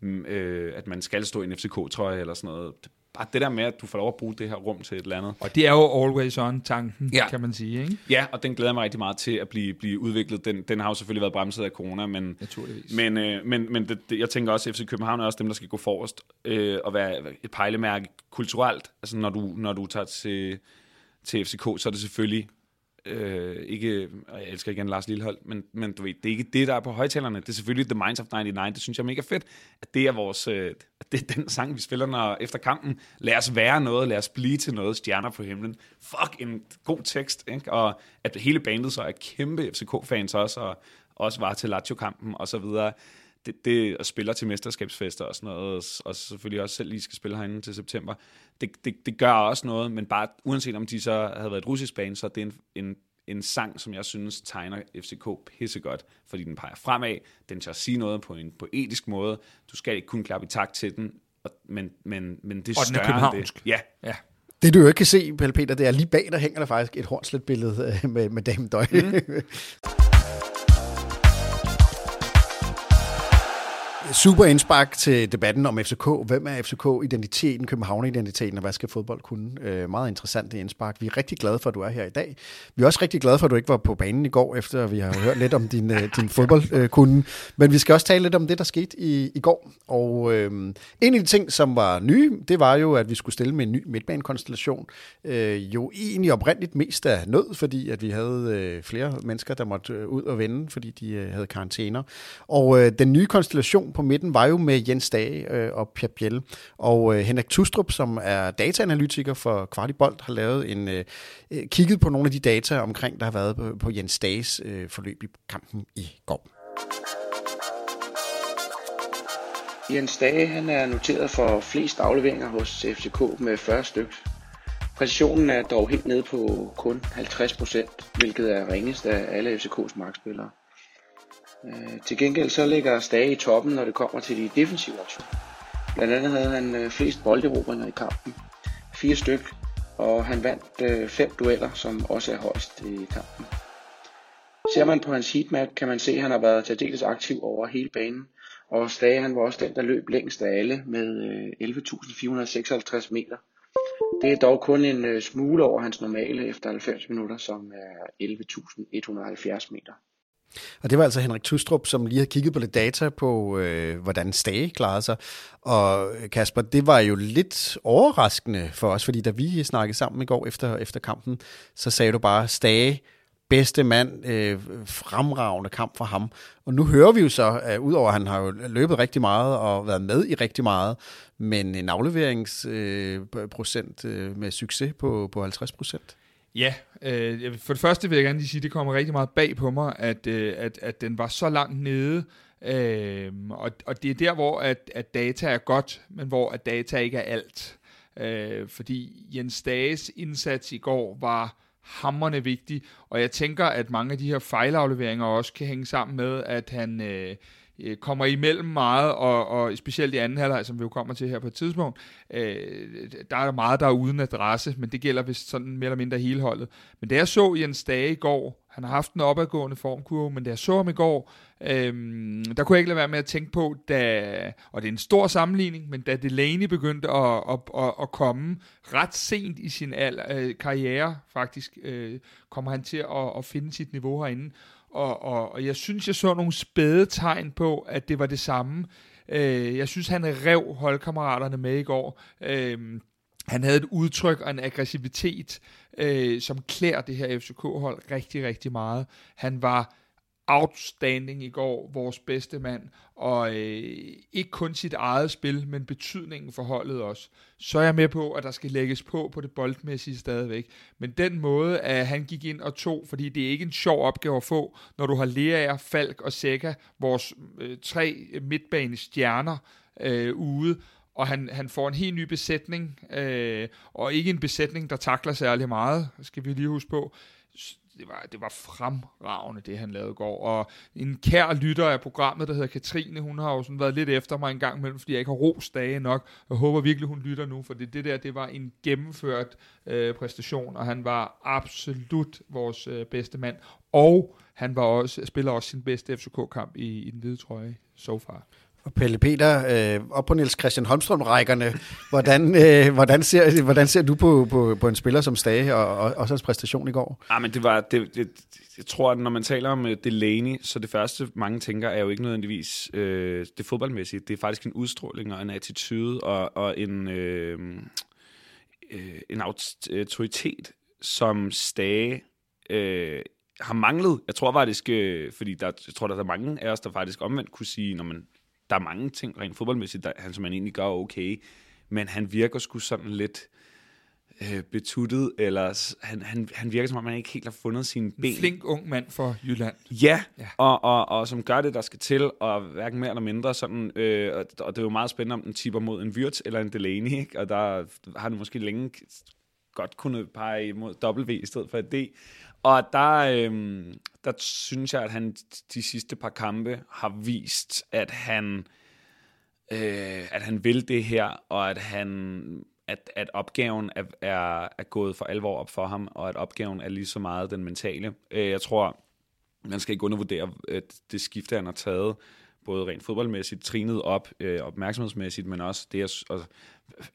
mm, øh, at man skal stå i en FCK-trøje eller sådan noget. Bare det der med, at du får lov at bruge det her rum til et eller andet. Og det er jo always on-tanken, ja. kan man sige, ikke? Ja, og den glæder mig rigtig meget til at blive, blive udviklet. Den, den har jo selvfølgelig været bremset af corona, men, Naturligvis. men, øh, men, men det, det, jeg tænker også, at FC København er også dem, der skal gå forrest øh, og være et pejlemærke kulturelt. Altså når du, når du tager til til FCK, så er det selvfølgelig øh, ikke, og jeg elsker igen Lars Lillehold, men, men du ved, det er ikke det, der er på højtalerne. Det er selvfølgelig The Minds of 99. Det synes jeg er mega fedt, at det er vores, øh, det er den sang, vi spiller når, efter kampen. Lad os være noget, lad os blive til noget, stjerner på himlen. Fuck, en god tekst, ikke? Og at hele bandet så er kæmpe FCK-fans også, og også var til Lazio-kampen og så videre det, det og spiller til mesterskabsfester og sådan noget, og selvfølgelig også selv lige skal spille herinde til september, det, det, det gør også noget, men bare uanset om de så havde været et russisk band, så er det en, en, en sang, som jeg synes tegner FCK pissegodt, fordi den peger fremad, den tør sige noget på en poetisk måde, du skal ikke kun klappe i takt til den, og, men, men, men det er og større end det. Ja. ja. Det du jo ikke kan se, Pelle Peter, det er lige bag, der hænger der faktisk et hornslet billede øh, med, med Dame Døj. Mm. Super indspark til debatten om FCK. Hvem er FCK-identiteten, København-identiteten, og hvad skal fodbold kunne? Øh, meget interessant det indspark. Vi er rigtig glade for, at du er her i dag. Vi er også rigtig glade for, at du ikke var på banen i går, efter vi har hørt lidt om din, øh, din fodboldkunde. Men vi skal også tale lidt om det, der skete i, i går. Og øh, en af de ting, som var nye, det var jo, at vi skulle stille med en ny midtbanekonstellation. Øh, jo egentlig oprindeligt mest af nød, fordi at vi havde øh, flere mennesker, der måtte øh, ud og vende, fordi de øh, havde karantæner. Og øh, den nye konstellation på midten var jo med Jens Dage øh, og Pierre Biel. Og øh, Henrik Tustrup, som er dataanalytiker for Kvartibolt, har lavet en øh, øh, kigget på nogle af de data omkring, der har været på, på Jens Dages øh, forløb i kampen i går. Jens Dage han er noteret for flest afleveringer hos FCK med 40 stykker. Præcisionen er dog helt nede på kun 50%, hvilket er ringest af alle FCK's markspillere. Øh, til gengæld så ligger Stage i toppen, når det kommer til de defensive aktioner. Blandt andet havde han øh, flest bolderobringer i kampen, fire styk, og han vandt øh, fem dueller, som også er højst i kampen. Ser man på hans heatmap, kan man se, at han har været særdeles aktiv over hele banen, og Stage han var også den, der løb længst af alle med øh, 11.456 meter. Det er dog kun en øh, smule over hans normale efter 90 minutter, som er 11.170 meter. Og det var altså Henrik Tustrup, som lige har kigget på lidt data på, øh, hvordan Stage klarede sig. Og Kasper, det var jo lidt overraskende for os, fordi da vi snakkede sammen i går efter, efter kampen, så sagde du bare, Stage, bedste mand, øh, fremragende kamp for ham. Og nu hører vi jo så, at udover at han har jo løbet rigtig meget og været med i rigtig meget, men en afleveringsprocent øh, øh, med succes på, på 50 procent. Ja, øh, for det første vil jeg gerne lige sige, at det kommer rigtig meget bag på mig, at, øh, at, at den var så langt nede, øh, og, og det er der, hvor at, at data er godt, men hvor at data ikke er alt. Øh, fordi Jens Dages indsats i går var hammerne vigtig, og jeg tænker, at mange af de her fejlafleveringer også kan hænge sammen med, at han... Øh, øh, kommer imellem meget, og, og specielt i anden halvleg, som vi jo kommer til her på et tidspunkt, øh, der er der meget, der er uden adresse, men det gælder vist sådan mere eller mindre hele holdet. Men da jeg så Jens Dage i går, han har haft en opadgående formkurve, men da jeg så ham i går, øh, der kunne jeg ikke lade være med at tænke på, da, og det er en stor sammenligning, men da Delaney begyndte at, at, at, at komme ret sent i sin alder, øh, karriere, faktisk, øh, kommer han til at, at finde sit niveau herinde. Og, og, og jeg synes, jeg så nogle spæde tegn på, at det var det samme. Øh, jeg synes, han rev holdkammeraterne med i går. Øh, han havde et udtryk og en aggressivitet, øh, som klæder det her FCK-hold rigtig, rigtig meget. Han var outstanding i går, vores bedste mand, og øh, ikke kun sit eget spil, men betydningen for holdet også. Så er jeg med på, at der skal lægges på på det boldmæssige stadigvæk. Men den måde, at han gik ind og tog, fordi det er ikke en sjov opgave at få, når du har Lea, Falk og Seca, vores øh, tre midtbane stjerner øh, ude, og han, han får en helt ny besætning, øh, og ikke en besætning, der takler særlig meget, skal vi lige huske på det var, det var fremragende, det han lavede i går. Og en kær lytter af programmet, der hedder Katrine, hun har jo sådan været lidt efter mig en gang imellem, fordi jeg ikke har ros dage nok. Jeg håber virkelig, hun lytter nu, for det, det der, det var en gennemført øh, præstation, og han var absolut vores øh, bedste mand. Og han var også, spiller også sin bedste FCK-kamp i, i den hvide trøje so far. Og Pelle Peter, øh, op på Niels Christian Holmstrøm-rækkerne, hvordan, øh, hvordan, ser, hvordan ser du på, på, på en spiller som Stage og, og også hans præstation i går? Ja, men det var, det, det, jeg tror, at når man taler om uh, Delaney, så det første, mange tænker, er jo ikke nødvendigvis øh, det fodboldmæssige. Det er faktisk en udstråling og en attitude og, og en, øh, øh, en autoritet, som Stage øh, har manglet. Jeg tror faktisk, øh, fordi der, jeg tror, der er mange af os, der faktisk omvendt kunne sige, når man der er mange ting rent fodboldmæssigt, der, han, som han egentlig gør okay, men han virker sgu sådan lidt øh, betuttet, eller han, han, han virker som om, han ikke helt har fundet sine ben. En flink ung mand for Jylland. Ja, ja. Og, og, og som gør det, der skal til, og hverken mere eller mindre sådan, øh, og, og det er jo meget spændende, om den tipper mod en Wirtz eller en Delaney, ikke? og der har han måske længe godt kunne pege mod W i stedet for et D. Og der, øh, der synes jeg, at han de sidste par kampe har vist, at han, øh, at han vil det her, og at han at, at opgaven er, er, er gået for alvor op for ham, og at opgaven er lige så meget den mentale. Øh, jeg tror, man skal ikke undervurdere at det skifte, han har taget, både rent fodboldmæssigt, trinet op, øh, opmærksomhedsmæssigt, men også det, og,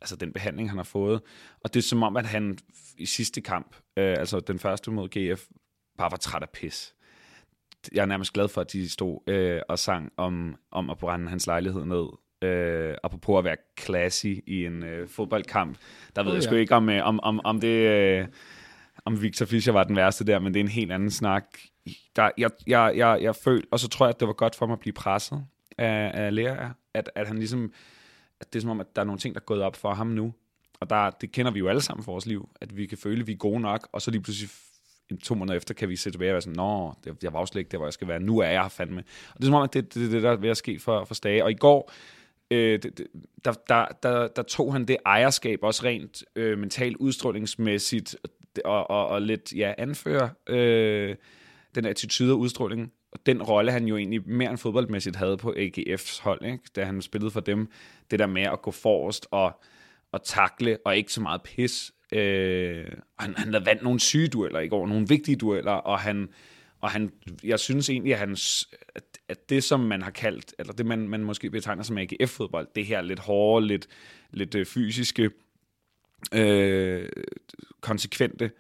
altså den behandling, han har fået. Og det er som om, at han i sidste kamp, øh, altså den første mod GF, bare var træt af pis. Jeg er nærmest glad for, at de stod øh, og sang om, om at brænde hans lejlighed ned. Øh, apropos at være classy i en øh, fodboldkamp. Der ved oh, jeg sgu ja. ikke, om, øh, om, om, om det... Øh, om Victor Fischer var den værste der, men det er en helt anden snak. Der, jeg, jeg, jeg, jeg følte, og så tror jeg, at det var godt for mig at blive presset af, af Lea, at, at han ligesom, at det er som om, at der er nogle ting, der er gået op for ham nu, og der, det kender vi jo alle sammen for vores liv, at vi kan føle, at vi er gode nok, og så lige pludselig to måneder efter kan vi se tilbage og være sådan, nå, jeg var jo slet ikke der, hvor jeg skal være. Nu er jeg fandme. Og det er som om, at det er det, det, der er ved at ske for, for Stage. Og i går, øh, det, det, der, der, der, der tog han det ejerskab også rent øh, mentalt udstrålingsmæssigt, og, og, og lidt ja, anfører øh, den attitude og udstråling, og den rolle, han jo egentlig mere end fodboldmæssigt havde på AGF's hold, ikke? da han spillede for dem, det der med at gå forrest og, og takle, og ikke så meget pis. Øh, han, han havde vandt nogle syge dueller i går, nogle vigtige dueller, og han, og han, jeg synes egentlig, at, hans, at, at det, som man har kaldt, eller det, man, man måske betegner som AGF-fodbold, det her lidt hårde, lidt, lidt øh, fysiske, øh, konsekvente,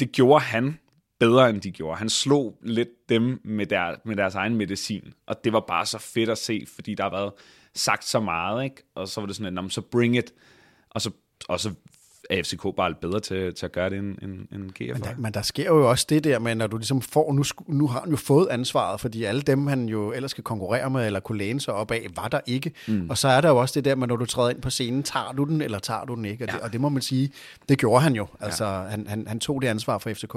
det gjorde han bedre, end de gjorde. Han slog lidt dem med, der, med deres egen medicin, og det var bare så fedt at se, fordi der har været sagt så meget, ikke? og så var det sådan, at så bring it, og så, og så er FCK bare lidt bedre til, til at gøre det end, end, end GF. Men der, men der sker jo også det der med, når du ligesom får, nu, nu har han jo fået ansvaret, fordi alle dem, han jo ellers skal konkurrere med, eller kunne læne sig op af, var der ikke. Mm. Og så er der jo også det der med, når du træder ind på scenen, tager du den, eller tager du den ikke? Og, ja. det, og det må man sige, det gjorde han jo. Altså, ja. han, han, han tog det ansvar for FCK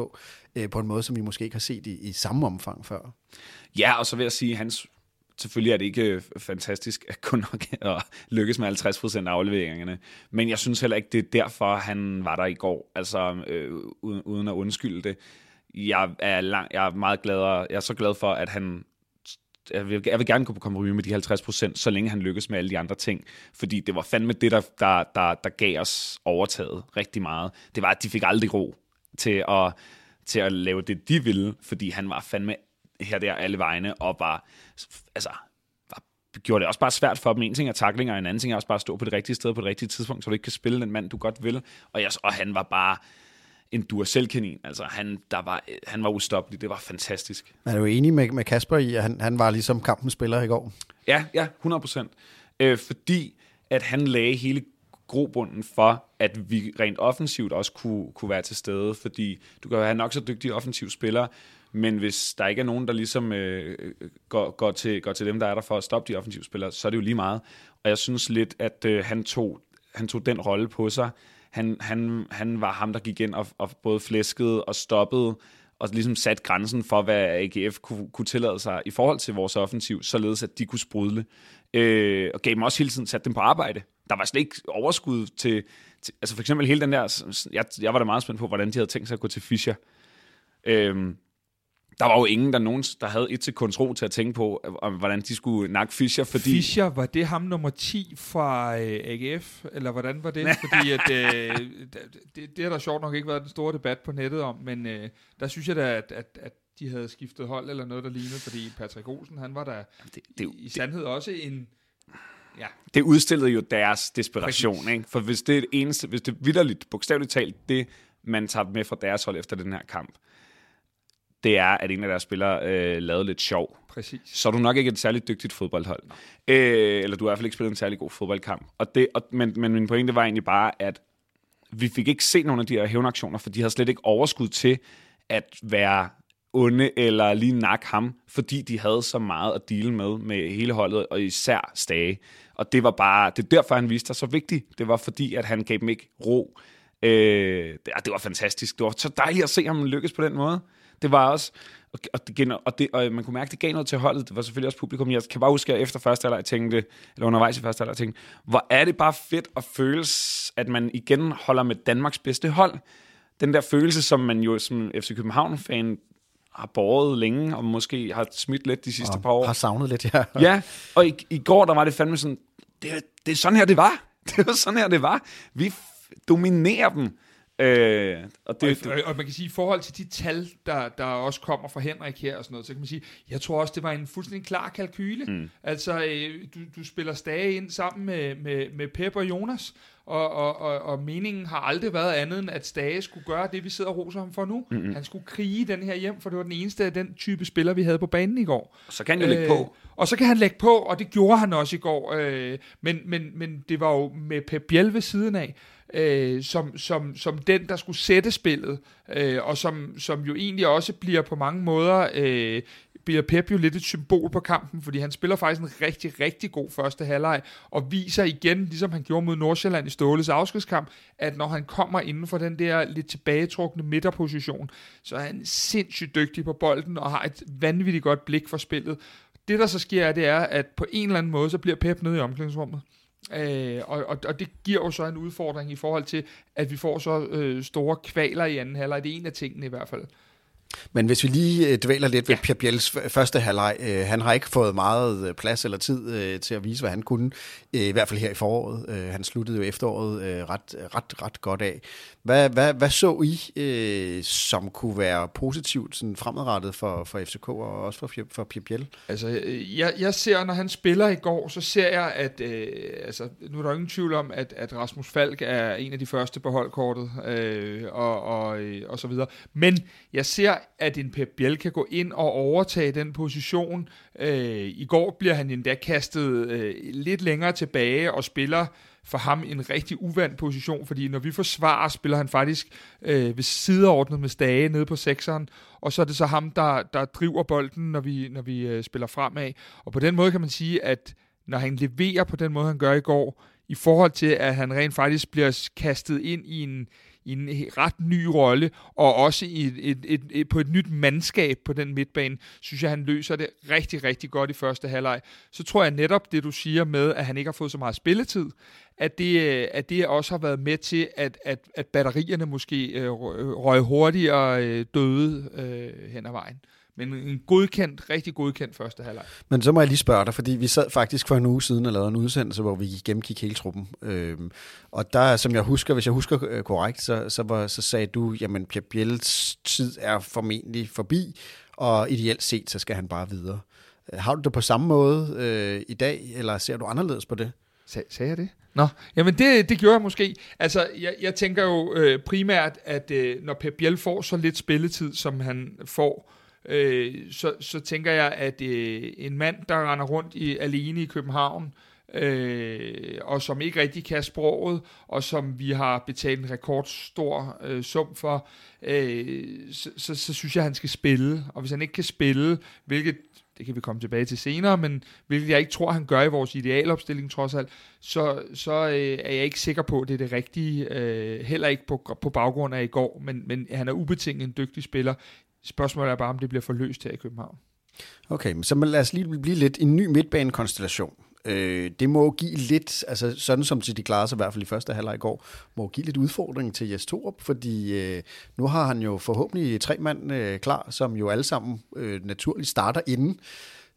øh, på en måde, som vi måske ikke har set i, i samme omfang før. Ja, og så vil jeg sige, hans selvfølgelig er det ikke øh, fantastisk at kun nok at lykkes med 50% af afleveringerne, men jeg synes heller ikke, det er derfor, han var der i går, altså øh, uden, uden at undskylde det. Jeg er, lang, jeg er meget glad, jeg er så glad for, at han jeg vil, jeg vil gerne gå på kompromis med de 50%, så længe han lykkes med alle de andre ting. Fordi det var fandme det, der, der, der, der gav os overtaget rigtig meget. Det var, at de fik aldrig ro til at, til at lave det, de ville, fordi han var fandme her der alle vegne, og var, altså, var, gjorde det også bare svært for dem. En ting er taklinger, en anden ting er også bare at stå på det rigtige sted på det rigtige tidspunkt, så du ikke kan spille den mand, du godt vil. Og, jeg, og han var bare en Duracell-kanin. Altså, han, der var, han var ustoppelig. Det var fantastisk. Er du enig med, med Kasper i, at han, han var ligesom kampens spiller i går? Ja, ja, 100 procent. Øh, fordi at han lagde hele grobunden for, at vi rent offensivt også kunne, kunne være til stede, fordi du kan have nok så dygtige offensiv spillere, men hvis der ikke er nogen, der ligesom øh, øh, går, går, til, går til dem, der er der for at stoppe de offensive spillere, så er det jo lige meget. Og jeg synes lidt, at øh, han, tog, han tog den rolle på sig. Han, han, han var ham, der gik ind og, og både flæskede og stoppede, og ligesom sat grænsen for, hvad AGF kunne, kunne tillade sig i forhold til vores offensiv, således at de kunne sprudle. Øh, og gav dem også hele tiden sat dem på arbejde. Der var slet ikke overskud til, til altså for eksempel hele den der, jeg, jeg var da meget spændt på, hvordan de havde tænkt sig at gå til Fischer. Øh, der var jo ingen, der, nogen, der havde et til kontrol til at tænke på, om, hvordan de skulle nakke Fischer, fordi... Fischer, var det ham nummer 10 fra øh, AGF, eller hvordan var det? fordi at, øh, det, det har der sjovt nok ikke været den store debat på nettet om, men øh, der synes jeg da, at, at, at de havde skiftet hold eller noget, der lignede, fordi Patrick Olsen, han var der det, det, i, i sandhed det, også en... Ja. Det udstillede jo deres desperation, Præcis. ikke? For hvis det er det eneste, hvis det vidderligt, bogstaveligt talt, det man tager med fra deres hold efter den her kamp, det er, at en af deres spillere øh, lavede lidt sjov. Præcis. Så er du nok ikke et særligt dygtigt fodboldhold. Øh, eller du har i hvert fald ikke spillet en særlig god fodboldkamp. Og det, og, men, men min pointe var egentlig bare, at vi fik ikke set nogle af de her hævnaktioner, for de havde slet ikke overskud til at være onde eller lige nak ham, fordi de havde så meget at dele med med hele holdet, og især Stage. Og det var bare, det er derfor, han viste sig så vigtigt. Det var fordi, at han gav dem ikke ro. Øh, det, det var fantastisk. Det var så dejligt at se ham lykkes på den måde. Det var også, og, og, det, og, det, og man kunne mærke, at det gav noget til holdet. Det var selvfølgelig også publikum. Jeg kan bare huske, at efter første halvleg tænkte, eller undervejs i første halvleg tænkte, hvor er det bare fedt at føle, at man igen holder med Danmarks bedste hold. Den der følelse, som man jo som FC København-fan har båret længe, og måske har smidt lidt de sidste og par år. har savnet lidt, ja. ja, og i, i går, der var det fandme sådan, det, det er sådan her, det var. Det var sådan her, det var. Vi dominerer dem. Øh, og, det, og, og, man kan sige, i forhold til de tal, der, der også kommer fra Henrik her og sådan noget, så kan man sige, jeg tror også, det var en fuldstændig klar kalkyle. Mm. Altså, øh, du, du spiller Stage ind sammen med, med, med Pep og Jonas, og, og, og, og meningen har aldrig været andet end, at Stage skulle gøre det, vi sidder og roser ham for nu. Mm-hmm. Han skulle krige den her hjem, for det var den eneste af den type spiller, vi havde på banen i går. Så kan han jo øh, lægge på. Og så kan han lægge på, og det gjorde han også i går. Øh, men, men, men det var jo med Pep Biel ved siden af, øh, som, som, som den, der skulle sætte spillet, øh, og som, som jo egentlig også bliver på mange måder, øh, bliver Pep jo lidt et symbol på kampen, fordi han spiller faktisk en rigtig, rigtig god første halvleg, og viser igen, ligesom han gjorde mod Nordsjælland i Ståles afskedskamp, at når han kommer inden for den der lidt tilbagetrukne midterposition, så er han sindssygt dygtig på bolden, og har et vanvittigt godt blik for spillet. Det, der så sker, det er, at på en eller anden måde, så bliver Pep nede i omklædningsrummet. Øh, og, og, og det giver jo så en udfordring i forhold til, at vi får så øh, store kvaler i anden halvleg. Det er en af tingene i hvert fald. Men hvis vi lige øh, dvæler lidt ved ja. Per Biels første halvleg, øh, han har ikke fået meget øh, plads eller tid øh, til at vise, hvad han kunne, øh, i hvert fald her i foråret. Øh, han sluttede jo efteråret øh, ret, ret, ret godt af. Hvad, hvad, hvad så I, øh, som kunne være positivt sådan fremadrettet for, for FCK og også for, for Per Biel? Altså, jeg, jeg ser, når han spiller i går, så ser jeg, at øh, altså, nu er der ingen tvivl om, at, at Rasmus Falk er en af de første på holdkortet, øh, og, og, og så videre. Men jeg ser at en Pep Biel kan gå ind og overtage den position. Øh, I går bliver han endda kastet øh, lidt længere tilbage og spiller for ham en rigtig uvandt position, fordi når vi forsvarer, spiller han faktisk øh, ved sideordnet med Stage nede på sekseren, og så er det så ham, der, der driver bolden, når vi, når vi øh, spiller fremad. Og på den måde kan man sige, at når han leverer på den måde, han gør i går, i forhold til, at han rent faktisk bliver kastet ind i en, i en ret ny rolle, og også i et, et, et, et, på et nyt mandskab på den midtbane, synes jeg, han løser det rigtig, rigtig godt i første halvleg. Så tror jeg netop det, du siger med, at han ikke har fået så meget spilletid, at det, øh, at det også har været med til, at, at, at batterierne måske øh, røg hurtigere øh, døde øh, hen ad vejen. Men en godkendt, rigtig godkendt første halvleg. Men så må jeg lige spørge dig, fordi vi sad faktisk for en uge siden og lavede en udsendelse, hvor vi gennemgik hele truppen. Øhm, og der, som jeg husker, hvis jeg husker øh, korrekt, så, så, var, så sagde du, jamen Pierre Biels tid er formentlig forbi, og ideelt set, så skal han bare videre. Øh, har du det på samme måde øh, i dag, eller ser du anderledes på det? Sag, sagde jeg det? Nå, jamen det, det gjorde jeg måske. Altså, jeg, jeg tænker jo øh, primært, at øh, når Pep Biel får så lidt spilletid, som han får, øh, Øh, så, så tænker jeg, at øh, en mand, der render rundt i, alene i København, øh, og som ikke rigtig kan sproget, og som vi har betalt en rekordstor øh, sum for, øh, så, så, så synes jeg, at han skal spille. Og hvis han ikke kan spille, hvilket det kan vi komme tilbage til senere, men hvilket jeg ikke tror, han gør i vores idealopstilling trods alt, så, så øh, er jeg ikke sikker på, at det er det rigtige, øh, heller ikke på, på baggrund af i går, men, men han er ubetinget en dygtig spiller. Spørgsmålet er bare, om det bliver forløst her i København. Okay, så lad os lige blive lidt en ny midtbanekonstellation. Øh, det må give lidt, altså sådan som de klarede sig i hvert fald i første halvleg i går, må give lidt udfordring til Jes Torup, fordi øh, nu har han jo forhåbentlig tre mand øh, klar, som jo alle sammen øh, naturligt starter inden.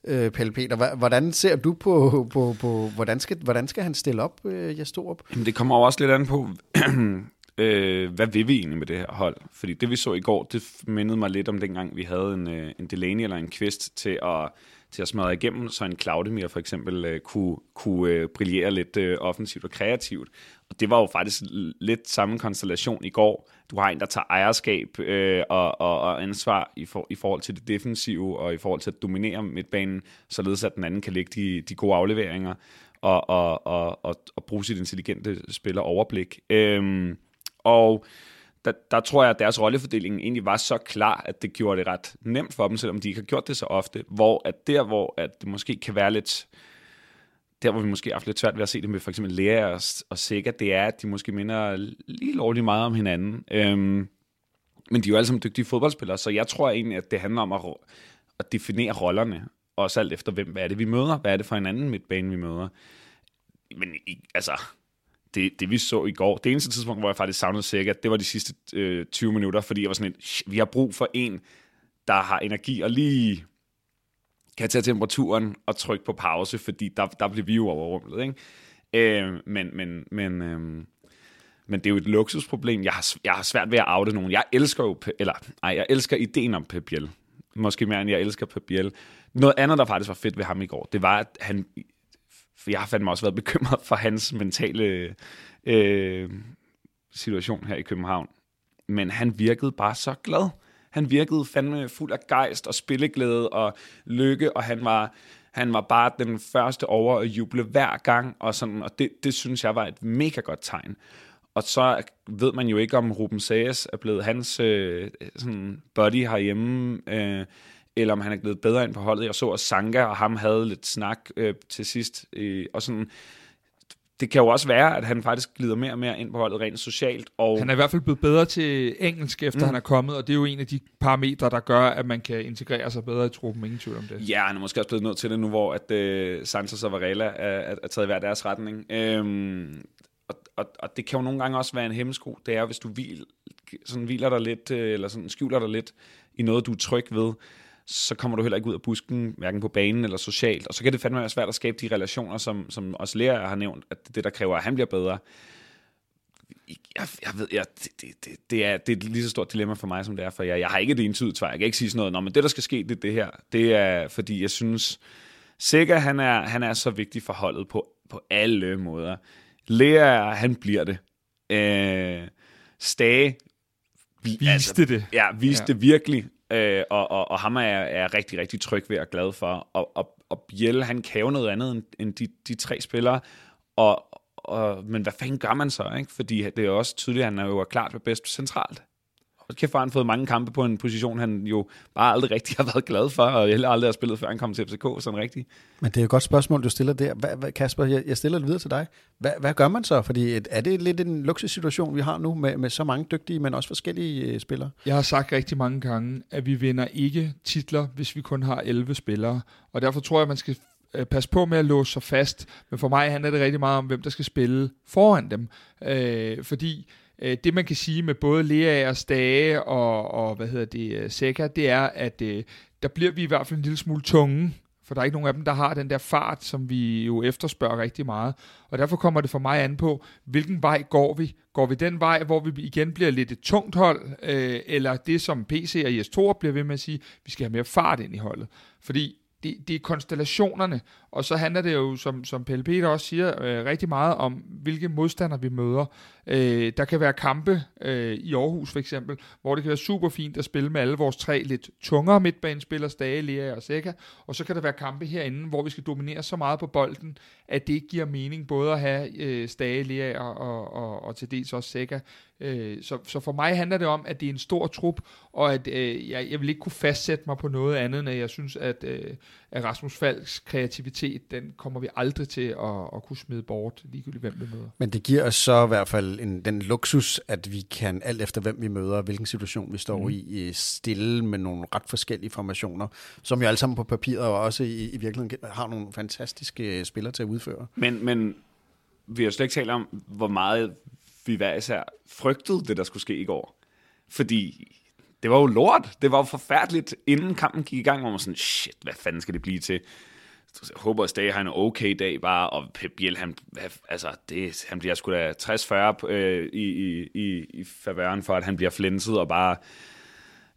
Øh, Pelle Peter, hvordan ser du på, på, på hvordan, skal, hvordan skal han stille op, øh, Jes Torup? Jamen, det kommer også lidt an på, øh, hvad vil vi egentlig med det her hold? Fordi det, vi så i går, det mindede mig lidt om dengang, vi havde en, øh, en Delaney eller en Kvist til at, til at smadre igennem, så en Claudemir for eksempel øh, kunne, kunne øh, brillere lidt øh, offensivt og kreativt. Og det var jo faktisk lidt samme konstellation i går. Du har en, der tager ejerskab øh, og, og, og ansvar i, for, i forhold til det defensive og i forhold til at dominere midtbanen, således at den anden kan lægge de, de gode afleveringer og, og, og, og, og bruge sit intelligente spiller overblik. Øhm, og der, der tror jeg, at deres rollefordeling egentlig var så klar, at det gjorde det ret nemt for dem, selvom de ikke har gjort det så ofte. Hvor at der, hvor at det måske kan være lidt... Der, hvor vi måske har haft lidt svært ved at se det med for eksempel Lea og, og Sega, det er, at de måske minder lige lovligt meget om hinanden. Øhm, men de er jo alle sammen dygtige fodboldspillere, så jeg tror egentlig, at det handler om at, at definere rollerne, også alt efter, hvem hvad er det, vi møder, hvad er det for en anden midtbane, vi møder. Men altså, det, det vi så i går, det eneste tidspunkt, hvor jeg faktisk savnede sikkert, det var de sidste øh, 20 minutter, fordi jeg var sådan et, vi har brug for en, der har energi og lige kan tage temperaturen og trykke på pause, fordi der, der bliver vi jo overrumlet. Ikke? Øh, men, men, men, øh, men det er jo et luksusproblem. Jeg har, jeg har svært ved at oute nogen. Jeg elsker jo, eller nej, jeg elsker ideen om Pep Biel. Måske mere end jeg elsker Pep Biel. Noget andet, der faktisk var fedt ved ham i går, det var, at han for jeg har fandme også været bekymret for hans mentale øh, situation her i København. Men han virkede bare så glad. Han virkede fandme fuld af gejst og spilleglæde og lykke, og han var, han var bare den første over at juble hver gang, og, sådan, og det, det synes jeg var et mega godt tegn. Og så ved man jo ikke, om Ruben Sages er blevet hans øh, sådan buddy herhjemme. Øh, eller om han er blevet bedre ind på holdet. Jeg så, at Sanka og ham havde lidt snak øh, til sidst. Øh, og sådan, det kan jo også være, at han faktisk glider mere og mere ind på holdet rent socialt. Og Han er i hvert fald blevet bedre til engelsk, efter mm. han er kommet, og det er jo en af de parametre, der gør, at man kan integrere sig bedre i truppen. Ingen tvivl om det. Ja, han er måske også blevet nødt til det nu, hvor at, uh, Sanchez og Varela er, er, er taget i hver deres retning. Øhm, og, og, og det kan jo nogle gange også være en hemmesko. Det er, hvis du hvil, sådan hviler dig lidt, øh, eller sådan skjuler dig lidt i noget, du er tryg ved, så kommer du heller ikke ud af busken, hverken på banen eller socialt. Og så kan det fandme være svært at skabe de relationer, som, som også lærer har nævnt, at det, der kræver, at han bliver bedre. Jeg, jeg ved, jeg, det, det, det, det, er, det er et lige så stort dilemma for mig, som det er for jer. Jeg har ikke det entydigt svar. Jeg kan ikke sige sådan noget, Nå, men det, der skal ske, det er det her. Det er, fordi jeg synes, Sikker, han er, han er så vigtig for holdet på, på alle måder. Lea, han bliver det. Øh, Stage Viste altså, det. Ja, viste ja. det virkelig. Øh, og, og, og ham er jeg rigtig, rigtig tryg ved og glad for. Og, og, og Biel, han kan jo noget andet end, end de, de tre spillere. Og, og, men hvad fanden gør man så? Ikke? Fordi det er også tydeligt, at han er jo klart bedst centralt. Og kæft, har han fået mange kampe på en position, han jo bare aldrig rigtig har været glad for, og heller aldrig har spillet, før han kom til FCK, sådan rigtigt. Men det er et godt spørgsmål, du stiller der. Hvad, hvad, Kasper, jeg, jeg stiller det videre til dig. Hvad, hvad gør man så? Fordi er det lidt en luksussituation, vi har nu, med, med så mange dygtige, men også forskellige uh, spillere? Jeg har sagt rigtig mange gange, at vi vinder ikke titler, hvis vi kun har 11 spillere. Og derfor tror jeg, at man skal øh, passe på med at låse sig fast. Men for mig handler det rigtig meget om, hvem der skal spille foran dem. Øh, fordi øh, det man kan sige med både Lea og Stage og, og hvad hedder det, øh, Seca, det er, at øh, der bliver vi i hvert fald en lille smule tunge for der er ikke nogen af dem, der har den der fart, som vi jo efterspørger rigtig meget. Og derfor kommer det for mig an på, hvilken vej går vi? Går vi den vej, hvor vi igen bliver lidt et tungt hold, øh, eller det som PC og IS2 bliver ved med at sige, vi skal have mere fart ind i holdet. Fordi det, det er konstellationerne, og så handler det jo, som, som Pelle Peter også siger, øh, rigtig meget om, hvilke modstandere vi møder. Øh, der kan være kampe øh, i Aarhus for eksempel, hvor det kan være super fint at spille med alle vores tre lidt tungere midtbanespillere, Stage, Lea og Seca. og så kan der være kampe herinde, hvor vi skal dominere så meget på bolden, at det ikke giver mening både at have øh, Stage, Lea og, og, og, og til dels også Seca. Øh, så, så for mig handler det om, at det er en stor trup, og at øh, jeg, jeg vil ikke kunne fastsætte mig på noget andet, end at jeg synes, at, øh, at Rasmus Falks kreativitet, den kommer vi aldrig til at, at kunne smide bort, ligegyldigt hvem vi møder. Men det giver os så i hvert fald en, den luksus, at vi kan alt efter hvem vi møder, hvilken situation vi står mm. i, stille med nogle ret forskellige formationer, som jo alle sammen på papiret og også i, i virkeligheden har nogle fantastiske spillere til at udføre. Men, men vi har slet ikke talt om, hvor meget vi hver især frygtede det, der skulle ske i går. Fordi det var jo lort. Det var jo forfærdeligt, inden kampen gik i gang, hvor man sådan, shit, hvad fanden skal det blive til? Jeg håber, at Stage har en okay dag bare, og Pep Biel, han, altså, det, han bliver sgu da 60-40 øh, i, i, i, i favøren for, at han bliver flænset og bare...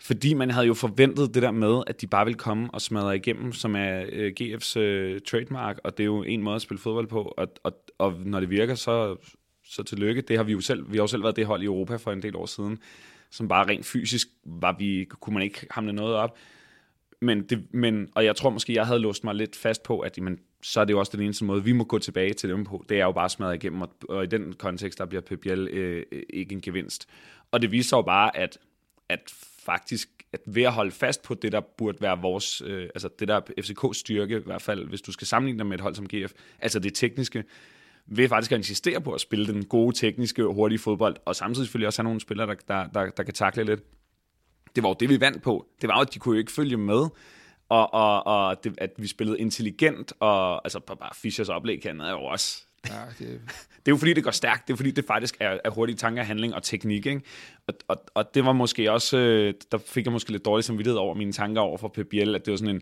Fordi man havde jo forventet det der med, at de bare ville komme og smadre igennem, som er øh, GF's øh, trademark, og det er jo en måde at spille fodbold på, og, og, og når det virker, så, så tillykke. Det har vi jo selv, vi har jo selv været det hold i Europa for en del år siden, som bare rent fysisk var vi, kunne man ikke hamle noget op. Men, det, men, og jeg tror måske, jeg havde låst mig lidt fast på, at jamen, så er det jo også den eneste måde, vi må gå tilbage til dem på. Det er jo bare smadret igennem, og, og i den kontekst, der bliver Pep Biel øh, ikke en gevinst. Og det viser jo bare, at, at faktisk at ved at holde fast på det, der burde være vores, øh, altså det der FCK's styrke, i hvert fald, hvis du skal sammenligne dem med et hold som GF, altså det tekniske, ved faktisk at insistere på at spille den gode, tekniske, hurtige fodbold, og samtidig selvfølgelig også have nogle spillere, der, der, der, der kan takle lidt. Det var jo det, vi vandt på. Det var jo, at de kunne jo ikke følge med, og, og, og det, at vi spillede intelligent, og altså bare Fischers oplæg kan er jo også... Ja, det... det er jo fordi, det går stærkt. Det er fordi, det faktisk er, er hurtige tanker, handling og teknik. Ikke? Og, og, og det var måske også... Øh, der fik jeg måske lidt dårligt samvittighed over mine tanker over for Pep Biel, at det var sådan en...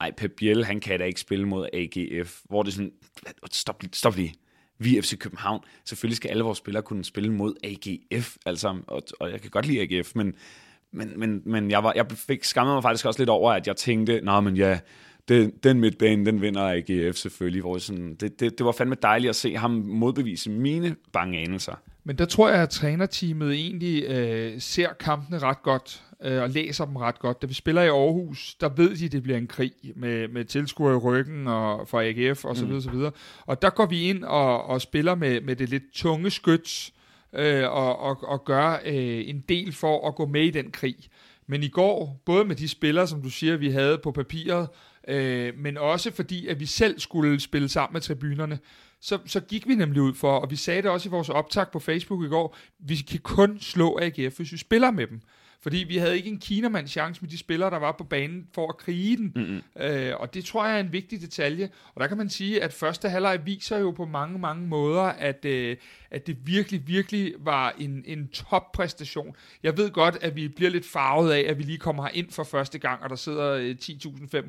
Ej, Pep Biel, han kan da ikke spille mod AGF. Hvor det er sådan... Stop, stop lige vi er FC København. Selvfølgelig skal alle vores spillere kunne spille mod AGF, altså, og, og jeg kan godt lide AGF, men, men, men, men jeg, var, jeg fik skammet mig faktisk også lidt over, at jeg tænkte, nej, men ja, den, den midtbane, den vinder AGF selvfølgelig. Hvor sådan, det, det, det var fandme dejligt at se ham modbevise mine bange anelser. Men der tror jeg, at trænerteamet egentlig øh, ser kampene ret godt øh, og læser dem ret godt. Da vi spiller i Aarhus, der ved de, at det bliver en krig med, med tilskuere i ryggen og fra AGF og så mm. videre, så videre. Og der går vi ind og, og spiller med, med det lidt tunge skyts øh, og, og, og gør øh, en del for at gå med i den krig. Men i går, både med de spillere, som du siger, vi havde på papiret, øh, men også fordi, at vi selv skulle spille sammen med tribunerne, så, så gik vi nemlig ud for, og vi sagde det også i vores optag på Facebook i går, vi kan kun slå AGF, hvis vi spiller med dem. Fordi vi havde ikke en kinamands chance med de spillere, der var på banen for at krige den. Mm-hmm. Øh, og det tror jeg er en vigtig detalje. Og der kan man sige, at første halvleg viser jo på mange, mange måder, at, øh, at det virkelig, virkelig var en, en toppræstation. Jeg ved godt, at vi bliver lidt farvet af, at vi lige kommer ind for første gang, og der sidder øh, 10.500.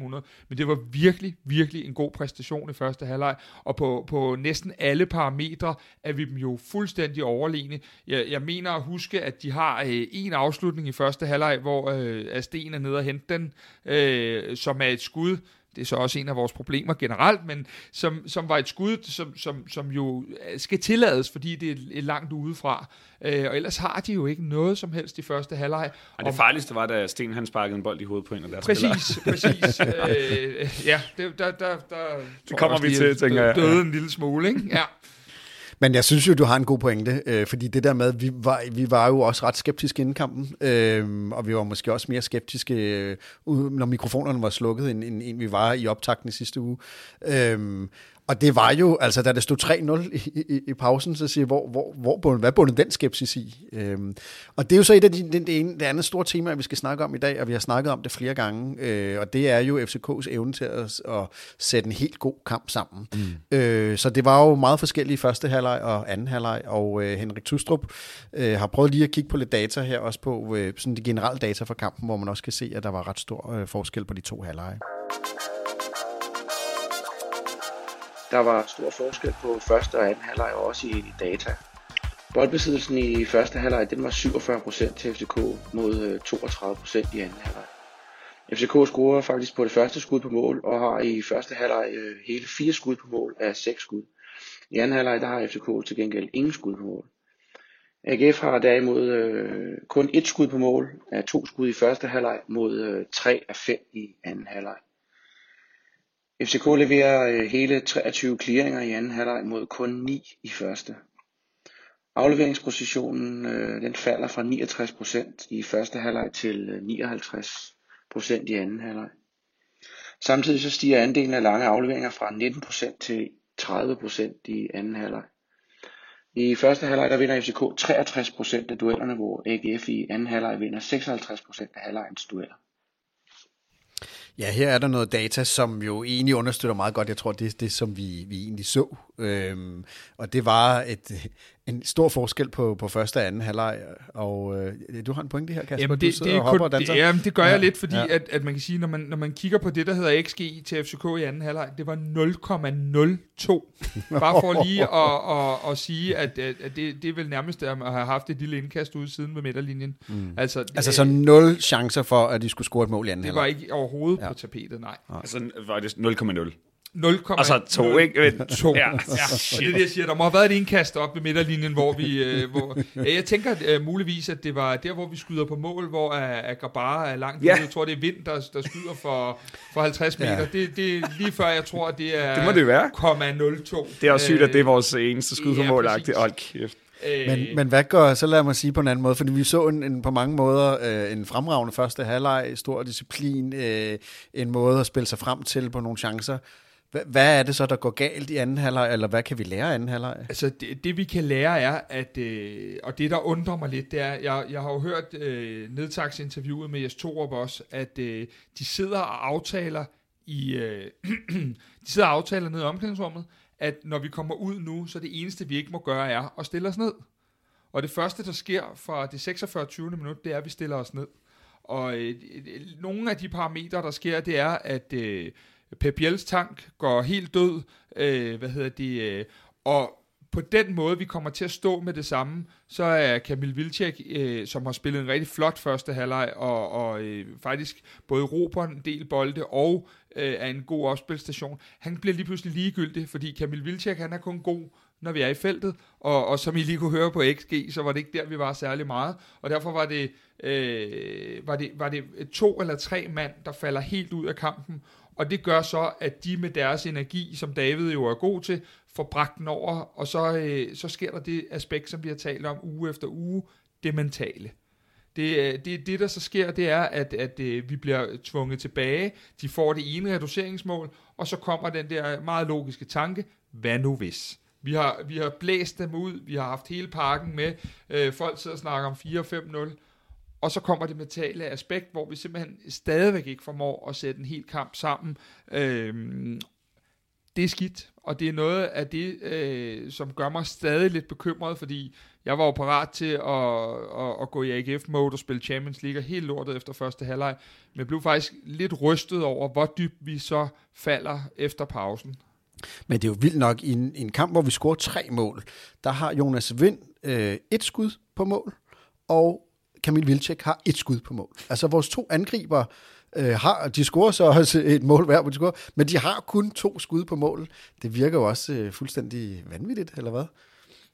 Men det var virkelig, virkelig en god præstation i første halvleg. Og på, på næsten alle parametre er vi dem jo fuldstændig overlegne. Jeg, jeg mener at huske, at de har øh, en afslutning i første halvleg, hvor øh, Asten er nede og hente den, øh, som er et skud det er så også en af vores problemer generelt, men som, som var et skud, som, som, som jo skal tillades, fordi det er langt udefra. Øh, og ellers har de jo ikke noget som helst i første halvleg. Og det farligste var, da Sten han sparkede en bold i hovedet på en af deres Præcis, præcis. øh, ja, det, der, der, der det kommer vi til, tænker jeg. Døde en lille smule, ikke? Ja. Men jeg synes jo, du har en god pointe, øh, fordi det der med, vi var, vi var jo også ret skeptiske inden kampen, øh, og vi var måske også mere skeptiske, øh, når mikrofonerne var slukket, end, end, end vi var i optakten i sidste uge. Øh, og det var jo, altså da det stod 3-0 i, i, i pausen, så siger jeg, hvor, hvor, hvor bundet, hvad bundet den skepsis i? Øhm, og det er jo så et af de, det, det, ene, det andet store tema, vi skal snakke om i dag, og vi har snakket om det flere gange, øh, og det er jo FCK's evne til at, at sætte en helt god kamp sammen. Mm. Øh, så det var jo meget forskellige første halvleg og anden halvleg, og øh, Henrik Tustrup øh, har prøvet lige at kigge på lidt data her, også på øh, sådan de generelle data fra kampen, hvor man også kan se, at der var ret stor øh, forskel på de to halvleje. Der var stor forskel på første og anden halvleg og også i, i data. Boldbesiddelsen i første halvleg den var 47% til FCK mod øh, 32% i anden halvleg. FCK scorer faktisk på det første skud på mål og har i første halvleg øh, hele fire skud på mål af seks skud. I anden halvleg der har FCK til gengæld ingen skud på mål. AGF har derimod øh, kun et skud på mål af to skud i første halvleg mod øh, tre af fem i anden halvleg. FCK leverer øh, hele 23 clearinger i anden halvleg mod kun 9 i første. Afleveringspositionen øh, den falder fra 69% i første halvleg til øh, 59% i anden halvleg. Samtidig så stiger andelen af lange afleveringer fra 19% til 30% i anden halvleg. I første halvleg der vinder FCK 63% af duellerne, hvor AGF i anden halvleg vinder 56% af halvlegens dueller. Ja, her er der noget data, som jo egentlig understøtter meget godt. Jeg tror, det er det, som vi, vi egentlig så. Øhm, og det var et, en stor forskel på, på første og anden halvleg. Og øh, du har en pointe her, Kasper. Jamen, det, du det, er og hopper kun, og det, jamen, det gør ja, jeg lidt, fordi ja. at, at man kan sige, når man, når man kigger på det, der hedder XG til FCK i anden halvleg, det var 0,02. Bare for lige at, at, at sige, at, at det, det er vel nærmest at have haft et lille indkast ude siden ved midterlinjen. Mm. Altså, altså så nul chancer for, at de skulle score et mål i anden Det halvleg. var ikke overhovedet ja. på tapetet, nej. Altså var det 0,0. 0, altså to, ikke? 2. Ja, ja. Og det er det, jeg siger. Der må have været et indkast op ved midterlinjen, hvor vi... Øh, hvor, ja, jeg tænker uh, muligvis, at det var der, hvor vi skyder på mål, hvor uh, Agrabara er langt ja. ude. Jeg tror, det er Vind, der, der skyder for, for 50 meter. Ja. Det, det er lige før, jeg tror, at det er... Det må det være. 0,02. Det er også sygt, at det er vores eneste skud på ja, mål. Hold kæft. Men, men hvad gør, så lad mig sige på en anden måde, fordi vi så en, en på mange måder øh, en fremragende første halvleg, stor disciplin, øh, en måde at spille sig frem til på nogle chancer. Hvad er det så, der går galt i anden halvleg, eller hvad kan vi lære af anden halvleg? Altså, det, det vi kan lære er, at, øh, og det der undrer mig lidt, det er, jeg, jeg har jo hørt øh, nedtagsinterviewet med Jes Torup også, at øh, de sidder og aftaler i, øh, de sidder og aftaler nede i omklædningsrummet, at når vi kommer ud nu, så det eneste, vi ikke må gøre, er at stille os ned. Og det første, der sker fra det 46. 20. minut, det er, at vi stiller os ned. Og øh, øh, nogle af de parametre, der sker, det er, at øh, Pep tank går helt død, øh, hvad hedder det, øh, og på den måde, vi kommer til at stå med det samme, så er Kamil Vilcek, øh, som har spillet en rigtig flot første halvleg, og, og øh, faktisk både råber en del bolde, og øh, er en god opspilstation, han bliver lige pludselig ligegyldig, fordi Kamil Vilcek, han er kun god, når vi er i feltet, og, og som I lige kunne høre på XG, så var det ikke der, vi var særlig meget, og derfor var det, øh, var det, var det to eller tre mand, der falder helt ud af kampen, og det gør så, at de med deres energi, som David jo er god til, får bragt den over, og så, øh, så sker der det aspekt, som vi har talt om uge efter uge, det mentale. Det, øh, det, det der så sker, det er, at, at at vi bliver tvunget tilbage, de får det ene reduceringsmål, og så kommer den der meget logiske tanke, hvad nu hvis? Vi har, vi har blæst dem ud, vi har haft hele parken med, øh, folk sidder og snakker om 4-5-0, og så kommer det mentale aspekt, hvor vi simpelthen stadigvæk ikke formår at sætte en hel kamp sammen. Øhm, det er skidt, og det er noget af det, øh, som gør mig stadig lidt bekymret, fordi jeg var jo parat til at, at, at gå i AGF-mode og spille Champions League, helt lortet efter første halvleg, men jeg blev faktisk lidt rystet over, hvor dybt vi så falder efter pausen. Men det er jo vildt nok, i en, i en kamp, hvor vi scorer tre mål, der har Jonas Vind øh, et skud på mål, og Kamil Vilcek har et skud på mål. Altså vores to angriber øh, har, de scorer så også et mål hver, de scorer, men de har kun to skud på mål. Det virker jo også øh, fuldstændig vanvittigt, eller hvad?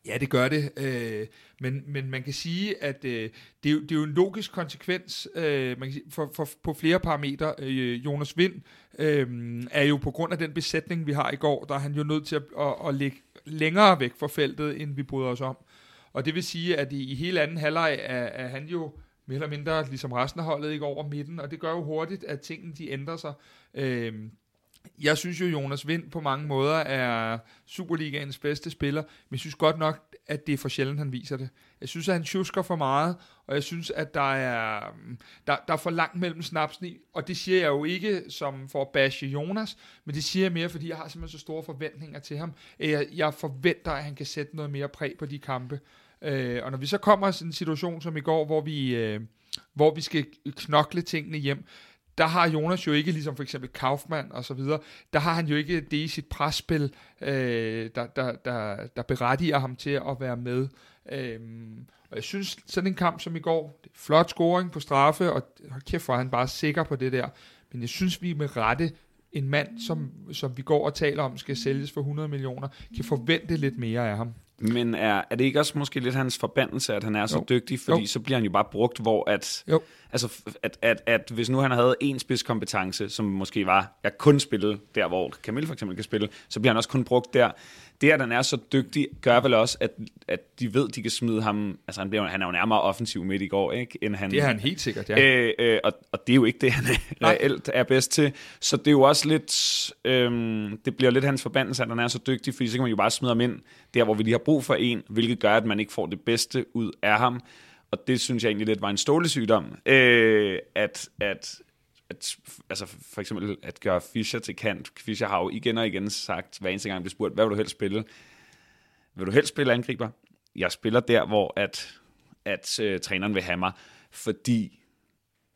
Ja, det gør det, øh, men, men man kan sige, at øh, det, er jo, det er jo en logisk konsekvens øh, man kan sige, for, for, på flere parametre. Øh, Jonas Vind øh, er jo på grund af den besætning, vi har i går, der er han jo nødt til at, at, at ligge længere væk fra feltet, end vi bryder os om. Og det vil sige, at i, i hele anden halvleg er, er han jo mere eller mindre ligesom resten af holdet ikke over midten, og det gør jo hurtigt, at tingene de ændrer sig. Øh, jeg synes jo, Jonas Vind på mange måder er Superligaens bedste spiller, men jeg synes godt nok, at det er for sjældent, han viser det. Jeg synes, at han tjusker for meget, og jeg synes, at der er, mm, der, der er for langt mellem snapsen i, og det siger jeg jo ikke som for at bashe Jonas, men det siger jeg mere, fordi jeg har simpelthen så store forventninger til ham, at jeg, jeg forventer, at han kan sætte noget mere præg på de kampe. Øh, og når vi så kommer i sådan en situation som i går, hvor vi, øh, hvor vi skal knokle tingene hjem, der har Jonas jo ikke, ligesom for eksempel Kaufmann og så videre, der har han jo ikke det i sit presspil, øh, der, der, der, der berettiger ham til at være med. Øhm, og jeg synes, sådan en kamp som i går, det er flot scoring på straffe, og hold kæft, hvor er han bare sikker på det der. Men jeg synes, vi med rette en mand, som, som vi går og taler om, skal sælges for 100 millioner, kan forvente lidt mere af ham. Men er, er det ikke også måske lidt hans forbandelse, at han er så Jo. dygtig? Fordi Jo. så bliver han jo bare brugt, hvor at... Jo. Altså, at, at, at hvis nu han havde en spidskompetence, som måske var, jeg kun spille der, hvor Camille for eksempel kan spille, så bliver han også kun brugt der. Det, at han er så dygtig, gør vel også, at, at de ved, de kan smide ham... Altså, han, bliver, han er jo nærmere offensiv midt i går, ikke? End han, Det er han helt sikkert, ja. Øh, øh, og, og det er jo ikke det, han reelt er bedst til. Så det er jo også lidt... Øhm, det bliver lidt hans forbandelse, at han er så dygtig, fordi så kan man jo bare smide ham ind der, hvor vi lige har brug for en, hvilket gør, at man ikke får det bedste ud af ham. Og det synes jeg egentlig lidt var en stålesygdom. Øh, at, at, at, altså for eksempel at gøre Fischer til kant. Fischer har jo igen og igen sagt, hver eneste gang bliver spurgt, hvad vil du helst spille? Vil du helst spille angriber? Jeg spiller der, hvor at, at øh, træneren vil have mig, fordi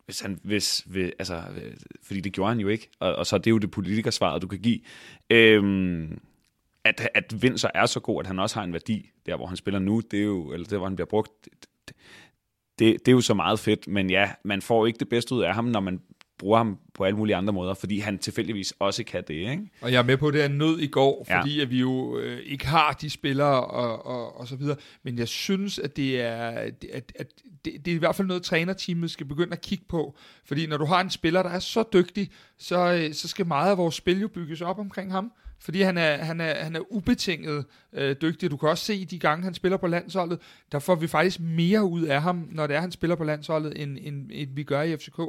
hvis han, hvis, vil, altså, øh, fordi det gjorde han jo ikke, og, og så er det jo det politikersvaret, du kan give. Øhm, at, at Vincer er så god, at han også har en værdi, der hvor han spiller nu, det er jo, eller der hvor han bliver brugt, det, det, det er jo så meget fedt, men ja, man får ikke det bedste ud af ham, når man bruger ham på alle mulige andre måder, fordi han tilfældigvis også kan det, ikke? Og jeg er med på, at det er nød i går, Ja. fordi at vi jo øh, ikke har de spillere og, og, og så videre. Men jeg synes, at det er, at, at, at det, det er i hvert fald noget, trænerteamet skal begynde at kigge på. Fordi når du har en spiller, der er så dygtig, så, øh, så skal meget af vores spil jo bygges op omkring ham. Fordi han er, han er, han er ubetinget øh, dygtig. Du kan også se de gange, han spiller på landsholdet, der får vi faktisk mere ud af ham, når det er, han spiller på landsholdet, end, end, end vi gør i FCK.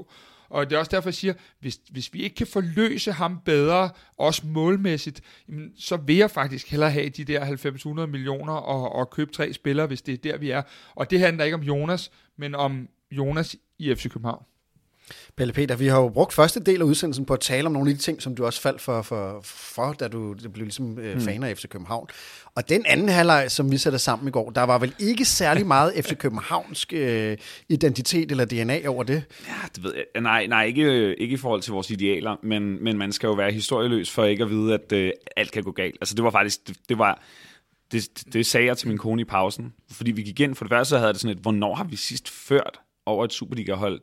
Og det er også derfor, jeg siger, hvis, hvis vi ikke kan forløse ham bedre, også målmæssigt, jamen, så vil jeg faktisk hellere have de der 90-100 millioner og, og købe tre spillere, hvis det er der, vi er. Og det handler ikke om Jonas, men om Jonas i FC København. Pelle Peter, vi har jo brugt første del af udsendelsen på at tale om nogle af de ting, som du også faldt for, for, for da du blev ligesom øh, fan af FC København. Og den anden halvleg, som vi satte sammen i går, der var vel ikke særlig meget FC Københavnsk øh, identitet eller DNA over det. Ja, det ved jeg. Nej, nej ikke, ikke i forhold til vores idealer, men, men man skal jo være historieløs for ikke at vide, at øh, alt kan gå galt. Altså det var faktisk, det, det var, det, det sagde jeg til min kone i pausen, fordi vi gik ind, for det første havde det sådan et, hvornår har vi sidst ført over et Superliga-hold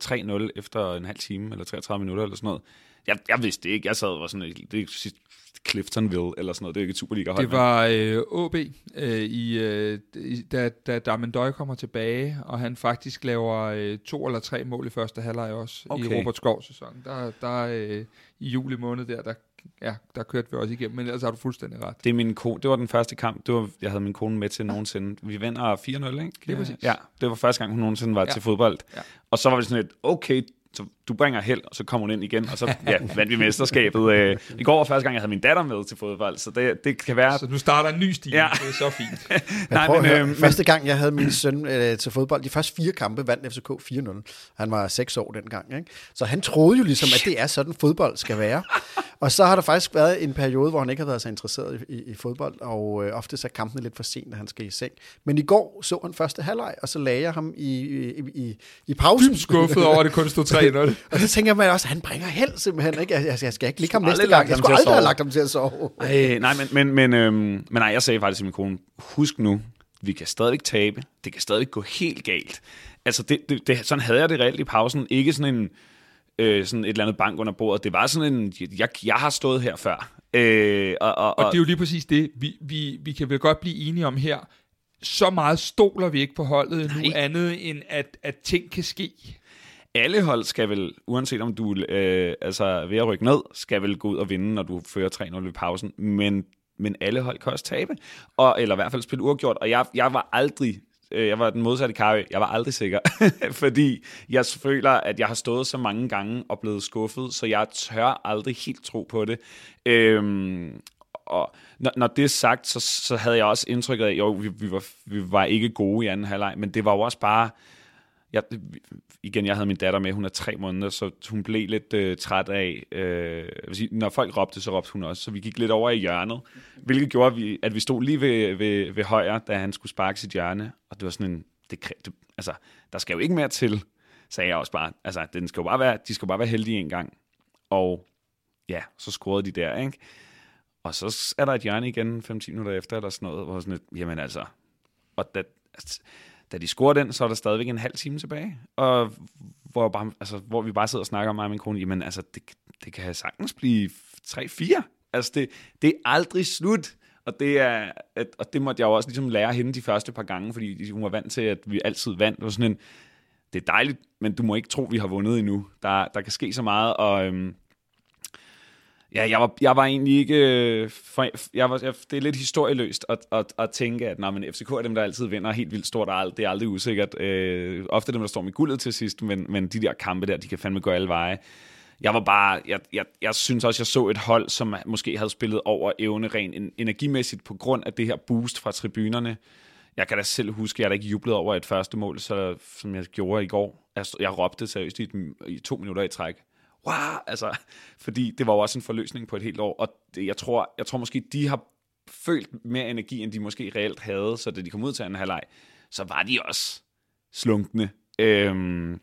3-0 efter en halv time, eller 33 minutter, eller sådan noget. Jeg, jeg vidste det ikke, jeg sad og var sådan, et- det er Cliftonville, eller sådan noget, det er ikke et Superliga-hold. Det var øh, OB, øh, i, øh, da, da Darmendøj kommer tilbage, og han faktisk laver øh, to eller tre mål i første halvleg også, okay. i. Robert Skovs sæson. Der, der øh, i juli måned der, der, ja, der kørte vi også igennem, men ellers har du fuldstændig ret. Det, er min kone, det var den første kamp, det var, jeg havde min kone med til nogensinde. Vi vinder 4-0, ikke? Lige præcis. Ja, det var første gang, hun nogensinde var Ja. til fodbold. Ja. Og så var det sådan et, okay, så du bringer held, og så kommer hun ind igen, og så ja, vandt vi mesterskabet. Øh, I går var første gang, jeg havde min datter med til fodbold, så det, det kan være... Så du starter en ny stil, ja. det er så fint. Nej, men, øh, men, første gang, jeg havde min søn øh, til fodbold, de første fire kampe vandt FCK 4-0. Han var seks år dengang, ikke? Så han troede jo ligesom, at det er sådan, fodbold skal være. Og så har der faktisk været en periode, hvor han ikke har været så interesseret i, i, i fodbold, og øh, ofte så kampene lidt for sent, da han skal i seng. Men i går så han første halvleg, og så lagde jeg ham i, i, i, i pausen. Dybt skuffet over, at det kun stod 3-0. og så tænker jeg mig også, at han bringer held simpelthen. Ikke? Jeg, jeg skal ikke ligge ham næste gang. Jeg skulle aldrig have lagt ham til at sove. Ej, nej, men, men, men, øhm, men nej, jeg sagde faktisk til min kone, husk nu, vi kan stadigvæk tabe. Det kan stadigvæk gå helt galt. Altså, det, det, det, sådan havde jeg det reelt i pausen. Ikke sådan en øh, sådan et eller andet bank under bordet. Det var sådan en, jeg, jeg har stået her før. Øh, og, og, og, og det er jo lige præcis det, vi, vi, vi kan vel godt blive enige om her. Så meget stoler vi ikke på holdet nu, andet end at, at ting kan ske. Alle hold skal vel, uanset om du øh, altså ved at rykke ned, skal vel gå ud og vinde, når du fører 3-0 ved pausen. Men men alle hold kan også tabe, og, eller i hvert fald spille uafgjort, og jeg, jeg var aldrig Øh, jeg var den modsatte Kari, Jeg var aldrig sikker, fordi jeg føler, at jeg har stået så mange gange og blevet skuffet, så jeg tør aldrig helt tro på det. Øhm, og når, når det er sagt, så, så havde jeg også indtrykket af, at jo, vi, vi, var, vi var ikke gode i anden halvleg, men det var jo også bare jeg, igen, jeg havde min datter med, hun er tre måneder, så hun blev lidt øh, træt af, øh, sige, når folk råbte, så råbte hun også, så vi gik lidt over i hjørnet, hvilket gjorde, at vi, at vi stod lige ved, ved, ved højre, da han skulle sparke sit hjørne, og det var sådan en, det, det, altså, der skal jo ikke mere til, sagde jeg også bare, altså, den skal jo bare være, de skal jo bare være heldige en gang, og ja, så scorede de der, ikke? Og så er der et hjørne igen 5-10 minutter efter, eller sådan noget, hvor sådan et, jamen altså, og da, altså, da de scorer den, så er der stadigvæk en halv time tilbage, og hvor, bare, altså, hvor vi bare sidder og snakker om mig og min kone, jamen altså, det, det kan sagtens blive 3-4. Altså, det, det er aldrig slut. Og det, er, at, og det måtte jeg jo også ligesom lære hende de første par gange, fordi hun var vant til, at vi altid vandt. Det var sådan en, det er dejligt, men du må ikke tro, vi har vundet endnu. Der, der kan ske så meget, og øhm, Ja, jeg var, jeg var egentlig ikke... Øh, for, jeg var, jeg, det er lidt historieløst at, at, at tænke, at nej, men FCK er dem, der altid vinder helt vildt stort, og alt, det er aldrig usikkert. Øh, ofte dem, der står med guldet til sidst, men, men de der kampe der, de kan fandme gå alle veje. Jeg var bare... Jeg, jeg, jeg synes også, jeg så et hold, som måske havde spillet over evne rent energimæssigt på grund af det her boost fra tribunerne. Jeg kan da selv huske, at jeg da ikke jublede over et første mål, så, som jeg gjorde i går. Jeg, jeg råbte seriøst i, i to minutter i træk wow, altså, fordi det var jo også en forløsning på et helt år, og det, jeg, tror, jeg tror måske, de har følt mere energi, end de måske reelt havde, så da de kom ud til anden halvleg, så var de også slunkne. Øhm,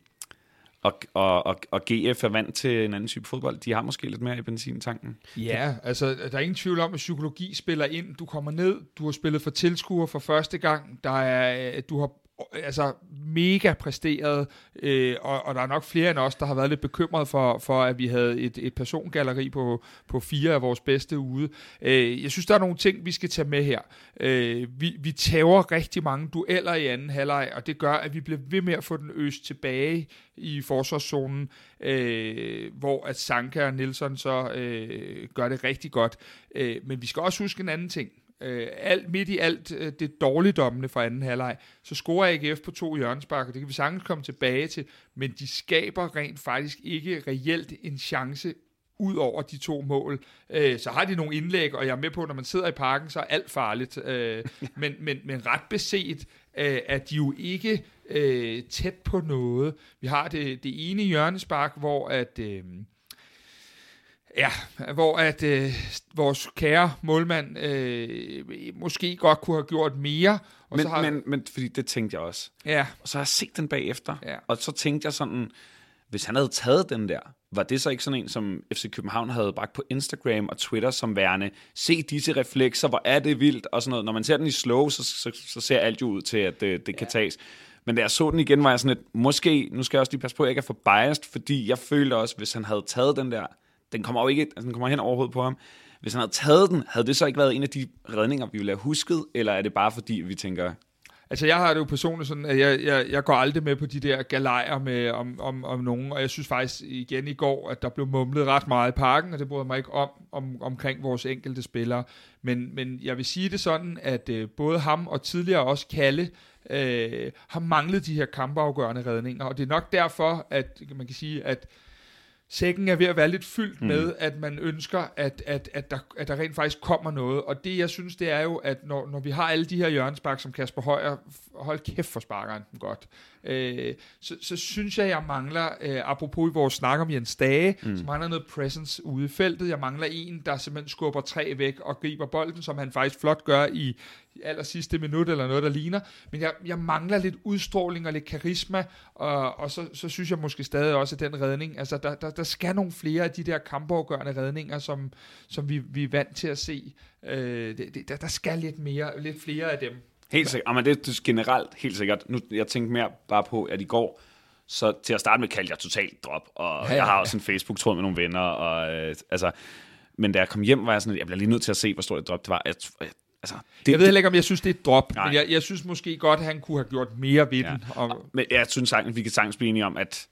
og, og, og, og GF er vant til en anden type fodbold. De har måske lidt mere i benzintanken. Ja, altså der er ingen tvivl om, at psykologi spiller ind. Du kommer ned, du har spillet for tilskuer for første gang. Der er, du har altså mega præsteret, øh, og, og der er nok flere end os, der har været lidt bekymret for, for at vi havde et, et persongalleri på, på fire af vores bedste ude. Øh, jeg synes, der er nogle ting, vi skal tage med her. Øh, vi, vi tager rigtig mange dueller i anden halvleg, og det gør, at vi bliver ved med at få den øst tilbage i forsvarszonen, øh, hvor at Sanka og Nielsen så øh, gør det rigtig godt. Øh, men vi skal også huske en anden ting øh, alt, midt i alt øh, det dårligdommende fra anden halvleg, så scorer AGF på to hjørnesparker. Det kan vi sagtens komme tilbage til, men de skaber rent faktisk ikke reelt en chance ud over de to mål. Øh, så har de nogle indlæg, og jeg er med på, når man sidder i parken, så er alt farligt. Øh, men, men, men ret beset øh, er de jo ikke øh, tæt på noget. Vi har det, det ene hjørnespark, hvor at... Øh, Ja, hvor at øh, vores kære målmand øh, måske godt kunne have gjort mere. Og men, så har... men, men fordi det tænkte jeg også. Ja. Og så har jeg set den bagefter, ja. og så tænkte jeg sådan, hvis han havde taget den der, var det så ikke sådan en, som FC København havde bragt på Instagram og Twitter som værende, se disse reflekser, hvor er det vildt, og sådan noget. Når man ser den i slow, så, så, så ser alt jo ud til, at det, det kan ja. tages. Men da jeg så den igen, var jeg sådan lidt, måske, nu skal jeg også lige passe på, at jeg ikke er for biased, fordi jeg følte også, hvis han havde taget den der, den kommer jo ikke, altså, den kommer hen overhovedet på ham. Hvis han havde taget den, havde det så ikke været en af de redninger, vi ville have husket, eller er det bare fordi, vi tænker, Altså, jeg har det jo personligt sådan, at jeg, jeg, jeg går aldrig med på de der galejer med, om, om, om nogen, og jeg synes faktisk igen i går, at der blev mumlet ret meget i parken, og det bryder mig ikke om, om omkring vores enkelte spillere. Men, men jeg vil sige det sådan, at øh, både ham og tidligere også Kalle øh, har manglet de her kampafgørende redninger, og det er nok derfor, at man kan sige, at sækken er ved at være lidt fyldt mm. med, at man ønsker, at, at, at, der, at der rent faktisk kommer noget. Og det, jeg synes, det er jo, at når, når vi har alle de her hjørnespark, som Kasper Højer, hold kæft for sparker den godt, øh, så, så synes jeg, jeg mangler, øh, apropos i vores snak om Jens Dage, mm. så mangler noget presence ude i feltet. Jeg mangler en, der simpelthen skubber tre væk og griber bolden, som han faktisk flot gør i, aller sidste minut, eller noget, der ligner. Men jeg, jeg mangler lidt udstråling og lidt karisma, og, og så, så synes jeg måske stadig også, at den redning, altså der, der, der skal nogle flere af de der kampafgørende redninger, som, som vi, vi er vant til at se. Øh, det, det, der, der skal lidt, mere, lidt flere af dem. Helt sikkert. Men det er generelt helt sikkert. Nu, jeg tænkte mere bare på, at i går, så til at starte med kaldte jeg totalt drop, og ja, ja, jeg har også en Facebook-tråd med nogle venner, og øh, altså, men da jeg kom hjem, var jeg sådan, at jeg bliver lige nødt til at se, hvor stort et drop det var. Jeg, jeg, altså, det, jeg ved heller ikke, om jeg synes, det er et drop, nej. men jeg, jeg synes måske godt, at han kunne have gjort mere ved ja. den. Og... Men jeg synes sagtens, vi kan sagtens blive enige om, at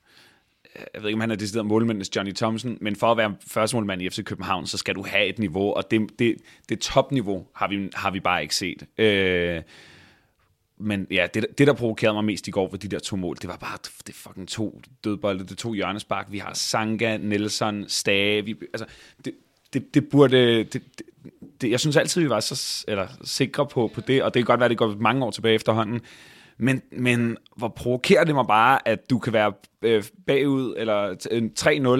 jeg ved ikke, om han er decideret målmændenes Johnny Thompson, men for at være første målmand i FC København, så skal du have et niveau, og det, det, det topniveau har vi, har vi bare ikke set. Øh, men ja, det, det, der provokerede mig mest i går ved de der to mål, det var bare, det fucking to dødbolde, det to hjørnespark. Vi har Sanga, Nelson, Stage. Vi, altså, det, det, det burde... Det, det, det, jeg synes altid, vi var så eller, sikre på, på det, og det kan godt være, at det går mange år tilbage efterhånden. Men, men hvor provokerer det mig bare, at du kan være øh, bagud eller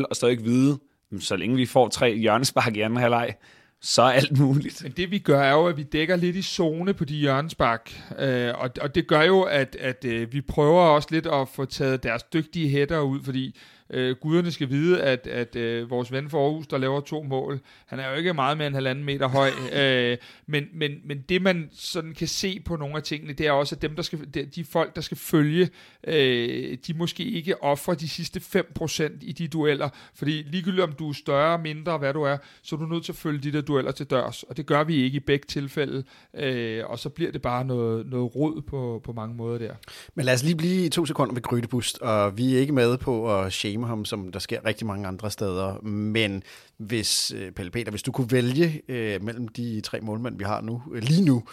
3-0 og stadig ikke vide, så længe vi får tre hjørnespark i anden halvleg, så er alt muligt. Men det vi gør er jo, at vi dækker lidt i zone på de hjørnespark, øh, og, og det gør jo, at, at øh, vi prøver også lidt at få taget deres dygtige hætter ud, fordi Øh, guderne skal vide, at, at øh, vores ven for Aarhus, der laver to mål, han er jo ikke meget mere end halvanden meter høj, øh, men, men, men det man sådan kan se på nogle af tingene, det er også, at dem, der skal, de folk, der skal følge, øh, de måske ikke offrer de sidste 5% i de dueller, fordi ligegyldigt om du er større, mindre, hvad du er, så er du nødt til at følge de der dueller til dørs, og det gør vi ikke i begge tilfælde, øh, og så bliver det bare noget, noget rod på, på mange måder der. Men lad os lige blive to sekunder ved Grydebust, og vi er ikke med på at shame shame ham, som der sker rigtig mange andre steder. Men hvis, øh, Pelle Peter, hvis du kunne vælge øh, mellem de tre målmænd, vi har nu, øh, lige nu,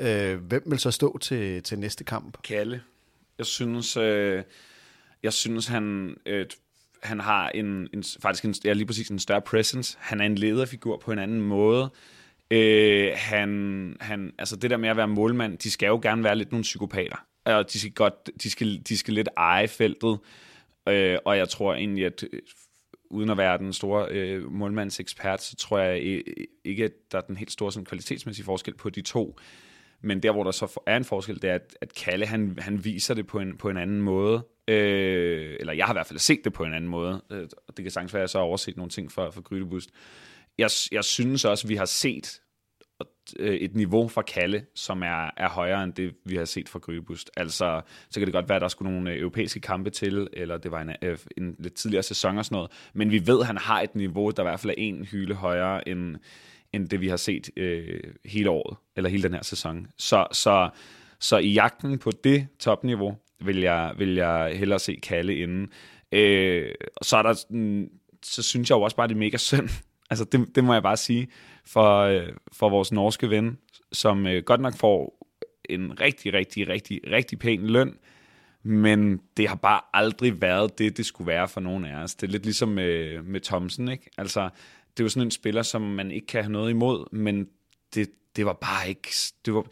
øh, hvem vil så stå til, til næste kamp? Kalle. Jeg synes, øh, jeg synes han, øh, han har en, en, faktisk en, ja, lige præcis en større presence. Han er en lederfigur på en anden måde. Øh, han, han, altså det der med at være målmand, de skal jo gerne være lidt nogle psykopater. Og de skal, godt, de skal, de skal lidt eje feltet. Øh, og jeg tror egentlig, at øh, uden at være den store øh, målmandsekspert, så tror jeg øh, ikke, at der er den helt store sådan, kvalitetsmæssige forskel på de to. Men der, hvor der så er en forskel, det er, at, at Kalle, han, han viser det på en, på en anden måde. Øh, eller jeg har i hvert fald set det på en anden måde. Øh, og det kan sagtens være, at jeg så har overset nogle ting for, for Grydebust. Jeg, jeg synes også, at vi har set Øh, et niveau fra Kalle, som er, er højere end det, vi har set fra Grybust. Altså, så kan det godt være, at der skulle nogle øh, europæiske kampe til, eller det var en, øh, en lidt tidligere sæson og sådan noget. Men vi ved, at han har et niveau, der i hvert fald er en hylde højere end, end det, vi har set øh, hele året, eller hele den her sæson. Så, så, så i jagten på det topniveau, vil jeg, vil jeg hellere se Kalle inden. Øh, og så er der, så synes jeg jo også bare, det er mega synd. Altså, det, det må jeg bare sige for, øh, for vores norske ven, som øh, godt nok får en rigtig, rigtig, rigtig, rigtig pæn løn, men det har bare aldrig været det, det skulle være for nogen af os. Det er lidt ligesom med, med Thomsen, ikke? Altså, det er jo sådan en spiller, som man ikke kan have noget imod, men det, det var bare ikke... Det, var,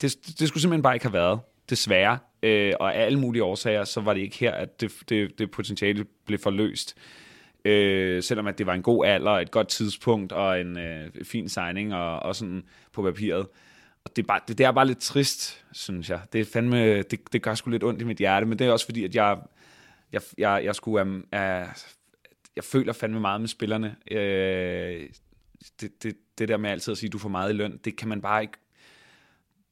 det, det skulle simpelthen bare ikke have været, desværre. Øh, og af alle mulige årsager, så var det ikke her, at det, det, det potentiale blev forløst. Øh, Øh, selvom at det var en god alder, et godt tidspunkt og en øh, fin signing og, og sådan på papiret. Og det er, bare, det, det er bare lidt trist, synes jeg. Det er fandme, det, det gør sgu lidt ondt i mit hjerte, men det er også fordi, at jeg, jeg, jeg, jeg skulle um, uh, jeg føler fandme meget med spillerne. Øh, det, det, det der med altid at sige, at du får meget i løn, det kan man bare ikke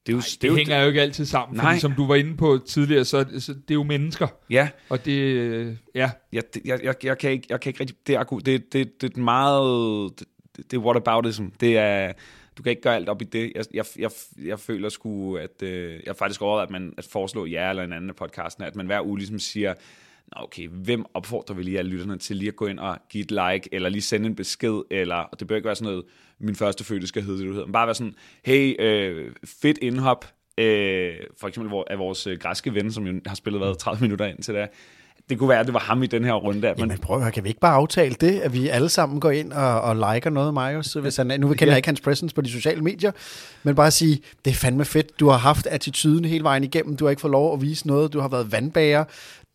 det, er jo, Nej, det, det hænger jo ikke altid sammen, Nej. fordi som du var inde på tidligere, så, så det er jo mennesker. Ja. Og det, ja. ja det, jeg, jeg, jeg, kan ikke, jeg kan ikke rigtig, det er, det, det, det er meget, det, det er whataboutism. Det er, du kan ikke gøre alt op i det. Jeg, jeg, jeg, jeg føler sgu, at øh, jeg faktisk overvejet, at man at foreslå jer eller en anden podcast, at man hver uge ligesom siger, okay, hvem opfordrer vi lige alle lytterne til lige at gå ind og give et like, eller lige sende en besked, eller, og det bør ikke være sådan noget, min første fødte skal hedde det, du hedder, men bare være sådan, hey, øh, fedt indhop, øh, for eksempel af vores øh, græske ven, som jo har spillet været 30 minutter ind til det, det kunne være, at det var ham i den her runde. Man, Jamen prøv at høre, kan vi ikke bare aftale det, at vi alle sammen går ind og, og liker noget af Marius, hvis han nu kender jeg ikke hans presence på de sociale medier, men bare sige, det er fandme fedt, du har haft attituden hele vejen igennem, du har ikke fået lov at vise noget, du har været vandbager,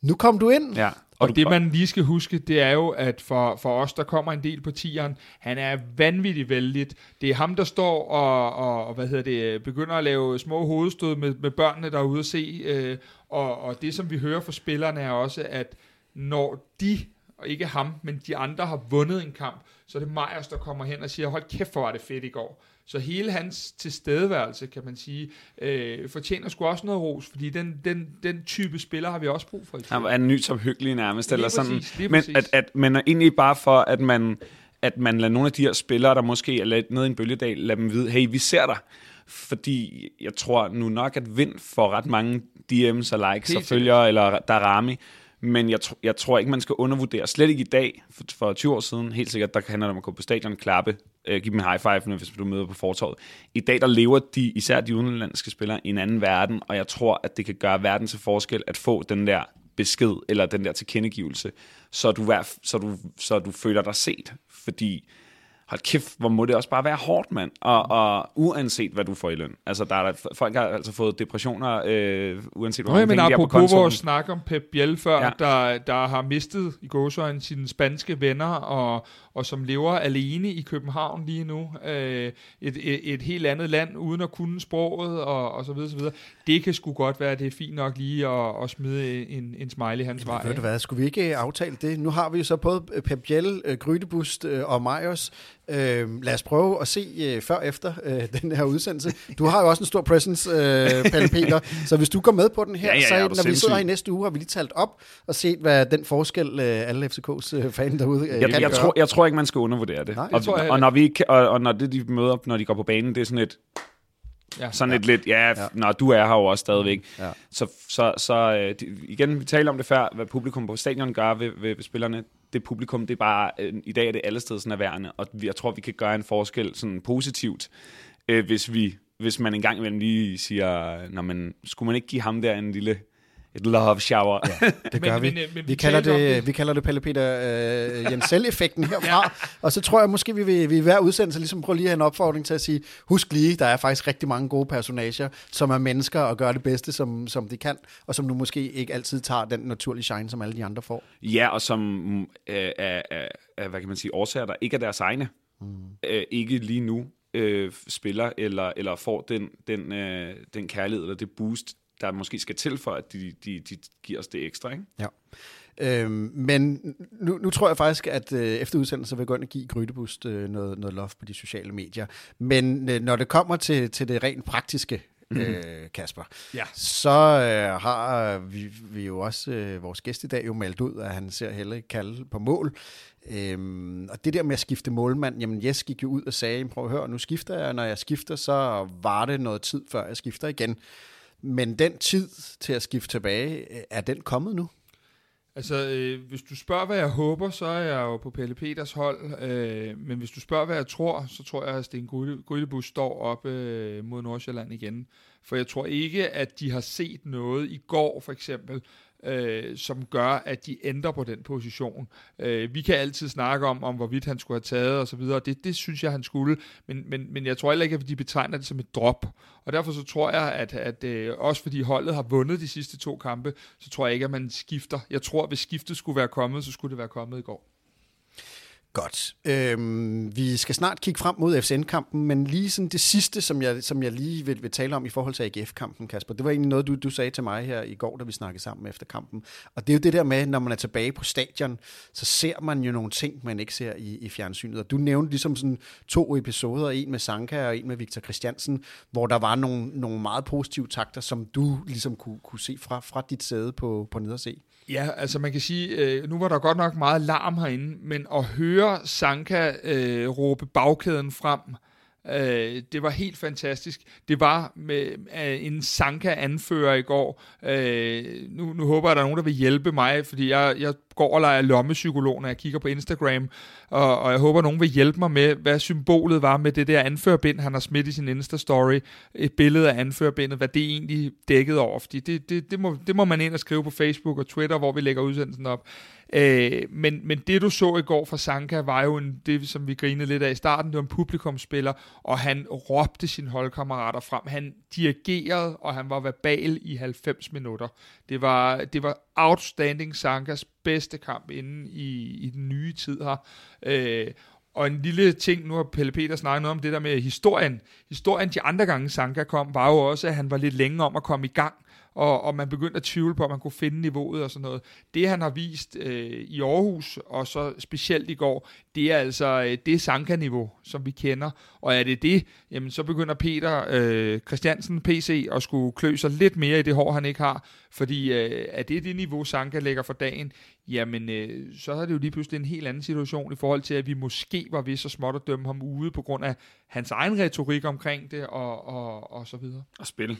nu kom du ind. ja. Og du- det, man lige skal huske, det er jo, at for, for os, der kommer en del på tieren, han er vanvittigt vældigt. Det er ham, der står og, og, og hvad hedder det, begynder at lave små hovedstød med, med børnene, der er ude at se. Øh, og, og det, som vi hører fra spillerne, er også, at når de, og ikke ham, men de andre har vundet en kamp, så er det Majers, der kommer hen og siger, hold kæft, hvor var det fedt i går. Så hele hans tilstedeværelse, kan man sige, øh, fortjener sgu også noget ros, fordi den, den, den type spiller har vi også brug for. Han er ny som hyggelig nærmest. Lige eller sådan. præcis, lige men, præcis. at, at, men egentlig bare for, at man, at man lader nogle af de her spillere, der måske er lidt nede i en bølgedal, lade dem vide, hey, vi ser dig. Fordi jeg tror nu nok, at Vind får ret mange DM's og likes Helt og følgere, eller Darami. Men jeg, tr- jeg tror ikke, man skal undervurdere. Slet ikke i dag, for, for 20 år siden. Helt sikkert, der handler det om at gå på stadion, klappe, øh, give dem en high five, hvis du møder på fortorvet. I dag, der lever de, især de udenlandske spillere, i en anden verden, og jeg tror, at det kan gøre verden til forskel at få den der besked, eller den der tilkendegivelse, så du, er, så du, så du føler dig set. Fordi hold kæft, hvor må det også bare være hårdt, mand. Og, og uanset, hvad du får i løn. Altså, der er, der- folk har altså fået depressioner, øh, uanset hvor mange penge de har på kontoen. vores snak om Pep Biel før, Ja. der, der har mistet i gåsøjne sine spanske venner, og, og som lever alene i København lige nu, øh, et, et, et helt andet land, uden at kunne sproget, og, og så videre, så videre. Det kan sgu godt være, at det er fint nok lige at, at smide en, en smiley hans vej. Ved du hvad, skulle vi ikke øh, aftale det? Nu har vi jo så både Pep Biel, øh, Grydebust øh, og Majos. Øh, lad os prøve at se øh, før efter øh, den her udsendelse. Du har jo også en stor presence, øh, Palle Peter, så hvis du går med på den her, Ja, ja, ja, så når vi sindssyg. sidder her i næste uge, har vi lige talt op og set, hvad den forskel øh, alle FCK's øh, fan derude øh, Jeg, kan jeg, gøre. tror, jeg tror ikke, man skal undervurdere det. Nej, det og, tror jeg og, når vi, ikke- og, og når det, de møder op, når de går på banen, det er sådan et, Ja. sådan et lidt, ja, ja. Når du er her jo også stadigvæk. Ja. Så, så, så øh, igen, vi taler om det før, hvad publikum på stadion gør ved, ved, ved spillerne. Det publikum, det er bare, øh, i dag er det alle steder nærværende, og vi- jeg tror, vi kan gøre en forskel sådan positivt, øh, hvis vi hvis man engang imellem lige siger, når man, skulle man ikke give ham der en lille et love shower? Ja. Det gør Men- vi. men, øh, men vi, vi kalder det, det. vi kalder det Palle Peter øh, Jensel-effekten herfra. Og så tror jeg måske, vi vil, vi vil hver udsendelse ligesom prøve lige at have en opfordring til at sige, husk lige, der er faktisk rigtig mange gode personager, som er mennesker og gør det bedste, som, som de kan, og som nu måske ikke altid tager den naturlige shine, som alle de andre får. Ja, og som øh, er, er, er, hvad kan man sige, årsager, der ikke er deres egne, mm. øh, ikke lige nu øh, spiller, eller, eller får den, den, øh, den kærlighed, eller det boost, der måske skal til for, at de, de, de giver os det ekstra. Ikke? Ja. Øhm, men nu, nu tror jeg faktisk, at øh, efter udsendelsen vil jeg gå ind og give Grydebust øh, noget, noget love på de sociale medier. Men øh, når det kommer til, til det rent praktiske, øh, Kasper, Ja. så øh, har vi, vi jo også, øh, vores gæst i dag jo meldt ud, at han ser Helle kalde på mål. Øhm, og det der med at skifte målmand, jamen Jes gik jo ud og sagde, prøv at høre, nu skifter jeg, når jeg skifter, så var det noget tid, før jeg skifter igen. Men den tid til at skifte tilbage, er den kommet nu? Altså, øh, hvis du spørger, hvad jeg håber, så er jeg jo på Pelle Peters hold. Øh, men hvis du spørger, hvad jeg tror, så tror jeg, at Sten Guldebus står op øh, mod Nordsjælland igen. For jeg tror ikke, at de har set noget i går, for eksempel, øh, som gør, at de ændrer på den position. Øh, vi kan altid snakke om, om hvorvidt han skulle have taget og så videre. Det, det synes jeg, han skulle. Men, men, men jeg tror heller ikke, at de betegner det som et drop. Og derfor så tror jeg, at, at øh, også fordi holdet har vundet de sidste to kampe, så tror jeg ikke, at man skifter. Jeg tror, at hvis skiftet skulle være kommet, så skulle det være kommet i går. Godt. Øhm, vi skal snart kigge frem mod FCN-kampen, men lige sådan det sidste, som jeg, som jeg lige vil, vil tale om i forhold til AGF-kampen, Kasper, det var egentlig noget, du, du sagde til mig her i går, da vi snakkede sammen efter kampen. Og det er jo det der med, når man er tilbage på stadion, så ser man jo nogle ting, man ikke ser i, i fjernsynet. Og du nævnte ligesom sådan to episoder, en med Sanka og en med Victor Christiansen, hvor der var nogle, nogle meget positive takter, som du ligesom kunne, kunne se fra, fra dit sæde på, på nederse. E. Ja, altså man kan sige, øh, nu var der godt nok meget larm herinde, men at høre Sanka øh, råbe bagkæden frem, Øh, det var helt fantastisk. Det var med øh, en Sanka-anfører i går. Øh, nu, nu håber jeg, at der er nogen, der vil hjælpe mig, fordi jeg, jeg går og leger lommepsykolog, når jeg kigger på Instagram, og, og jeg håber, at nogen vil hjælpe mig med, hvad symbolet var med det der anførbind, han har smidt i sin Insta-story. Et billede af anførbindet, hvad det egentlig dækkede over, fordi det, det, det, må, det må man ind og skrive på Facebook og Twitter, hvor vi lægger udsendelsen op. Øh, men, men det du så i går fra Sanka var jo en, det, som vi grinede lidt af i starten, det var en publikumsspiller, og han råbte sine holdkammerater frem. Han dirigerede, og han var verbal i 90 minutter. Det var, det var outstanding Sankas bedste kamp inden i, i den nye tid her. Øh, og en lille ting, nu har Pelle Peter snakket noget om det der med historien. Historien de andre gange Sanka kom, var jo også, at han var lidt længe om at komme i gang og, og man begyndte at tvivle på, at man kunne finde niveauet og sådan noget. Det han har vist øh, i Aarhus, og så specielt i går, det er altså øh, det Sanka-niveau, som vi kender. Og er det det, jamen så begynder Peter øh, Christiansen, PC, at skulle klø sig lidt mere i det hår, han ikke har. Fordi øh, er det det niveau, Sanka lægger for dagen, jamen øh, så er det jo lige pludselig en helt anden situation i forhold til, at vi måske var ved så småt at dømme ham ude på grund af hans egen retorik omkring det og, og, og så videre. Og spil.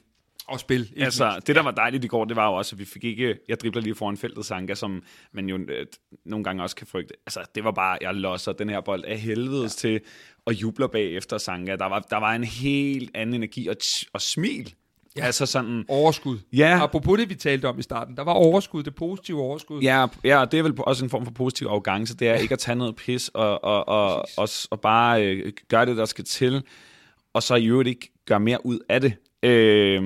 Og spil. Altså, mindst. det der var dejligt i går, det var jo også, at vi fik ikke, jeg dribler lige foran feltet Sanka, som man jo øh, nogle gange også kan frygte. Altså, det var bare, jeg losser den her bold af helvedes ja. til, og jubler bagefter Sanka. Der var, der var en helt anden energi og, og smil. Ja. Altså sådan... Overskud. Ja. Apropos det, vi talte om i starten. Der var overskud, det positive overskud. Ja, ja, det er vel også en form for positiv arrogance. Det er ikke at tage noget pis og, og, og, og, og bare øh, gøre det, der skal til. Og så i øvrigt ikke gøre mere ud af det. Øh,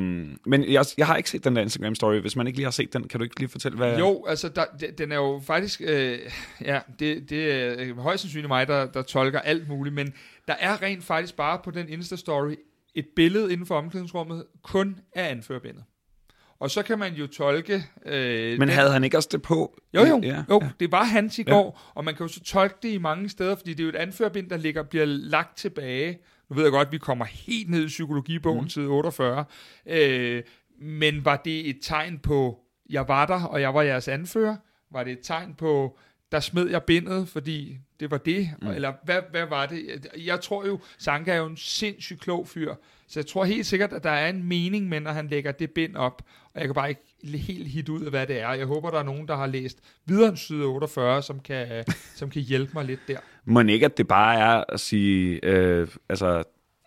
men jeg, jeg har ikke set den der Instagram-story. Hvis man ikke lige har set den, kan du ikke lige fortælle, hvad... Jo, altså, der, den er jo faktisk... Øh, ja, det, det er højst sandsynligt mig, der, der tolker alt muligt, men der er rent faktisk bare på den Insta-story et billede inden for omklædningsrummet kun af anførbindet. Og så kan man jo tolke... Øh, Men den... havde han ikke også det på? Jo, jo. Ja, jo ja. det var hans i går, ja. og man kan jo så tolke det i mange steder, fordi det er jo et anførbind, der ligger, bliver lagt tilbage nu ved jeg godt, at vi kommer helt ned i psykologibogen, mm. side 48. Øh, men var det et tegn på, jeg var der, og jeg var jeres anfører? Var det et tegn på, der smed jeg bindet, fordi det var det? Mm. Eller hvad, hvad var det? Jeg tror jo, Sanka er jo en sindssygt klog fyr, så jeg tror helt sikkert, at der er en mening med, når han lægger det bind op. Og jeg kan bare ikke helt hit ud af, hvad det er. Jeg håber, der er nogen, der har læst videre end side 48, som kan, som kan hjælpe mig lidt der. Må ikke, at det bare er at sige, øh, altså,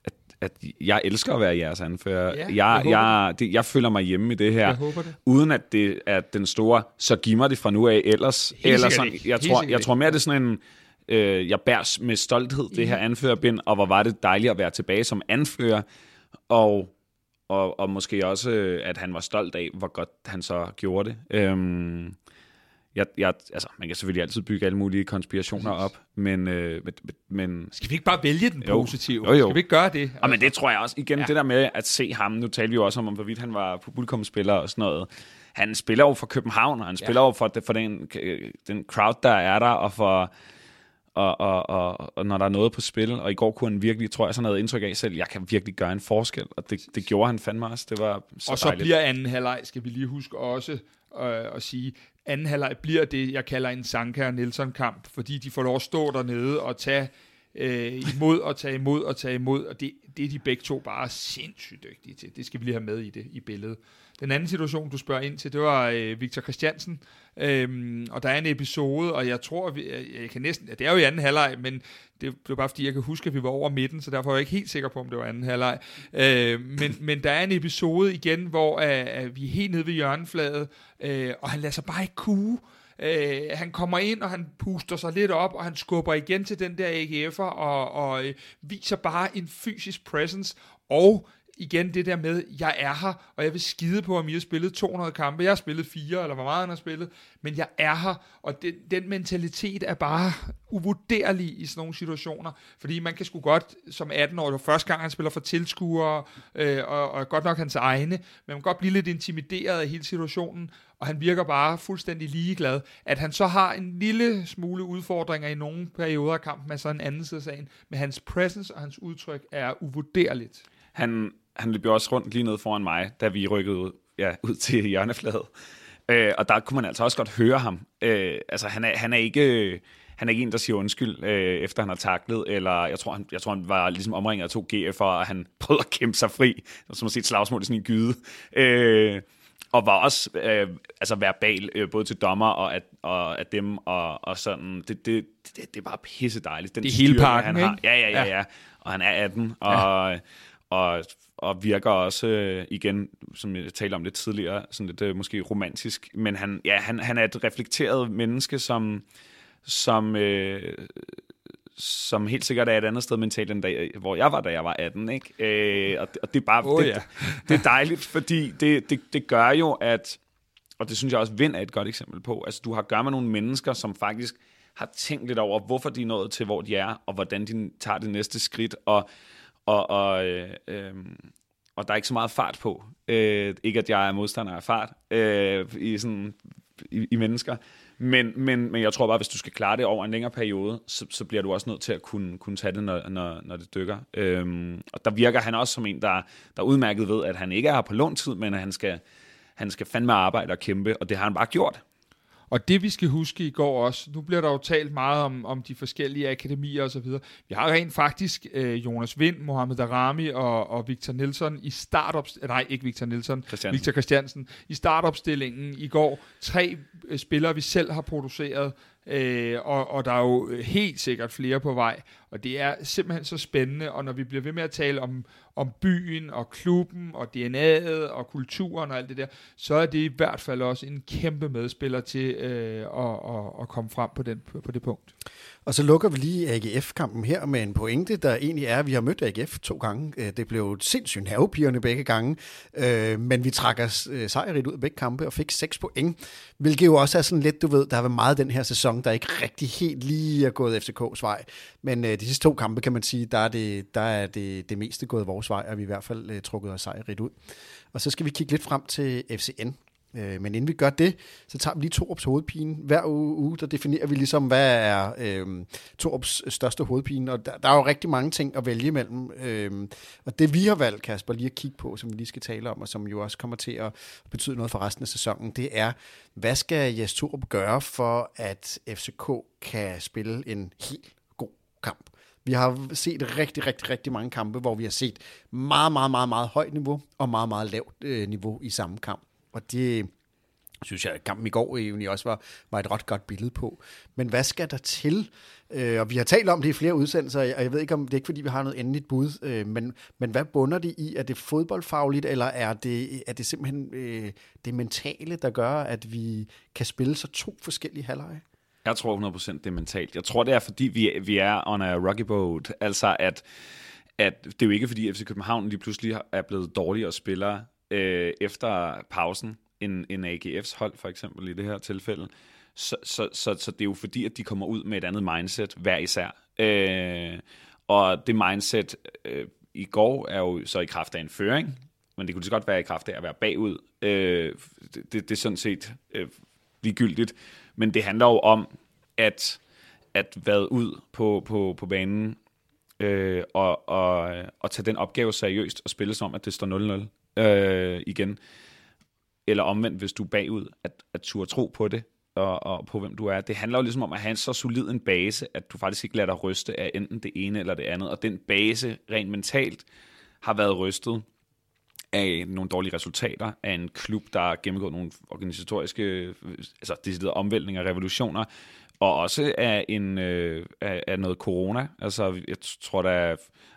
at, at jeg elsker at være jeres anfører. Ja, jeg, jeg, jeg, det, jeg føler mig hjemme i det her, jeg håber det. uden at det er den store, så giv mig det fra nu af ellers. Helt eller sådan, jeg, tror, jeg tror mere, det er sådan en, øh, jeg bærs med stolthed, det her anførerbind, og hvor var det dejligt at være tilbage som anfører, og og, og måske også, at han var stolt af, hvor godt han så gjorde det. Øhm, jeg, jeg, altså, man kan selvfølgelig altid bygge alle mulige konspirationer op, men... Øh, men, Skal vi ikke bare vælge den positive? Jo, jo. Skal vi ikke gøre det? Altså? men det tror jeg også. Igen, ja. det der med at se ham, nu talte vi jo også om, hvorvidt han var publikumspiller og sådan noget. Han spiller jo for København, og han spiller ja. jo for, for den, den crowd, der er der, og for og, og, og, og når der er noget på spil, og i går kunne han virkelig, tror jeg, sådan noget indtryk af selv, jeg kan virkelig gøre en forskel, og det, det gjorde han fandme også, det var så Og så dejligt. bliver anden halvleg, skal vi lige huske også øh, at sige, anden halvleg bliver det, jeg kalder en Sanka og Nelson kamp, fordi de får lov at stå dernede og tage øh, imod og tage imod og tage imod, og det, det er de begge to bare sindssygt dygtige til. Det skal vi lige have med i det i billedet. Den anden situation, du spørger ind til, det var øh, Victor Christiansen, øhm, og der er en episode, og jeg tror, vi, jeg kan næsten, det er jo i anden halvleg, men det blev bare fordi, jeg kan huske, at vi var over midten, så derfor er jeg ikke helt sikker på, om det var anden halvleg. Øh, men, men der er en episode igen, hvor øh, øh vi er helt nede ved hjørnefladet, øh, og han lader sig bare ikke kue. Øh, han kommer ind, og han puster sig lidt op, og han skubber igen til den der AGF'er, og, og øh, viser bare en fysisk presence, og igen det der med, jeg er her, og jeg vil skide på, om I har spillet 200 kampe. Jeg har spillet fire, eller hvor meget han har spillet, men jeg er her, og den, den mentalitet er bare uvurderlig i sådan nogle situationer, fordi man kan sgu godt, som 18 år, første gang han spiller for tilskuere, øh, og, og godt nok hans egne, men man kan godt blive lidt intimideret af hele situationen, og han virker bare fuldstændig ligeglad. At han så har en lille smule udfordringer i nogle perioder af kampen, med sådan en anden side af sagen, men hans presence og hans udtryk er uvurderligt. Han, han løb jo også rundt lige ned foran mig, da vi rykkede ud, ja, ud til hjørnefladet. Øh, og der kunne man altså også godt høre ham. Øh, altså, han er, han er ikke... han er ikke en, der siger undskyld, øh, efter han har taklet, eller jeg tror, han, jeg tror, han var ligesom omringet af to GF'er, og han prøvede at kæmpe sig fri, som at se et slagsmål i sådan en gyde. Øh, og var også øh, altså verbal, øh, både til dommer og at, og at dem, og, og sådan, det, det, det, det var pisse dejligt. Den det er hele pakken, han ikke? har. Ja, ja, ja, ja. Og han er 18, og, ja. og, og virker også, øh, igen, som jeg talte om lidt tidligere, sådan lidt øh, måske romantisk, men han, ja, han, han er et reflekteret menneske, som, som, øh, som helt sikkert er et andet sted mentalt, end da, hvor jeg var, da jeg var 18. Ikke? Øh, og, det, og det er bare Åh, det, ja. det er dejligt, fordi det, det, det gør jo, at, og det synes jeg også, Vind er et godt eksempel på, altså du har at gøre med nogle mennesker, som faktisk har tænkt lidt over, hvorfor de er nået til, hvor de er, og hvordan de tager det næste skridt, og, og, og, øh, øh, og der er ikke så meget fart på. Øh, ikke at jeg er modstander af fart øh, i, sådan, i, i mennesker, men, men, men jeg tror bare, hvis du skal klare det over en længere periode, så, så bliver du også nødt til at kunne, kunne tage det, når, når, når det dykker. Øhm, og der virker han også som en, der, der udmærket ved, at han ikke er her på låntid, men at han skal, han skal fandme arbejde og kæmpe, og det har han bare gjort. Og det vi skal huske i går også, nu bliver der jo talt meget om, om de forskellige akademier osv. Vi har rent faktisk øh, Jonas Vind, Mohamed Darami og, og Victor Nielsen i startup, nej ikke Victor Nielsen, Christiansen. Victor Christiansen, i startopstillingen i går. Tre øh, spillere, vi selv har produceret, øh, og, og der er jo helt sikkert flere på vej. Og det er simpelthen så spændende, og når vi bliver ved med at tale om, om byen og klubben og DNA'et og kulturen og alt det der, så er det i hvert fald også en kæmpe medspiller til øh, at, at, at komme frem på, den, på det punkt. Og så lukker vi lige AGF-kampen her med en pointe, der egentlig er, at vi har mødt AGF to gange. Øh, det blev sindssygt havepigerne begge gange, øh, men vi trækker øh, sejrigt ud af begge kampe og fik seks point, hvilket jo også er sådan lidt, du ved, der har været meget den her sæson, der ikke rigtig helt lige er gået FCK's vej. Men øh, de sidste to kampe, kan man sige, der er det, der er det, det meste gået vores vej, og vi i hvert fald øh, trukket os sejrigt ud. Og så skal vi kigge lidt frem til FCN. Øh, Men inden vi gør det, så tager vi lige Torups hovedpine. Hver uge, uge der definerer vi ligesom, hvad er øh, Torups største hovedpine. Og der, der er jo rigtig mange ting at vælge imellem. Øh, og det vi har valgt, Kasper, lige at kigge på, som vi lige skal tale om, og som jo også kommer til at betyde noget for resten af sæsonen, det er, hvad skal Jes Torup gøre for, at FCK kan spille en helt god kamp? Vi har set rigtig, rigtig, rigtig mange kampe, hvor vi har set meget, meget, meget, meget højt niveau og meget, meget lavt øh, niveau i samme kamp. Og det synes jeg, at kampen i går egentlig også var, var et ret godt billede på. Men hvad skal der til? Øh, og vi har talt om det i flere udsendelser, og jeg ved ikke, om det er ikke, fordi vi har noget endeligt bud, øh, men, men hvad bunder det i? Er det fodboldfagligt, eller er det, er det simpelthen øh, det mentale, der gør, at vi kan spille så to forskellige halvleje? Jeg tror 100% det er mentalt. Jeg tror, det er, fordi vi, vi er on a rocky boat. Altså, at, at det er jo ikke, fordi FC København lige pludselig er blevet dårligere spillere øh, efter pausen, end, end AGF's hold, for eksempel, i det her tilfælde. Så, så, så, så det er jo fordi, at de kommer ud med et andet mindset hver især. Øh, og det mindset øh, i går er jo så i kraft af en føring, men det kunne lige så godt være i kraft af at være bagud. Øh, det, det, det er sådan set øh, ligegyldigt. Men det handler jo om at, at være ud på, på, på banen øh, og, og, og tage den opgave seriøst og spille som at det står 0-0 øh, igen. Eller omvendt, hvis du er bagud, at, at turde tro på det og, og på, hvem du er. Det handler jo ligesom om at have en så solid en base, at du faktisk ikke lader dig ryste af enten det ene eller det andet. Og den base, rent mentalt, har været rystet af nogle dårlige resultater, af en klub, der har gennemgået nogle organisatoriske, altså deciderede omvæltninger og revolutioner, og også af, en, øh, af, af noget corona. Altså, jeg tror, der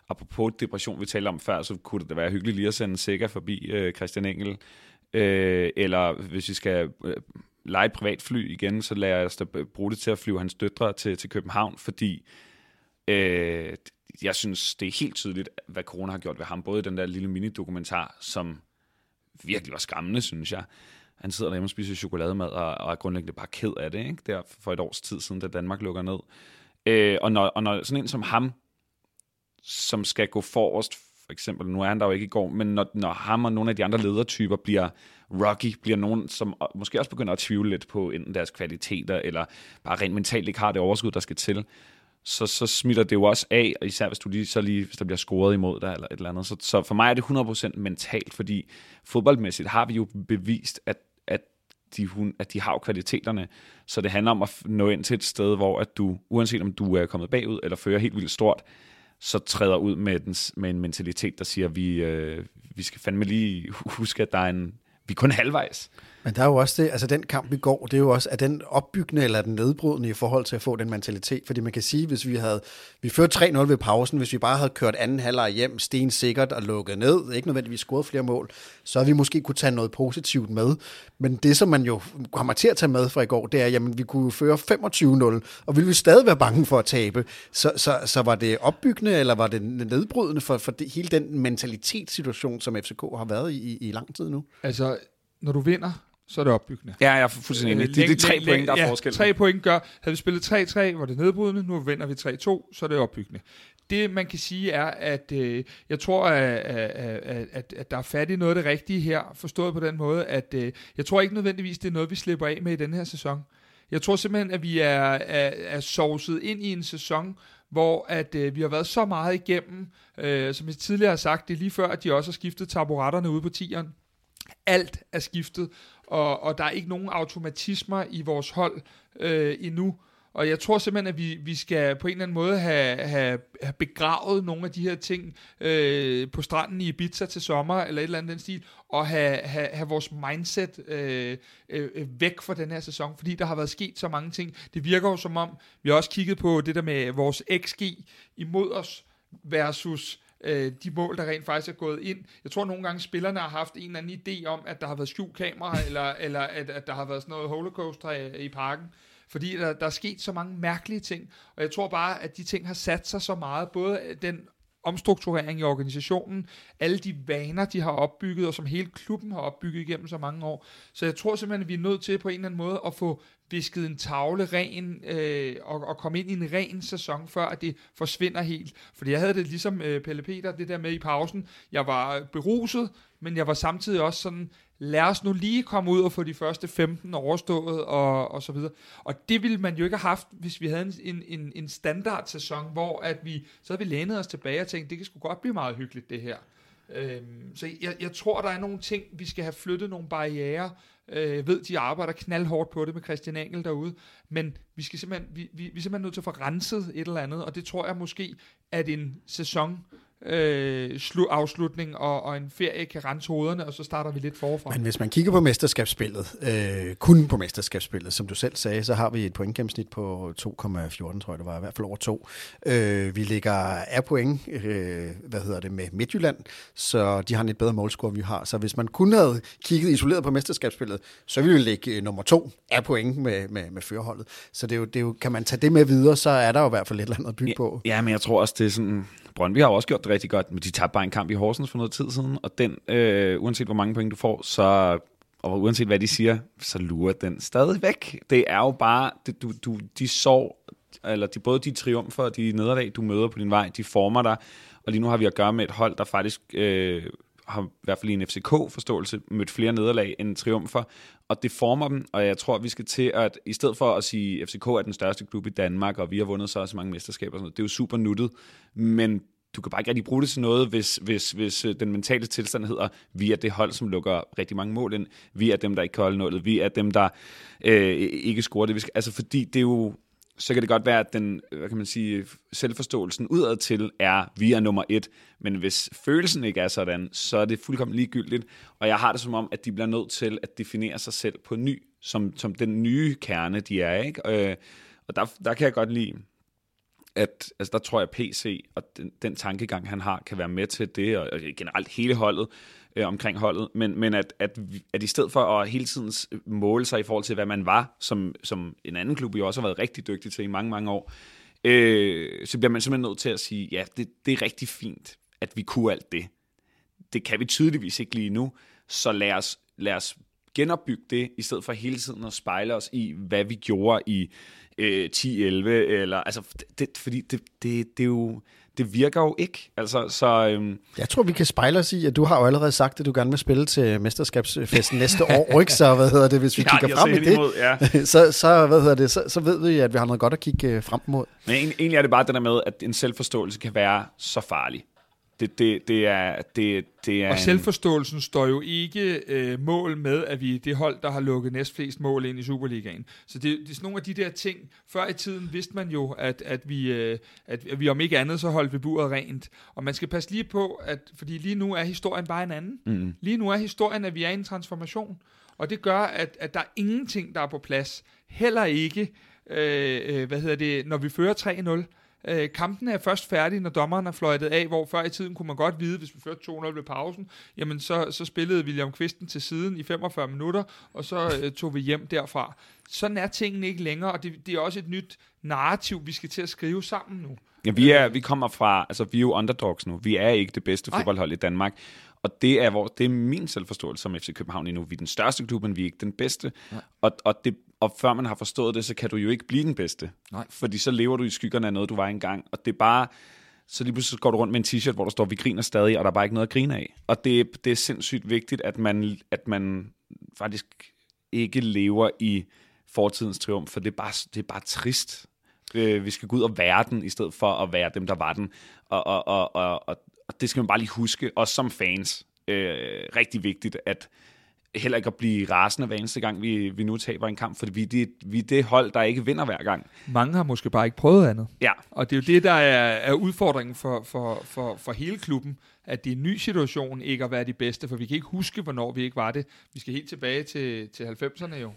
apropos depression, vi talte om før, så kunne det da være hyggeligt lige at sende Sikker forbi øh, Christian Engel, øh, eller hvis vi skal øh, lege et privatfly igen, så lader jeg os da bruge det til at flyve hans døtre til, til København, fordi øh, jeg synes, det er helt tydeligt, hvad corona har gjort ved ham. Både i den der lille mini-dokumentar, som virkelig var skræmmende, synes jeg. Han sidder derhjemme og spiser chokolademad og, og er grundlæggende bare ked af det, ikke? Der for et års tid siden, da Danmark lukker ned. Øh, og, når, og når sådan en som ham, som skal gå forrest, for eksempel, nu er han der jo ikke i går, men når, når ham og nogle af de andre ledertyper bliver rocky, bliver nogen, som måske også begynder at tvivle lidt på enten deres kvaliteter, eller bare rent mentalt ikke har det overskud, der skal til, så, så smitter det jo også af, og især hvis, du lige, så lige, hvis der bliver scoret imod dig, eller et eller andet. Så, så for mig er det 100% mentalt, fordi fodboldmæssigt har vi jo bevist, at, at de, hun, at de har jo kvaliteterne. Så det handler om at nå ind til et sted, hvor at du, uanset om du er kommet bagud eller fører helt vildt stort, så træder ud med, den, med en mentalitet, der siger, at vi, øh, vi skal fandme lige huske, at der er en, vi er kun halvvejs. Men der er jo også det, altså den kamp i går, det er jo også, at den opbyggende eller den nedbrydende i forhold til at få den mentalitet? Fordi man kan sige, hvis vi havde, vi førte 3-0 ved pausen, hvis vi bare havde kørt anden halvleg hjem, sten sikkert og lukket ned, ikke nødvendigvis scoret flere mål, så havde vi måske kunne tage noget positivt med. Men det, som man jo kommer til at tage med fra i går, det er, jamen vi kunne føre 25-0, og ville vi stadig være bange for at tabe. Så, så, så var det opbyggende, eller var det nedbrydende for, for det, hele den mentalitetssituation, som FCK har været i, i, i lang tid nu? Altså, når du vinder, så er det opbyggende. Ja, jeg er fuldstændig enig. Det, det er tre point, der er ja, forskel. tre point gør, havde vi spillet 3-3, var det nedbrydende, nu vinder vi 3-2, så er det opbyggende. Det, man kan sige, er, at øh, jeg tror, at, at, at, at der er fat i noget af det rigtige her, forstået på den måde, at øh, jeg tror ikke nødvendigvis, det er noget, vi slipper af med i den her sæson. Jeg tror simpelthen, at vi er, er, er sovset ind i en sæson, hvor at øh, vi har været så meget igennem, øh, som jeg tidligere har sagt, det er lige før, at de også har skiftet taburetterne ude på tieren. Alt er skiftet, og, og der er ikke nogen automatismer i vores hold øh, endnu. Og jeg tror simpelthen, at vi, vi skal på en eller anden måde have, have, have begravet nogle af de her ting øh, på stranden i Ibiza til sommer, eller et eller andet den stil, og have, have, have vores mindset øh, øh, væk fra den her sæson, fordi der har været sket så mange ting. Det virker jo som om, vi har også kigget på det der med vores XG imod os versus øh, de mål, der rent faktisk er gået ind. Jeg tror nogle gange, spillerne har haft en eller anden idé om, at der har været skjult kamera, eller, eller at, at der har været sådan noget holocaust i, i parken. Fordi der, der er sket så mange mærkelige ting. Og jeg tror bare, at de ting har sat sig så meget. Både den omstrukturering i organisationen, alle de vaner, de har opbygget, og som hele klubben har opbygget igennem så mange år. Så jeg tror simpelthen, at vi er nødt til på en eller anden måde at få visket en tavle ren, øh, og, og komme ind i en ren sæson, før at det forsvinder helt. Fordi jeg havde det ligesom øh, Pelle Peter, det der med i pausen. Jeg var beruset, men jeg var samtidig også sådan, lad os nu lige komme ud og få de første 15 overstået, og, og så videre. Og det ville man jo ikke have haft, hvis vi havde en, en, en standard sæson, hvor at vi, så havde vi lænet os tilbage og tænkt, det kan sgu godt blive meget hyggeligt det her. Øhm, så jeg, jeg tror, der er nogle ting, vi skal have flyttet nogle barriere. Øh, jeg ved, de arbejder knaldhårdt på det med Christian Engel derude, men vi, skal simpelthen, vi, vi, vi er simpelthen nødt til at få renset et eller andet, og det tror jeg måske, at en sæson øh, slu- afslutning og, og en ferie kan rense hovederne, og så starter vi lidt forfra. Men hvis man kigger på mesterskabsspillet, øh, kun på mesterskabsspillet, som du selv sagde, så har vi et pointgennemsnit på 2,14, tror jeg det var, i hvert fald over 2. Øh, vi ligger af point, øh, hvad hedder det, med Midtjylland, så de har en lidt bedre målscore, end vi har. Så hvis man kun havde kigget isoleret på mesterskabsspillet, så ville vi ligge øh, nummer 2 af point med, med, med førerholdet. Så det er, jo, det er jo, kan man tage det med videre, så er der jo i hvert fald et eller andet at bygge ja, på. Ja, men jeg tror også, det er sådan Brøndby. Har også gjort det rigtig godt, men de tabte bare en kamp i Horsens for noget tid siden, og den, øh, uanset hvor mange point du får, så og uanset hvad de siger, så lurer den stadig væk. Det er jo bare, det, du, du, de sår, eller de, både de triumfer og de nederlag, du møder på din vej, de former dig, og lige nu har vi at gøre med et hold, der faktisk øh, har i hvert fald i en FCK-forståelse mødt flere nederlag end triumfer, og det former dem, og jeg tror, vi skal til at, i stedet for at sige, at FCK er den største klub i Danmark, og vi har vundet så også mange mesterskaber, og sådan noget, det er jo super nuttet, men du kan bare ikke rigtig bruge det til noget, hvis, hvis, hvis øh, den mentale tilstand hedder, vi er det hold, som lukker rigtig mange mål ind, vi er dem, der ikke kan holde nullet, vi er dem, der øh, ikke scorer det. Vi skal, altså fordi det er jo, så kan det godt være, at den, hvad kan man sige, selvforståelsen udad til er, vi er nummer et, men hvis følelsen ikke er sådan, så er det fuldkommen ligegyldigt, og jeg har det som om, at de bliver nødt til at definere sig selv på ny, som, som den nye kerne, de er, ikke? Øh, og der, der kan jeg godt lide, at altså der tror jeg, PC og den, den tankegang, han har, kan være med til det, og, og generelt hele holdet, øh, omkring holdet, men, men at, at, at i stedet for at hele tiden måle sig i forhold til, hvad man var, som, som en anden klub jo også har været rigtig dygtig til i mange, mange år, øh, så bliver man simpelthen nødt til at sige, ja, det, det er rigtig fint, at vi kunne alt det. Det kan vi tydeligvis ikke lige nu, så lad os, lad os genopbygge det, i stedet for hele tiden at spejle os i, hvad vi gjorde i øh, 10-11, eller, altså, det, fordi det, det, det er jo, det virker jo ikke. Altså, så, øhm. Jeg tror, vi kan spejle os i, at du har jo allerede sagt, at du gerne vil spille til mesterskabsfesten næste år, ikke? Så hvad hedder det, hvis vi ja, kigger frem i det, imod, ja. så, så, hvad hedder det, så, så ved vi, at vi har noget godt at kigge øh, frem mod. Men egentlig er det bare det der med, at en selvforståelse kan være så farlig. Det, det, det, er, det, det er Og en- selvforståelsen står jo ikke øh, mål med, at vi er det hold, der har lukket næstflest mål ind i Superligaen. Så det, det er sådan nogle af de der ting. Før i tiden vidste man jo, at, at, vi, øh, at, at vi om ikke andet, så holdt vi buret rent. Og man skal passe lige på, at, fordi lige nu er historien bare en anden. Mm. Lige nu er historien, at vi er i en transformation. Og det gør, at, at der er ingenting, der er på plads. Heller ikke, øh, øh, hvad hedder det, når vi fører 3-0. Øh, kampen er først færdig, når dommeren er fløjtet af, hvor før i tiden kunne man godt vide, hvis vi førte 2-0 ved pausen, jamen så, så spillede William Kvisten til siden i 45 minutter, og så øh, tog vi hjem derfra. Sådan er tingene ikke længere, og det, det er også et nyt narrativ, vi skal til at skrive sammen nu. Ja, vi, er, vi kommer fra, altså vi er jo underdogs nu. Vi er ikke det bedste fodboldhold i Danmark. Og det er, hvor, det er min selvforståelse som FC København lige nu. Vi er den største klub, men vi er ikke den bedste. Og, og, det, og før man har forstået det, så kan du jo ikke blive den bedste. Nej. Fordi så lever du i skyggerne af noget, du var engang. Og det er bare... Så lige pludselig går du rundt med en t-shirt, hvor der står, vi griner stadig, og der er bare ikke noget at grine af. Og det, det er sindssygt vigtigt, at man, at man faktisk ikke lever i fortidens triumf, for det er bare, det er bare trist. Øh, vi skal gå ud og være den, i stedet for at være dem, der var den. Og, og, og, og det skal man bare lige huske, også som fans. Øh, rigtig vigtigt, at heller ikke at blive rasende hver eneste gang, vi, vi nu taber en kamp, fordi vi, er det, vi det hold, der ikke vinder hver gang. Mange har måske bare ikke prøvet andet. Ja, Og det er jo det, der er, er udfordringen for, for, for, for hele klubben, at det er en ny situation ikke at være de bedste, for vi kan ikke huske, hvornår vi ikke var det. Vi skal helt tilbage til, til 90'erne jo.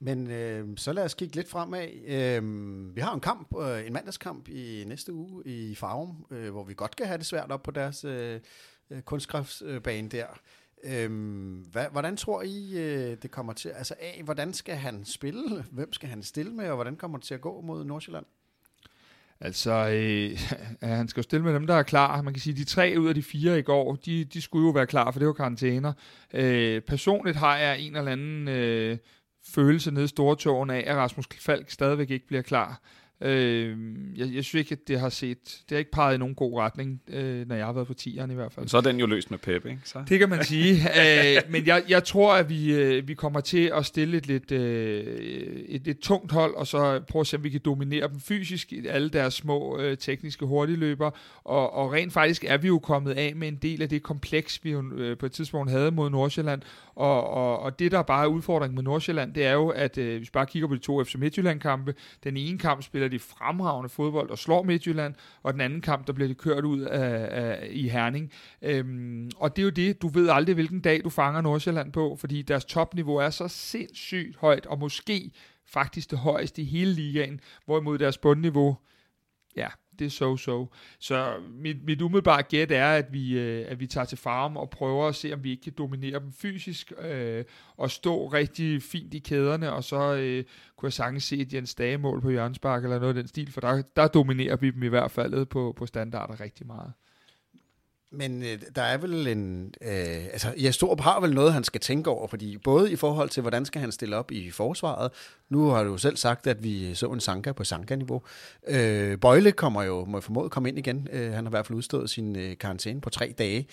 Men øh, så lad os kigge lidt fremad. Øh, vi har en kamp, øh, en mandagskamp i næste uge i Farum, øh, hvor vi godt kan have det svært op på deres øh, øh, kunstkraftsbane der. Øh, hvad, hvordan tror I, øh, det kommer til? Altså A, hvordan skal han spille? Hvem skal han stille med, og hvordan kommer det til at gå mod Nordsjælland? Altså, øh, han skal jo stille med dem, der er klar. Man kan sige, de tre ud af de fire i går, de, de skulle jo være klar, for det var karantæner. Øh, personligt har jeg en eller anden øh, følelse nede i stortågen af, at Rasmus Falk stadigvæk ikke bliver klar. Øh, jeg, jeg synes ikke, at det har set, det har ikke peget i nogen god retning, øh, når jeg har været på tieren i hvert fald. så er den jo løst med Pep, ikke? Så. Det kan man sige. øh, men jeg, jeg tror, at vi, øh, vi kommer til at stille et lidt, øh, et, et tungt hold, og så prøve at se, om vi kan dominere dem fysisk i alle deres små øh, tekniske hurtigløber. Og, og rent faktisk er vi jo kommet af med en del af det kompleks, vi jo øh, på et tidspunkt havde mod Nordsjælland. Og, og, og det, der bare er udfordringen med Nordsjælland, det er jo, at øh, hvis vi bare kigger på de to FC Midtjylland-kampe, den ene kamp spiller de fremragende fodbold og slår Midtjylland, og den anden kamp, der bliver de kørt ud af, af, i Herning. Øhm, og det er jo det, du ved aldrig, hvilken dag du fanger Nordsjælland på, fordi deres topniveau er så sindssygt højt, og måske faktisk det højeste i hele ligaen, hvorimod deres bundniveau, ja, det er so-so. Så mit, mit umiddelbare gæt er, at vi, øh, at vi tager til farm og prøver at se, om vi ikke kan dominere dem fysisk, øh, og stå rigtig fint i kæderne, og så øh, kunne jeg sagtens se et Jens Dagemål på hjørnspark eller noget af den stil, for der, der dominerer vi dem i hvert fald på, på standarder rigtig meget. Men øh, der er vel en... Øh, altså, Jastrup har vel noget, han skal tænke over, fordi både i forhold til, hvordan skal han stille op i forsvaret. Nu har du jo selv sagt, at vi så en Sanka på Sanka-niveau. Øh, Bøjle kommer jo, må jeg formode, komme ind igen. Øh, han har i hvert fald udstået sin øh, karantæne på tre dage.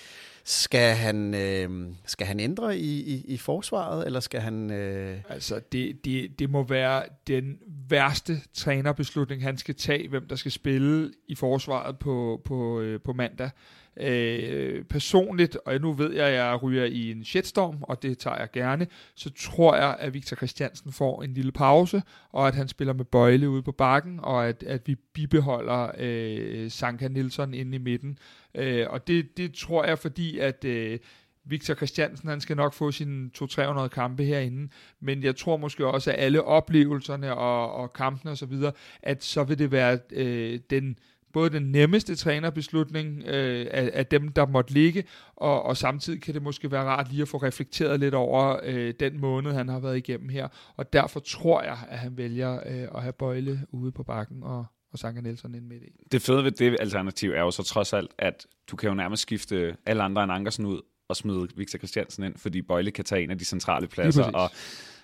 Skal han, øh, skal han ændre i, i, i forsvaret, eller skal han... Øh, Altså, det, det, det må være den værste trænerbeslutning, han skal tage, hvem der skal spille i forsvaret på, på, øh, på mandag. Øh, personligt, og nu ved jeg, at jeg ryger i en shitstorm, og det tager jeg gerne, så tror jeg, at Victor Christiansen får en lille pause, og at han spiller med Bøjle ude på bakken, og at, at vi bibeholder øh, Sanka Nielsen inde i midten. Øh, og det, det tror jeg, fordi at... Øh, Victor Christiansen, han skal nok få sine 200-300 kampe herinde, men jeg tror måske også, at alle oplevelserne og, og kampene og så videre, at så vil det være øh, den, både den nemmeste trænerbeslutning øh, af, af dem, der måtte ligge, og, og samtidig kan det måske være rart lige at få reflekteret lidt over øh, den måned, han har været igennem her, og derfor tror jeg, at han vælger øh, at have Bøjle ude på bakken og, og Sanka Nielsen ind midt i. Det fede ved det alternativ er jo så trods alt, at du kan jo nærmest skifte alle andre end Ankersen ud og smide Victor Christiansen ind, fordi Bøjle kan tage en af de centrale pladser. Og,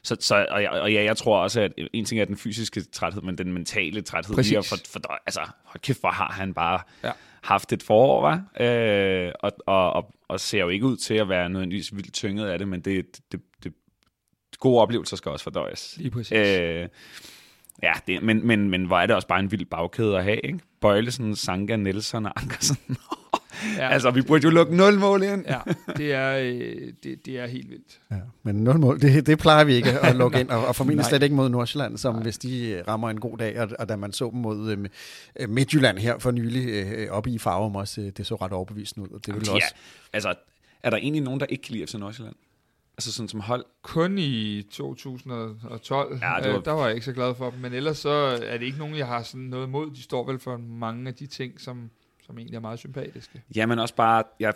så, så, og, jeg- og ja, jeg tror også, at en ting er den fysiske træthed, men den mentale træthed. Præcis. Lige, for, for, altså, hold kæft, hvor har han bare Ja. haft et forår, var? Øh, og, og, og, og ser jo ikke ud til at være nødvendigvis vildt tynget af det, men det, det, det, gode oplevelser skal også fordøjes. Lige præcis. Øh, ja, det, men, men, men hvor er det også bare en vild bagkæde at have, ikke? Bøjlesen, Sanka, Nielsen og Ankersen. Ja, Altså, vi burde jo lukke 0 mål ind. ja det, er, øh, det, det er helt vildt. Ja, men 0 mål, det, det plejer vi ikke at lukke ind, og, og formentlig slet ikke mod Nordsjælland, som Nej. hvis de øh, rammer en god dag, og, og da man så dem mod øh, øh, Midtjylland her for nylig, øh, oppe i Farum også, øh, det så ret overbevisende ud, og det vil Ja, også... altså, er der egentlig nogen, der ikke kan lide FC Nordsjælland? Altså sådan som hold? Kun i 2012, Ja, ja, det var- øh, der var jeg ikke så glad for dem, men ellers så er det ikke nogen, jeg har sådan noget imod. De står vel for mange af de ting, som, som egentlig er meget sympatiske. Jamen også bare, jeg,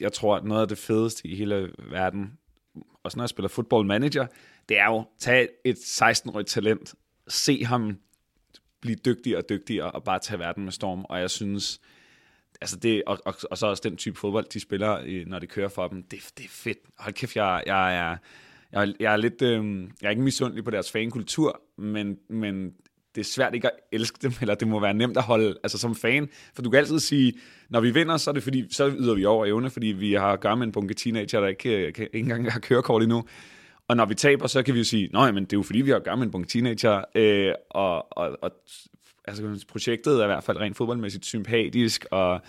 jeg tror, at noget af det fedeste i hele verden, også når jeg spiller football manager, det er jo at tage et 16-årigt talent, se ham blive dygtigere og dygtigere, og bare tage verden med storm. Og jeg synes, altså det, og, og, og så også den type fodbold, de spiller, når de kører for dem, det, det er fedt. Hold kæft, jeg, jeg er... Jeg, er- jeg er lidt, øh, jeg er ikke misundelig på deres fankultur, men, men det er svært ikke at elske dem, eller det må være nemt at holde, altså som fan, for du kan altid sige, når vi vinder, så er det fordi, så yder vi over evne, fordi vi har at gøre med en bunke teenager, der ikke, øh, kan, ikke engang har kørekort endnu. Og når vi taber, så kan vi jo sige, nej, men det er jo fordi, vi har at gøre med en bunke teenager, øh, og, og, og altså, projektet er i hvert fald rent fodboldmæssigt sympatisk, og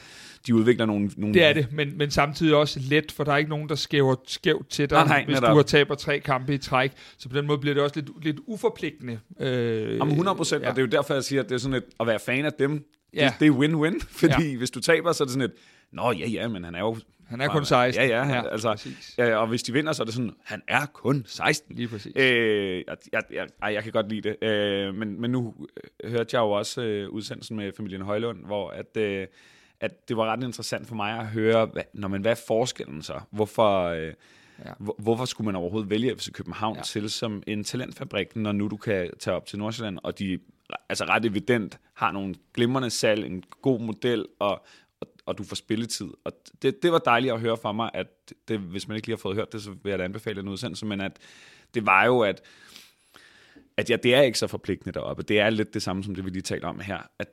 de udvikler nogle... nogle Det er det, men, men samtidig også let, for der er ikke nogen, der skæver skævt til dig, Nej, nej, hvis netop. du har taber tre kampe i træk. Så på den måde bliver det også lidt, lidt uforpligtende. Øh, Om 100 procent, ja. og det er jo derfor, jeg siger, at det er sådan et, at være fan af dem, Ja. det, det er win-win, fordi Ja. hvis du taber, så er det sådan et, nå ja, ja, men han er jo... Han er kun 16. Ja, ja, Ja, altså, præcis. ja, og hvis de vinder, så er det sådan, han er kun 16. Lige præcis. Øh, jeg, jeg, jeg, jeg kan godt lide det, øh, men, men nu hørte jeg jo også øh, udsendelsen med familien Højlund, hvor at, øh, at det var ret interessant for mig at høre, hvad, når man, hvad er forskellen så? Hvorfor, øh, Ja. hvor, hvorfor skulle man overhovedet vælge FC København ja. til som en talentfabrik, når nu du kan tage op til Nordsjælland, og de altså ret evident har nogle glimrende salg, en god model, og, og, og du får spilletid. Og det, det var dejligt at høre fra mig, at det, hvis man ikke lige har fået hørt det, så vil jeg da anbefale en udsendelse, men at det var jo, at at ja, det er ikke så forpligtende deroppe. Det er lidt det samme, som det vi lige talte om her, at,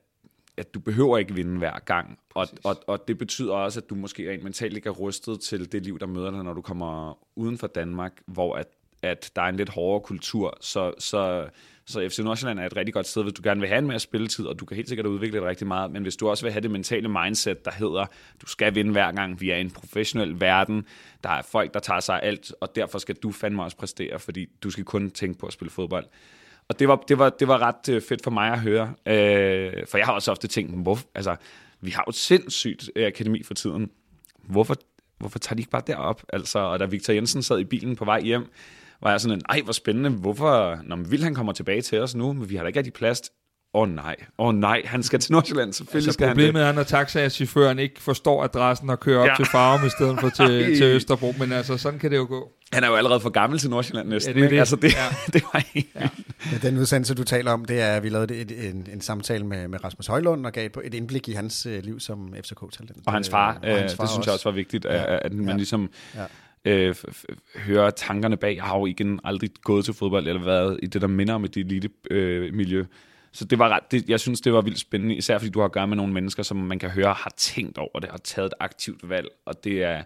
at du behøver ikke vinde hver gang. Og, og, og det betyder også, at du måske rent mentalt ikke er rustet til det liv, der møder dig, når du kommer uden for Danmark, hvor at, at der er en lidt hårdere kultur. Så, så, så FC Nordsjælland er et rigtig godt sted, hvis du gerne vil have en mere spilletid, og du kan helt sikkert udvikle det rigtig meget, men hvis du også vil have det mentale mindset, der hedder, du skal vinde hver gang, vi er i en professionel verden, der er folk, der tager sig af alt, og derfor skal du fandme også præstere, fordi du skal kun tænke på at spille fodbold. Og det var, det var, det var ret øh, fedt for mig at høre, øh, for jeg har også ofte tænkt, hvor, altså, vi har jo et sindssygt øh, akademi for tiden. Hvorfor, hvorfor tager de ikke bare derop? Altså, og da Victor Jensen sad i bilen på vej hjem, var jeg sådan en, ej, hvor spændende, hvorfor, når vil han kommer tilbage til os nu, men vi har da ikke rigtig plads. Åh oh, nej, åh oh, nej, han skal til Nordsjælland, selvfølgelig Altså, skal han det. problemet er, når taxachaufføren ikke forstår adressen og kører op Ja. til Farum i stedet for til, til Østerbro. Men altså, sådan kan det jo gå. Han er jo allerede for gammel til Nordsjælland næsten. Ja, det er ikke? det. Altså, det, Ja. det var helt Ja. Ja, den udsendelse, du taler om, det er, at vi lavede et, en, en samtale med, med Rasmus Højlund og gav et, et indblik i hans øh, liv som FCK-talent. Og hans far, Øh, øh, det synes jeg også var vigtigt, Ja. ja. at man Ja. ligesom Ja. øh, f- f- hører tankerne bag. Jeg har jo igen aldrig gået til fodbold, eller været i det, der minder om et elite-miljø. Øh, miljø. så det var ret, det, jeg synes, det var vildt spændende, især fordi du har at gøre med nogle mennesker, som man kan høre har tænkt over det, har taget et aktivt valg, og det er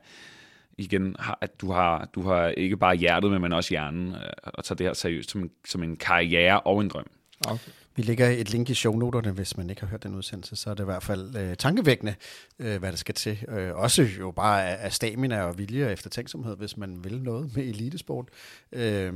igen, har- at du har, du har ikke bare hjertet, men også hjernen, øh, og tager det her seriøst som en, som en karriere og en drøm. Okay. Vi lægger et link i shownoterne, hvis man ikke har hørt den udsendelse, så er det i hvert fald øh, tankevækkende, øh, hvad der skal til. Øh, også jo bare af, af stamina og vilje og eftertænksomhed, hvis man vil noget med elitesport. Øh,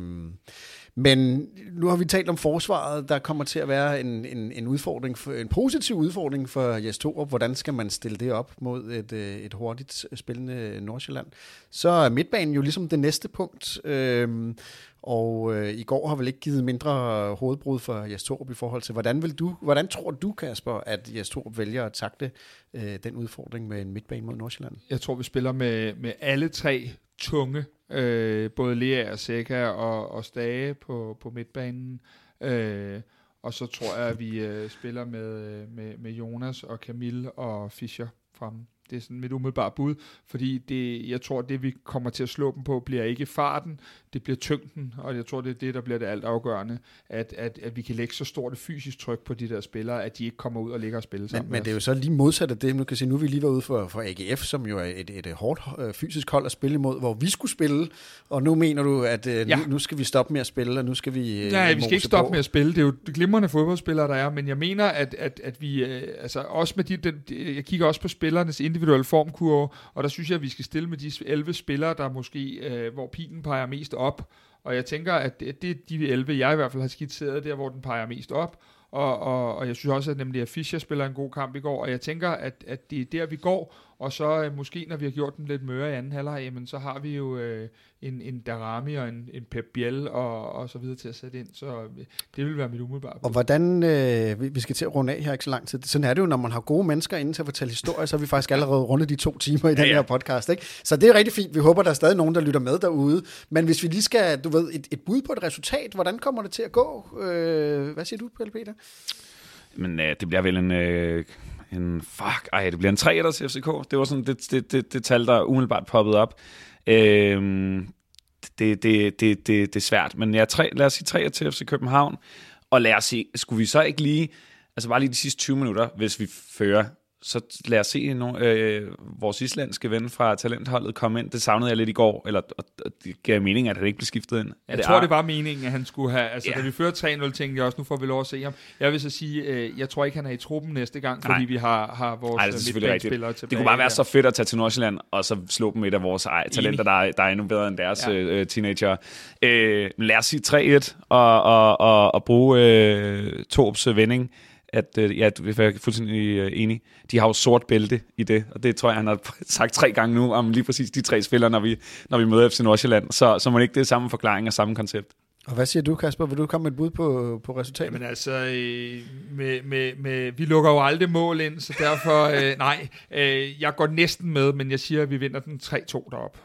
men nu har vi talt om forsvaret. Der kommer til at være en, en, en udfordring, for, en positiv udfordring for Jes Torup. Hvordan skal man stille det op mod et, øh, et hurtigt øh, spillende Nordsjælland? Så er midtbanen jo ligesom det næste punkt. øhm, og øh, i går har vel ikke givet mindre hovedbrud for Jes Torup i forhold til, hvordan, vil du, hvordan tror du, Kasper, at Jes Torup vælger at takle øh, den udfordring med en midtbane mod Nordsjælland? Jeg tror, vi spiller med, med alle tre tunge, øh, både Lea og Seca og, og Stage på, på midtbanen. Øh, og så tror jeg, at vi øh, spiller med, øh, med, med Jonas og Camille og Fischer fremme. Det er sådan mit umiddelbare bud, fordi det, jeg tror, det vi kommer til at slå dem på, bliver ikke farten, det bliver tyngden, og jeg tror, det er det, der bliver det alt afgørende, at, at, at vi kan lægge så stort et fysisk tryk på de der spillere, at de ikke kommer ud og ligger og spiller sammen Men, men det er jo så lige modsat af det. Nu kan jeg se, nu er vi lige været ude for, for AGF, som jo er et, et, et hårdt øh, fysisk hold at spille imod, hvor vi skulle spille, og nu mener du, at øh, Ja. nu, nu skal vi stoppe med at spille, og nu skal vi øh, Nej, vi skal ikke stoppe på. med at spille. Det er jo glimrende fodboldspillere, der er, men jeg mener, at, at, at vi, øh, altså også med de, den, jeg kigger også på spillernes individuelle individuelle formkurve, og der synes jeg, at vi skal stille med de 11 spillere, der måske, øh, hvor pilen peger mest op. Og jeg tænker, at det, det er de 11, jeg i hvert fald har skitseret der, hvor den peger mest op. Og, og, og jeg synes også, at nemlig at Fischer spiller en god kamp i går, og jeg tænker, at, at det er der, vi går, og så øh, måske, når vi har gjort den lidt møre i anden halvleg, jamen, så har vi jo øh, en, en Darami og en, en Pep Biel og, og så videre til at sætte ind, så øh, det vil være mit umiddelbare Og hvordan, øh, vi, vi skal til at runde af her ikke så lang tid. Sådan er det jo, når man har gode mennesker inde til at fortælle historier, så har vi faktisk allerede rundet de to timer i den Ja, ja. her podcast. Ikke? Så det er rigtig fint. Vi håber, der er stadig nogen, der lytter med derude. Men hvis vi lige skal, du ved, et, et bud på et resultat, hvordan kommer det til at gå? Øh, hvad siger du, Pelle Peter? Men øh, det bliver vel en... Øh, en fuck, ej, det bliver en 3 eller til FCK. Det var sådan det, det, det, det tal, der umiddelbart poppede op. Øhm, det, det, det, det, det er svært, men ja, tre, lad os sige 3 til FC København. Og lad os sige, skulle vi så ikke lige, altså bare lige de sidste 20 minutter, hvis vi fører, så lad os se nogle, øh, vores islandske ven fra talentholdet komme ind. Det savnede jeg lidt i går, eller og, og det gav mening, at han ikke blev skiftet ind. Er Jeg det tror, Ar- det var meningen, at han skulle have... Altså, Ja. da vi førte 3-0, tænkte jeg også, nu får vi lov at se ham. Jeg vil så sige, øh, jeg tror ikke, han er i truppen næste gang, fordi Nej. vi har, har vores øh, midtbanespillere tilbage. Det kunne bare være der. så fedt at tage til Nordsjælland, og så slå dem et af vores ej, talenter, der er, der er endnu bedre end deres Ja. øh, teenager. Øh, lad os sige 3-1, og, og, og, og bruge øh, Torps øh, vending. At, øh, ja, du- jeg er fuldstændig øh, enig. De har jo sort bælte i det, og det tror jeg, han har sagt tre gange nu, om lige præcis de tre spillere, når vi, når vi møder FC Nordsjælland. Så, så må det ikke det er samme forklaring og samme koncept. Og hvad siger du, Kasper? Vil du komme med et bud på, på resultatet? Jamen altså, øh, med, med, med, vi lukker jo aldrig mål ind, så derfor, øh, nej, øh, jeg går næsten med, men jeg siger, at vi vinder den 3-2 derop.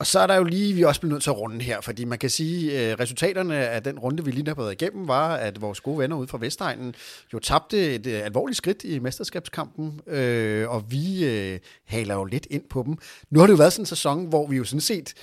Og så er der jo lige, vi også bliver nødt til at runde her, fordi man kan sige, at resultaterne af den runde, vi lige har været igennem, var, at vores gode venner ude fra Vestegnen jo tabte et øh, alvorligt skridt i mesterskabskampen, øh, og vi øh, haler jo lidt ind på dem. Nu har det jo været sådan en sæson, hvor vi jo sådan set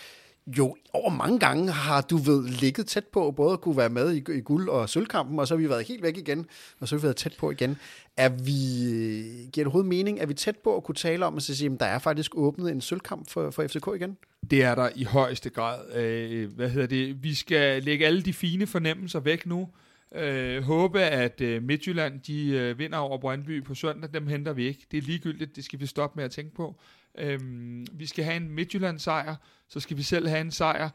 jo over mange gange har du ved ligget tæt på, både at kunne være med i, i guld- og sølvkampen, og så har vi været helt væk igen, og så har vi været tæt på igen. Er vi, øh, giver det overhovedet mening, er vi tæt på at kunne tale om, at så sige, at der er faktisk åbnet en sølvkamp for, for FCK igen? Det er der i højeste grad. Øh, hvad hedder det? Vi skal lægge alle de fine fornemmelser væk nu. Øh, håbe, at øh, Midtjylland de øh, vinder over Brøndby på søndag. Dem henter vi ikke. Det er ligegyldigt. Det skal vi stoppe med at tænke på. Øh, vi skal have en Midtjylland-sejr. Så skal vi selv have en sejr.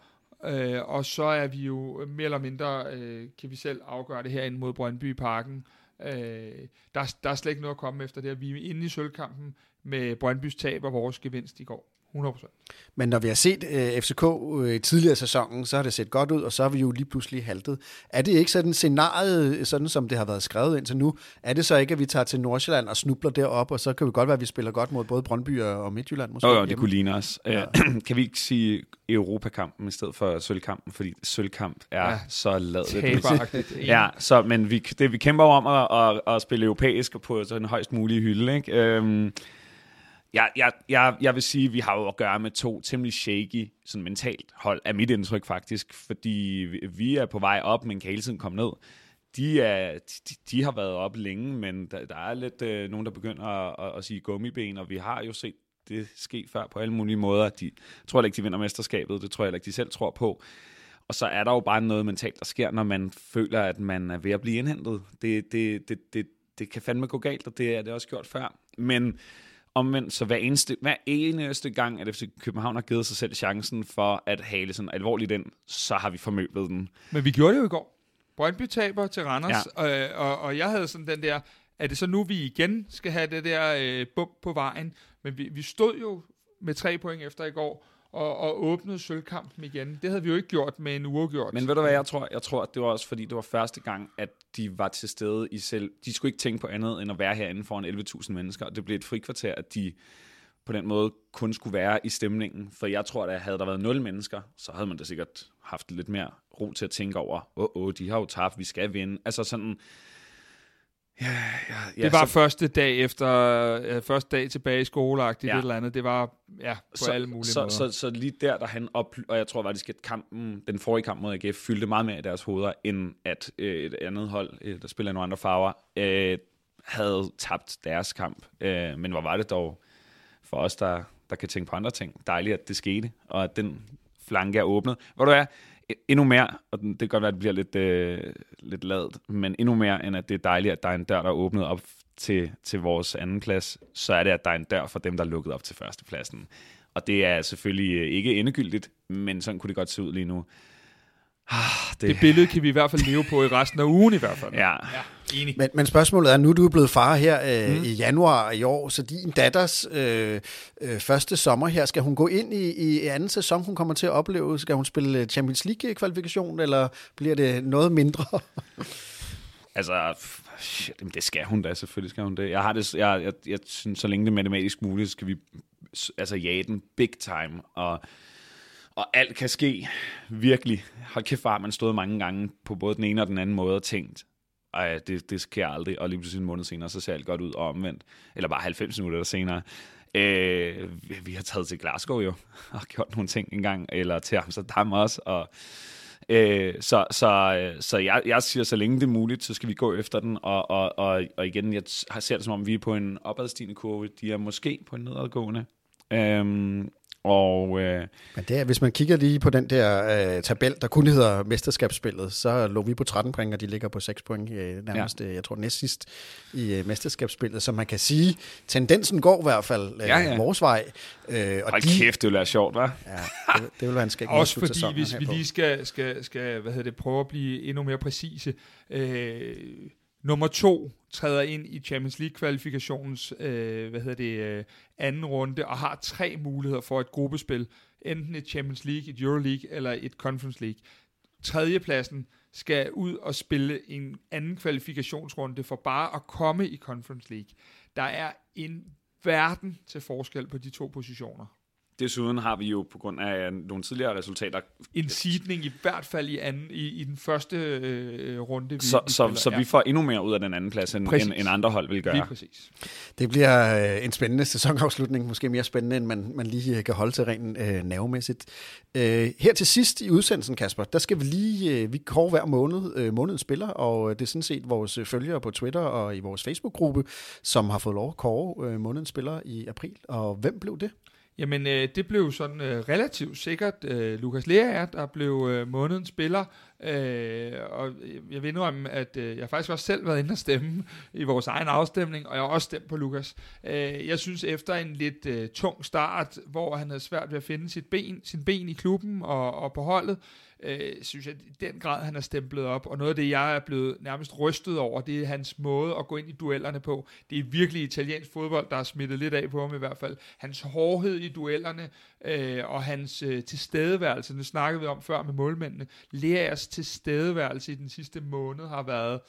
Øh, og så er vi jo mere eller mindre, øh, kan vi selv afgøre det herinde mod Brøndby Parken. Øh, der, der er slet ikke noget at komme efter det. Vi er inde i sølvkampen med Brøndbys tab og vores gevinst i går. 100%. Men når vi har set øh, FCK øh, i tidligere sæsonen, så har det set godt ud, og så har vi jo lige pludselig haltet. Er det ikke sådan scenariet, sådan som det har været skrevet indtil nu? Er det så ikke, at vi tager til Nordsjælland og snubler derop, og så kan vi godt være, at vi spiller godt mod både Brøndby og Midtjylland måske? Jo, jo, det hjemme? kunne ligne os. Ja. kan vi ikke sige Europakampen i stedet for sølvkampen, fordi sølvkamp er Ja. så ladet. Ja, så, men vi, det, vi kæmper om at, at, at spille europæisk og på den højst mulige hylde. Ikke? Øhm, jeg, jeg, jeg, jeg vil sige, at vi har jo at gøre med to temmelig shaky sådan mentalt hold, er mit indtryk faktisk, fordi vi, er på vej op, men kan hele tiden komme ned. De, er, de, de har været op længe, men der, der er lidt øh, nogen, der begynder at, at, at sige gummiben, og vi har jo set det ske før på alle mulige måder. De jeg tror heller ikke, de vinder mesterskabet, det tror jeg heller ikke, de selv tror på. Og så er der jo bare noget mentalt, der sker, når man føler, at man er ved at blive indhentet. Det, det, det, det, det kan fandme gå galt, og det er det også gjort før. Men omvendt, så hver eneste, hver eneste gang, at FC København har givet sig selv chancen for at hale sådan alvorligt ind, så har vi formøbet den. Men vi gjorde det jo i går. Brøndby taber til Randers, ja. øh, og, og jeg havde sådan den der, er det så nu, vi igen skal have det der øh, bump på vejen? Men vi, vi stod jo med tre point efter i går, og, og åbnede sølvkampen igen. Det havde vi jo ikke gjort med en uafgjort. Men ved du hvad jeg tror? Jeg tror, at det var også fordi, det var første gang, at de var til stede i selv. De skulle ikke tænke på andet, end at være herinde foran 11.000 mennesker. Og det blev et frikvarter, at de på den måde kun skulle være i stemningen. For jeg tror, at havde der været nul mennesker, så havde man da sikkert haft lidt mere ro til at tænke over, åh, oh, oh, de har jo tabt, vi skal vinde. Altså sådan... Ja, ja, ja, det var så, første dag efter, øh, første dag tilbage i skoleagtigt, ja. Et eller andet. Det var, ja, på så, alle mulige så, måder. så, så lige der, der han op, og jeg tror faktisk, at kampen, den forrige kamp mod AGF, fyldte meget mere i deres hoveder, end at øh, et andet hold, øh, der spiller nogle andre farver, øh, havde tabt deres kamp. Øh, men hvor var det dog for os, der, der kan tænke på andre ting. Dejligt, at det skete, og at den flanke er åbnet. Hvor du er, endnu mere, og det kan godt være, at det bliver lidt, øh, lidt ladet, men endnu mere, end at det er dejligt, at der er en dør, der er åbnet op til, til vores anden plads, så er det, at der er en dør for dem, der er lukket op til førstepladsen. Og det er selvfølgelig øh, ikke endegyldigt, men sådan kunne det godt se ud lige nu. Ah, det... det billede kan vi i hvert fald leve på i resten af ugen i hvert fald. Ja. ja enig. Men, men spørgsmålet er, nu du er blevet far her øh, mm. i januar i år, så din datters øh, øh, første sommer her, skal hun gå ind i, i anden sæson, hun kommer til at opleve? Skal hun spille Champions League-kvalifikation, eller bliver det noget mindre? altså, shit, det skal hun da, selvfølgelig skal hun det. Jeg, har det, jeg, jeg, jeg synes, så længe det er matematisk muligt, så skal vi altså jage den big time, og og alt kan ske. Virkelig. Hold kæft, far, man stået mange gange på både den ene og den anden måde og tænkt, ej, det, det sker aldrig, og lige pludselig en måned senere, så ser alt godt ud og omvendt. Eller bare 90 minutter senere. Øh, vi har taget til Glasgow jo, og gjort nogle ting engang, eller til Amsterdam også, og Øh, så så, øh, så jeg, jeg siger, så længe det er muligt, så skal vi gå efter den. Og, og, og, og igen, jeg ser det som om, vi er på en opadstigende kurve. De er måske på en nedadgående. Øhm, og, øh, Men det er, hvis man kigger lige på den der øh, tabel, der kun hedder mesterskabsspillet, så lå vi på 13 point, og de ligger på 6 point øh, nærmest, ja. øh, jeg tror næst sidst i øh, mesterskabsspillet. Så man kan sige, tendensen går i hvert fald øh, ja, ja. vores vej. Øh, og Hold de, kæft, det vil være sjovt, hva'? Ja, det, det vil være en skæg Også fordi, hvis vi lige skal, skal, skal hvad hedder det, prøve at blive endnu mere præcise, øh, Nummer to træder ind i Champions League-kvalifikationens øh, hvad hedder det, øh, anden runde og har tre muligheder for et gruppespil. Enten et Champions League, et Euroleague eller et Conference League. Tredjepladsen skal ud og spille en anden kvalifikationsrunde for bare at komme i Conference League. Der er en verden til forskel på de to positioner. Desuden har vi jo på grund af nogle tidligere resultater... En sidning i hvert fald i, anden, i, i den første øh, runde. Vi, så vi, så, så ja. vi får endnu mere ud af den anden plads, end, end, end andre hold vil gøre. Lige præcis. Det bliver øh, en spændende sæsonafslutning, måske mere spændende, end man, man lige øh, kan holde til rent øh, nervemæssigt. Øh, her til sidst i udsendelsen, Kasper, der skal vi lige... Øh, vi kåre hver måned øh, månedens spiller, og det er sådan set vores følgere på Twitter og i vores Facebook-gruppe, som har fået lov at kåre øh, månedens spiller i april. Og hvem blev det? Jamen, øh, det blev sådan øh, relativt sikkert øh, Lukas Lea, der blev øh, månedens spiller. Øh, og jeg vil indrømme, at øh, jeg faktisk også selv været inde og stemme i vores egen afstemning, og jeg har også stemt på Lukas. Øh, jeg synes, efter en lidt øh, tung start, hvor han havde svært ved at finde sit ben, sin ben i klubben og, og på holdet, øh, Øh, synes jeg i den grad, han er stemplet op. Og noget af det, jeg er blevet nærmest rystet over, det er hans måde at gå ind i duellerne på. Det er virkelig italiensk fodbold, der er smittet lidt af på ham i hvert fald. Hans hårdhed i duellerne øh, og hans øh, tilstedeværelse, det snakkede vi om før med målmændene, Leas tilstedeværelse i den sidste måned har været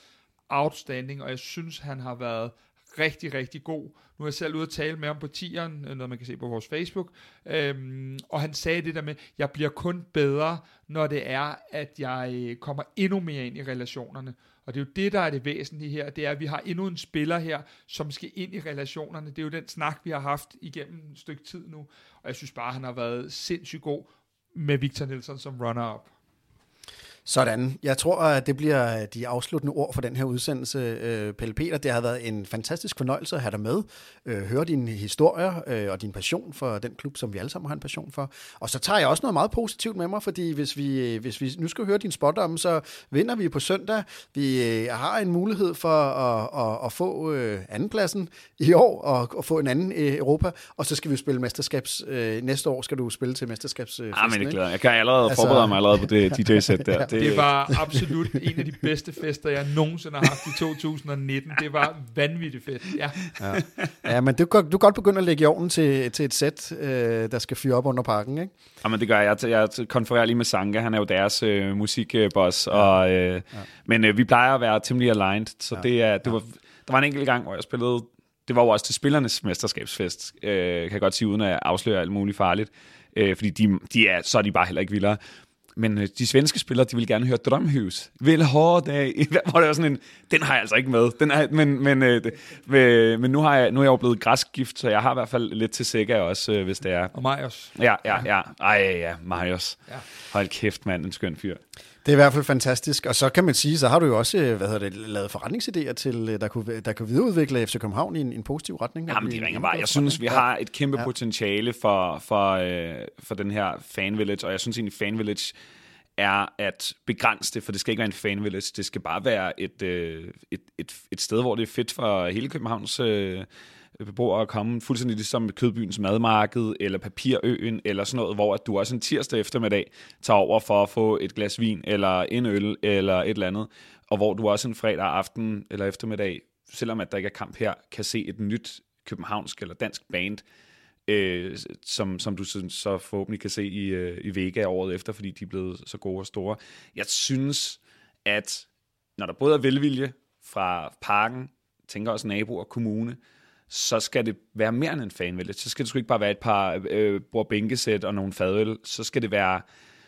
outstanding, og jeg synes, han har været rigtig, rigtig god. Nu er jeg selv ude at tale med ham på tieren, øh, noget man kan se på vores Facebook, øhm, og han sagde det der med, jeg bliver kun bedre, når det er, at jeg øh, kommer endnu mere ind i relationerne. Og det er jo det, der er det væsentlige her, det er, at vi har endnu en spiller her, som skal ind i relationerne. Det er jo den snak, vi har haft igennem et stykke tid nu, og jeg synes bare, han har været sindssygt god med Victor Nielsen som runner-up. Sådan. Jeg tror, at det bliver de afsluttende ord for den her udsendelse, øh, Pelle Peter. Det har været en fantastisk fornøjelse at have dig med, øh, høre dine historier øh, og din passion for den klub, som vi alle sammen har en passion for. Og så tager jeg også noget meget positivt med mig, fordi hvis vi, hvis vi nu skal høre din spot om, så vinder vi på søndag. Vi har en mulighed for at, at, at få andenpladsen i år og at få en anden i Europa, og så skal vi spille mesterskabs... Næste år skal du spille til mesterskabs. Ja, men det glæder jeg. Jeg kan allerede altså, forberede mig allerede på det DJ-sæt der. Det, det var absolut en af de bedste fester, jeg nogensinde har haft i 2019. Det var vanvittigt fedt, ja. Ja, ja men du, du kan godt begynde at lægge i ovnen til, til et sæt, øh, der skal fyre op under parken, ikke? Jamen det gør jeg. Jeg, jeg konfererer lige med Sanka, han er jo deres øh, musikboss, ja. og, øh, ja. men øh, vi plejer at være temmelig aligned, så ja. det, er, det var, der var en enkelt gang, hvor jeg spillede, det var jo også til spillernes mesterskabsfest, øh, kan jeg godt sige, uden at afsløre alt muligt farligt, øh, fordi de, de er, så er de bare heller ikke vildere. Men øh, de svenske spillere, de vil gerne høre Drømhus. Vil hårde dag. Hvor det var sådan en, den har jeg altså ikke med. Den er, men, men, øh, øh, men nu, har jeg, nu er jeg jo blevet græskgift, så jeg har i hvert fald lidt til Sega også, øh, hvis det er. Og Marius. Ja, ja, ja. Ej, ja, Marius. Ja. Hold kæft, mand, en skøn fyr. Det er i hvert fald fantastisk. Og så kan man sige, så har du jo også øh, hvad hedder det, lavet forretningsidéer til, øh, der kunne, der kunne videreudvikle FC København i en, en positiv retning. Jamen, de ringer bare. Jeg synes, vi har et kæmpe ja. potentiale for, for, øh, for den her Fan Village, og jeg synes egentlig, Fan Village er at begrænse det, for det skal ikke være en fan village. Det skal bare være et, øh, et, et, et sted, hvor det er fedt for hele Københavns øh, beboere at komme, fuldstændig ligesom Kødbyens madmarked, eller Papirøen, eller sådan noget, hvor at du også en tirsdag eftermiddag tager over for at få et glas vin, eller en øl, eller et eller andet, og hvor du også en fredag aften eller eftermiddag, selvom at der ikke er kamp her, kan se et nyt københavnsk eller dansk band, øh, som, som du så, forhåbentlig kan se i, øh, i Vega året efter, fordi de er blevet så gode og store. Jeg synes, at når der både er velvilje fra parken, tænker også naboer og kommune, så skal det være mere end en fanvælge. Så skal det sgu ikke bare være et par øh, bordbænkesæt og nogle fadøl. Så skal det være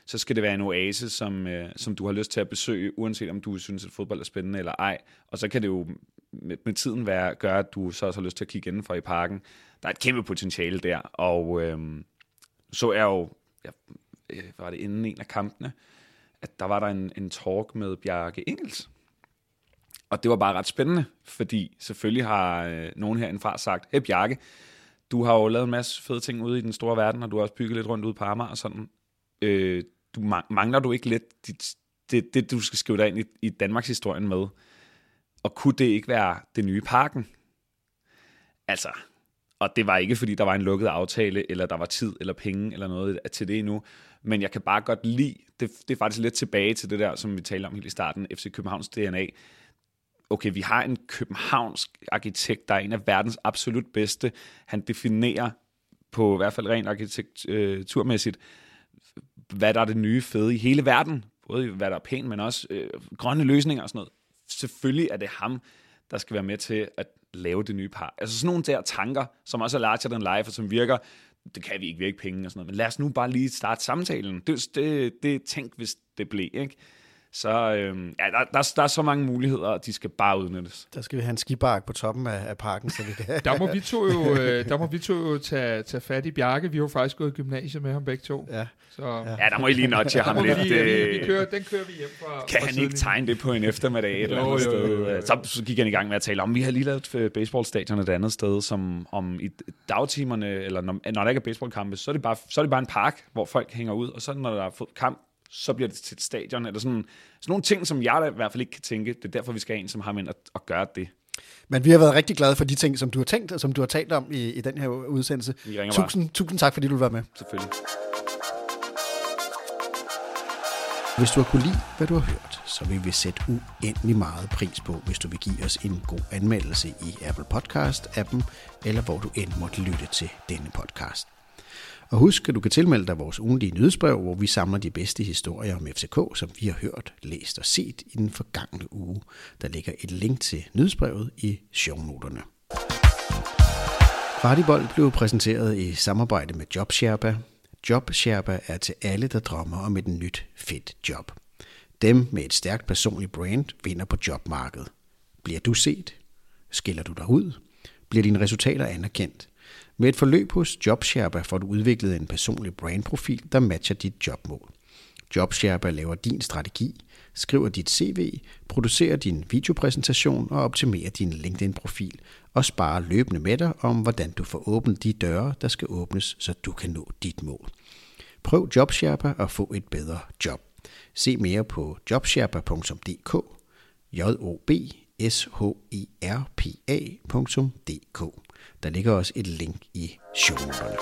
så skal det være en oase, som, øh, som du har lyst til at besøge, uanset om du synes, at fodbold er spændende eller ej. Og så kan det jo med, med tiden være, gøre, at du så også har lyst til at kigge indenfor i parken. Der er et kæmpe potentiale der, og øh, så er jo, ja, øh, var det inden en af kampene, at der var der en, en talk med Bjarke Engels. Og det var bare ret spændende, fordi selvfølgelig har øh, nogen herindfra sagt, hey Bjarke, du har jo lavet en masse fede ting ude i den store verden, og du har også bygget lidt rundt ude på Amager og sådan. Øh, du mangler du ikke lidt dit, det, det, du skal skrive dig ind i, i Danmarks historien med? Og kunne det ikke være det nye parken? Altså, og det var ikke, fordi der var en lukket aftale, eller der var tid eller penge eller noget til det endnu. Men jeg kan bare godt lide, det, det er faktisk lidt tilbage til det der, som vi talte om helt i starten, FC Københavns DNA. Okay, vi har en københavnsk arkitekt, der er en af verdens absolut bedste. Han definerer på i hvert fald rent arkitekturmæssigt, hvad der er det nye fede i hele verden. Både hvad der er pænt, men også øh, grønne løsninger og sådan noget. Selvfølgelig er det ham, der skal være med til at lave det nye par. Altså sådan nogle der tanker, som også er larger than life, og som virker, det kan vi ikke virke penge og sådan noget, men lad os nu bare lige starte samtalen. Det, det, det tænk, hvis det blev, ikke? Så øh, ja, der, der, der er så mange muligheder, og de skal bare udnyttes. Der skal vi have en skibark på toppen af, af parken, så vi kan... der må vi to jo, øh, der må vi to jo tage, tage fat i Bjarke. Vi har jo faktisk gået i gymnasiet med ham begge to. Ja. Så, ja. ja, der må I lige notche ham lidt. Vi, vi øh, kører, den kører vi hjem fra Kan fra han ikke tegne det på en eftermiddag et eller andet sted? Jo, jo, jo. Så, så gik han i gang med at tale om, vi har lige lavet et baseballstadion et andet sted, som om i dagtimerne, eller når, når der ikke er baseballkampe, så er, det bare, så er det bare en park, hvor folk hænger ud, og så når der er kamp, så bliver det til et stadion, eller sådan, sådan nogle ting, som jeg i hvert fald ikke kan tænke. Det er derfor, vi skal have en, som har med at, at gøre det. Men vi har været rigtig glade for de ting, som du har tænkt, og som du har talt om i, i den her udsendelse. Tusind, tusind tak, fordi du vil være med. Selvfølgelig. Hvis du har kunne lide, hvad du har hørt, så vil vi sætte uendelig meget pris på, hvis du vil give os en god anmeldelse i Apple Podcast-appen, eller hvor du end måtte lytte til denne podcast. Og husk, at du kan tilmelde dig vores ugenlige nyhedsbrev, hvor vi samler de bedste historier om FCK, som vi har hørt, læst og set i den forgangne uge. Der ligger et link til nyhedsbrevet i shownoterne. Partybold blev præsenteret i samarbejde med JobSherpa. JobSherpa er til alle, der drømmer om et nyt, fedt job. Dem med et stærkt personligt brand vinder på jobmarkedet. Bliver du set? Skiller du dig ud? Bliver dine resultater anerkendt? Med et forløb hos JobSherpa får du udviklet en personlig brandprofil, der matcher dit jobmål. JobSherpa laver din strategi, skriver dit CV, producerer din videopræsentation og optimerer din LinkedIn-profil og sparer løbende med dig om, hvordan du får åbnet de døre, der skal åbnes, så du kan nå dit mål. Prøv JobSherpa og få et bedre job. Se mere på jobsherpa.dk j o b s h e r p a.dk der ligger også et link i shownoterne.